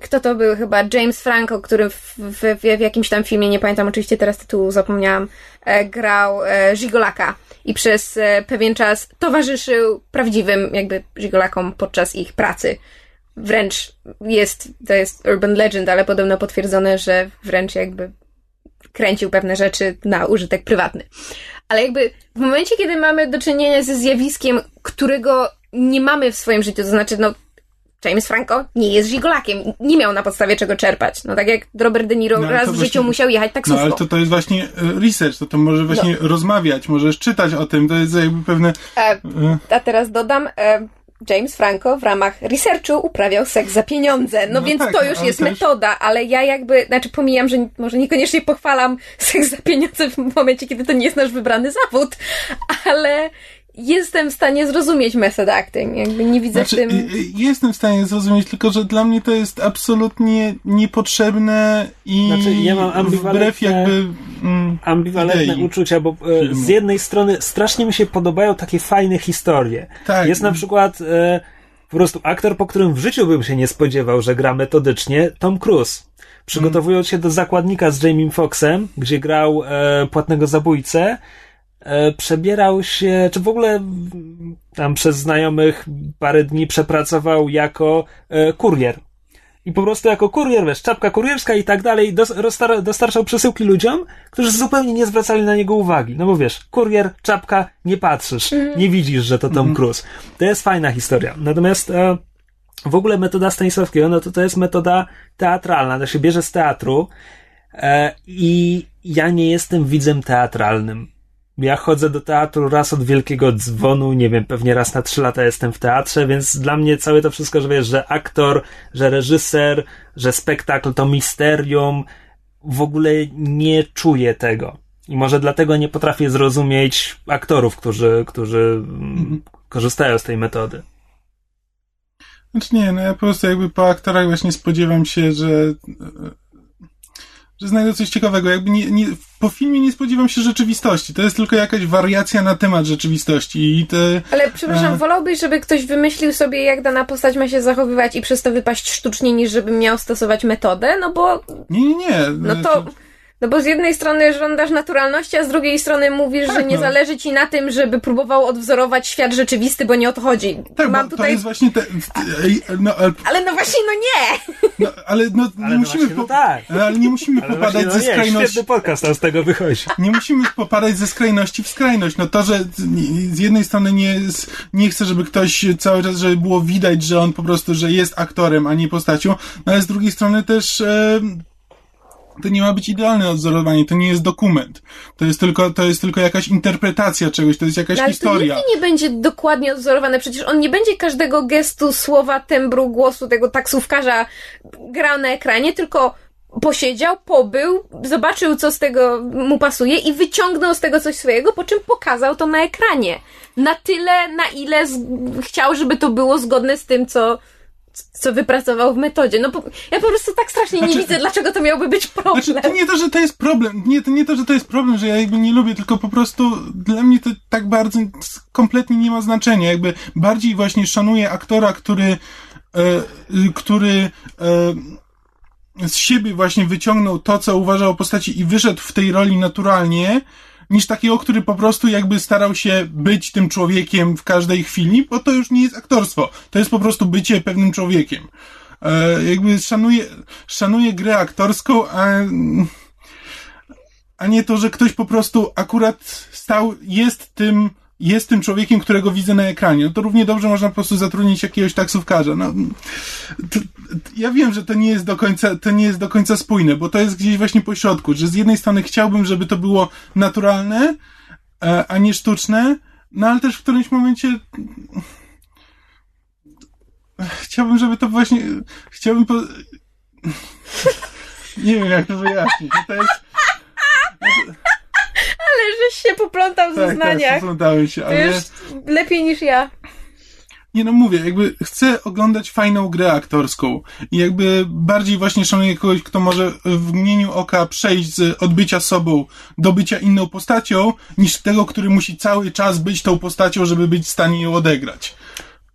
kto to był, chyba James Franco, który w, w, w jakimś tam filmie, nie pamiętam oczywiście teraz tytułu, zapomniałam, e, grał e, Żigolaka i przez e, pewien czas towarzyszył prawdziwym jakby Żigolakom podczas ich pracy. Wręcz jest, to jest urban legend, ale podobno potwierdzone, że wręcz jakby kręcił pewne rzeczy na użytek prywatny. Ale jakby w momencie, kiedy mamy do czynienia ze zjawiskiem, którego nie mamy w swoim życiu, to znaczy, no, James Franco nie jest żigolakiem, nie miał na podstawie czego czerpać. No tak jak Robert De Niro No, raz w właśnie- życiu musiał jechać No taksówką. ale to, to jest właśnie e, research, to, to może właśnie rozmawiać, możesz czytać o tym, to jest jakby pewne... E, E, a teraz dodam, e, James Franco w ramach researchu uprawiał seks za pieniądze. No, No więc tak, to no, już jest też- metoda, ale ja jakby, znaczy pomijam, że może niekoniecznie pochwalam seks za pieniądze w momencie, kiedy to nie jest nasz wybrany zawód, ale jestem w stanie zrozumieć method acting. Jakby nie widzę Znaczy, w tym... y, y, jestem w stanie zrozumieć, tylko że dla mnie to jest absolutnie niepotrzebne i Znaczy, ja mam wbrew ambiwalentne- jakby... Mm, ambiwalentne idei uczucia, bo e, filmu. z jednej strony strasznie mi się podobają takie fajne historie. Tak. Jest na przykład e, po prostu aktor, po którym w życiu bym się nie spodziewał, że gra metodycznie, Tom Cruise. Przygotowując się do zakładnika z Jamie Foxxem, gdzie grał e, płatnego zabójcę, przebierał się, czy w ogóle tam przez znajomych parę dni przepracował jako e, kurier. I po prostu jako kurier, wiesz, czapka kurierska i tak dalej, dostarczał przesyłki ludziom, którzy zupełnie nie zwracali na niego uwagi. No bo wiesz, kurier, czapka, nie patrzysz, nie widzisz, że to Tom Cruise. To jest fajna historia. Natomiast e, w ogóle metoda Stanisławskiego, no to to jest metoda teatralna, to się bierze z teatru e, i ja nie jestem widzem teatralnym. Ja chodzę do teatru raz od wielkiego dzwonu, nie wiem, pewnie raz na trzy lata jestem w teatrze, więc dla mnie całe to wszystko, że wiesz, że aktor, że reżyser, że spektakl to misterium, w ogóle nie czuję tego. I może dlatego nie potrafię zrozumieć aktorów, którzy, którzy mm, korzystają z tej metody. Znaczy nie, no ja po prostu jakby po aktorach właśnie spodziewam się, że że znajdę coś ciekawego. Jakby nie, nie, po filmie nie spodziewam się rzeczywistości. To jest tylko jakaś wariacja na temat rzeczywistości i te... Ale przepraszam, E. wolałbyś, żeby ktoś wymyślił sobie, jak dana postać ma się zachowywać i przez to wypaść sztucznie, niż żeby miał stosować metodę? No bo Nie, nie, nie. No to. No bo z jednej strony żądasz naturalności, a z drugiej strony mówisz, Tak, że nie no. zależy ci na tym, żeby próbował odwzorować świat rzeczywisty, bo nie o to chodzi. Tak, Mam bo to tutaj. jest właśnie te... No, ale, Ale no właśnie, no nie! no, ale no, Ale nie no musimy... właśnie, no tak. Ale nie musimy Ale popadać właśnie, no ze nie, skrajności. świetny podcast z tego wychodzi. nie musimy popadać ze skrajności w skrajność. No to, że z jednej strony nie, nie chcę, żeby ktoś cały czas, żeby było widać, że on po prostu, że jest aktorem, a nie postacią, no ale z drugiej strony też e, to nie ma być idealne odzorowanie, to nie jest dokument. To jest tylko, to jest tylko jakaś interpretacja czegoś, to jest jakaś No, ale to historia. nigdy nie będzie dokładnie odwzorowane. Przecież on nie będzie każdego gestu, słowa, tembru, głosu tego taksówkarza grał na ekranie, tylko posiedział, pobył, zobaczył, co z tego mu pasuje i wyciągnął z tego coś swojego, po czym pokazał to na ekranie. Na tyle, na ile z- chciał, żeby to było zgodne z tym, co, co wypracował w metodzie. No ja po prostu tak strasznie nie Znaczy- widzę, dlaczego to miałby być problem. Znaczy, to nie to, że to jest problem. Nie, to nie to, że to jest problem, że ja jakby nie lubię, tylko po prostu dla mnie to tak bardzo kompletnie nie ma znaczenia. Jakby bardziej właśnie szanuję aktora, który, e, który e, z siebie właśnie wyciągnął to, co uważał o postaci i wyszedł w tej roli naturalnie, niż takiego, który po prostu jakby starał się być tym człowiekiem w każdej chwili, bo to już nie jest aktorstwo. To jest po prostu bycie pewnym człowiekiem. E, jakby szanuję, szanuję grę aktorską, a, a nie to, że ktoś po prostu akurat stał, jest tym, jest tym człowiekiem, którego widzę na ekranie. No to równie dobrze można po prostu zatrudnić jakiegoś taksówkarza. No, to, ja wiem, że to nie jest do końca, to nie jest do końca spójne, bo to jest gdzieś właśnie po środku, że z jednej strony chciałbym, żeby to było naturalne, e, a nie sztuczne, no ale też w którymś momencie chciałbym, żeby to właśnie, chciałbym po... nie wiem, jak to wyjaśnić. To jest, Ale żeś się poplątał w tak, tak, zeznaniach. poplątałem się, ale... lepiej niż ja. Nie no mówię, jakby chcę oglądać fajną grę aktorską i jakby bardziej właśnie szanuję kogoś, kto może w mgnieniu oka przejść z odbycia sobą do bycia inną postacią, niż tego, który musi cały czas być tą postacią, żeby być w stanie ją odegrać.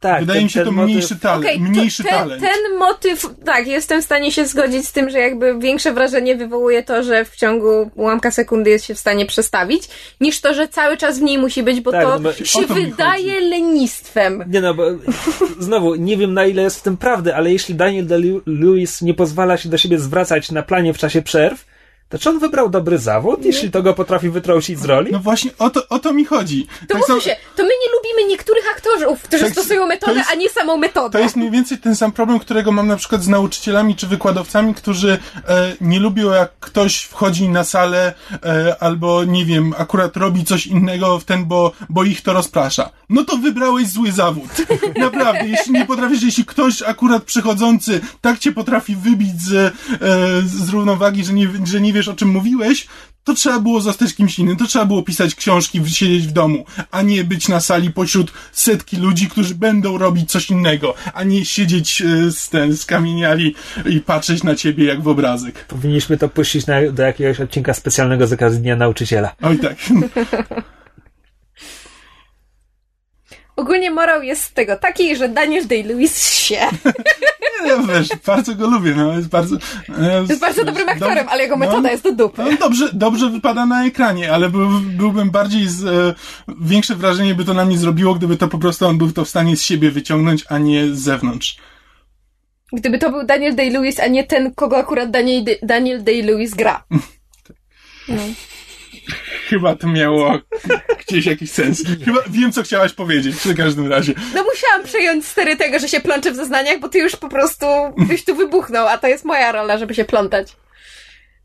Tak, Wydaje ten- mi się ten to motyw- mniejszy talent, Okej, to mniejszy te, talent. ten motyw, tak, jestem w stanie się zgodzić z tym, że jakby większe wrażenie wywołuje to, że w ciągu ułamka sekundy jest się w stanie przestawić, niż to, że cały czas w niej musi być, bo Tak, to no się to wydaje lenistwem. Nie no, bo znowu, nie wiem na ile jest w tym prawdy, ale jeśli Daniel Day-Lewis nie pozwala się do siebie zwracać na planie w czasie przerw, to czy on wybrał dobry zawód, jeśli to go potrafi wytrącić z roli? No właśnie o to, o to mi chodzi. To Tak samo- się, to my nie lubimy niektórych aktorów, którzy Tak, stosują metodę, to jest- a nie samą metodę. To jest mniej więcej ten sam problem, którego mam na przykład z nauczycielami czy wykładowcami, którzy e, nie lubią jak ktoś wchodzi na salę e, albo nie wiem, akurat robi coś innego w ten, bo, bo ich to rozprasza. No to wybrałeś zły zawód. Naprawdę, jeśli nie potrafisz, jeśli ktoś akurat przychodzący tak cię potrafi wybić z, e, z równowagi, że nie, że nie wiesz o czym mówiłeś, to trzeba było zostać kimś innym, to trzeba było pisać książki, siedzieć w domu, a nie być na sali pośród setki ludzi, którzy będą robić coś innego, a nie siedzieć e, z ten, skamieniali i patrzeć na ciebie jak w obrazek. Powinniśmy to puścić na, do jakiegoś odcinka specjalnego z okazji Dnia Nauczyciela. Oj tak. Ogólnie morał jest z tego taki, że Daniel Day-Lewis się. Ja wiesz, bardzo go lubię, no, jest bardzo... e, Jest bardzo dobrym aktorem, ale jego metoda no, jest do dupy. No, dobrze, dobrze wypada na ekranie, ale był, byłbym bardziej z, e, większe wrażenie by to na mnie zrobiło, gdyby to po prostu on był to w stanie z siebie wyciągnąć, a nie z zewnątrz. Gdyby to był Daniel Day-Lewis, a nie ten, kogo akurat Daniel, Daniel Day-Lewis gra. No. Chyba to miało gdzieś jakiś sens. Chyba wiem, co chciałaś powiedzieć, przy każdym razie. no musiałam przejąć stery tego, że się plączę w zeznaniach, bo ty już po prostu byś tu wybuchnął, a to jest moja rola, żeby się plątać.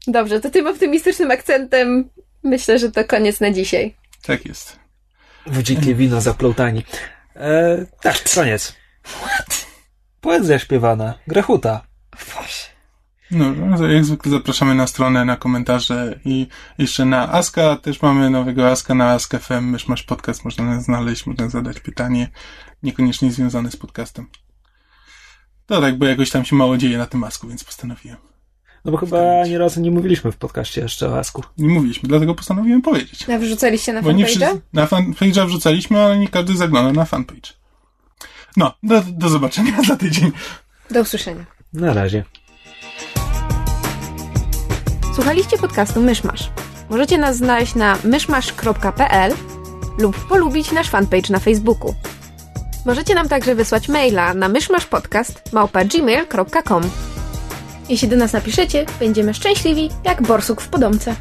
Dobrze, to tym optymistycznym akcentem myślę, że to koniec na dzisiaj. Tak jest. W dzikie wino zaplątani. E, tak, koniec. Poezja śpiewana. Grechuta. No, no, jak zwykle zapraszamy na stronę, na komentarze i jeszcze na Aska. Też mamy nowego Aska na Ask FM. Mysz masz podcast, można nas znaleźć, można zadać pytanie, niekoniecznie związane z podcastem. To tak, bo jakoś tam się mało dzieje na tym Asku, więc postanowiłem. No bo chyba ani razu nie mówiliśmy w podcaście jeszcze o Asku. Nie mówiliśmy, dlatego postanowiłem powiedzieć. A wrzucaliście na nie fanpage'a? wszyscy, na fanpage'a wrzucaliśmy, ale nie każdy zagląda na fanpage. No, do, do zobaczenia za tydzień. Do usłyszenia. Na razie. Słuchaliście podcastu Myszmasz. Możecie nas znaleźć na myszmasz.pl lub polubić nasz fanpage na Facebooku. Możecie nam także wysłać maila na myszmaszpodcast.gmail.com Jeśli do nas napiszecie, będziemy szczęśliwi jak borsuk w podomce.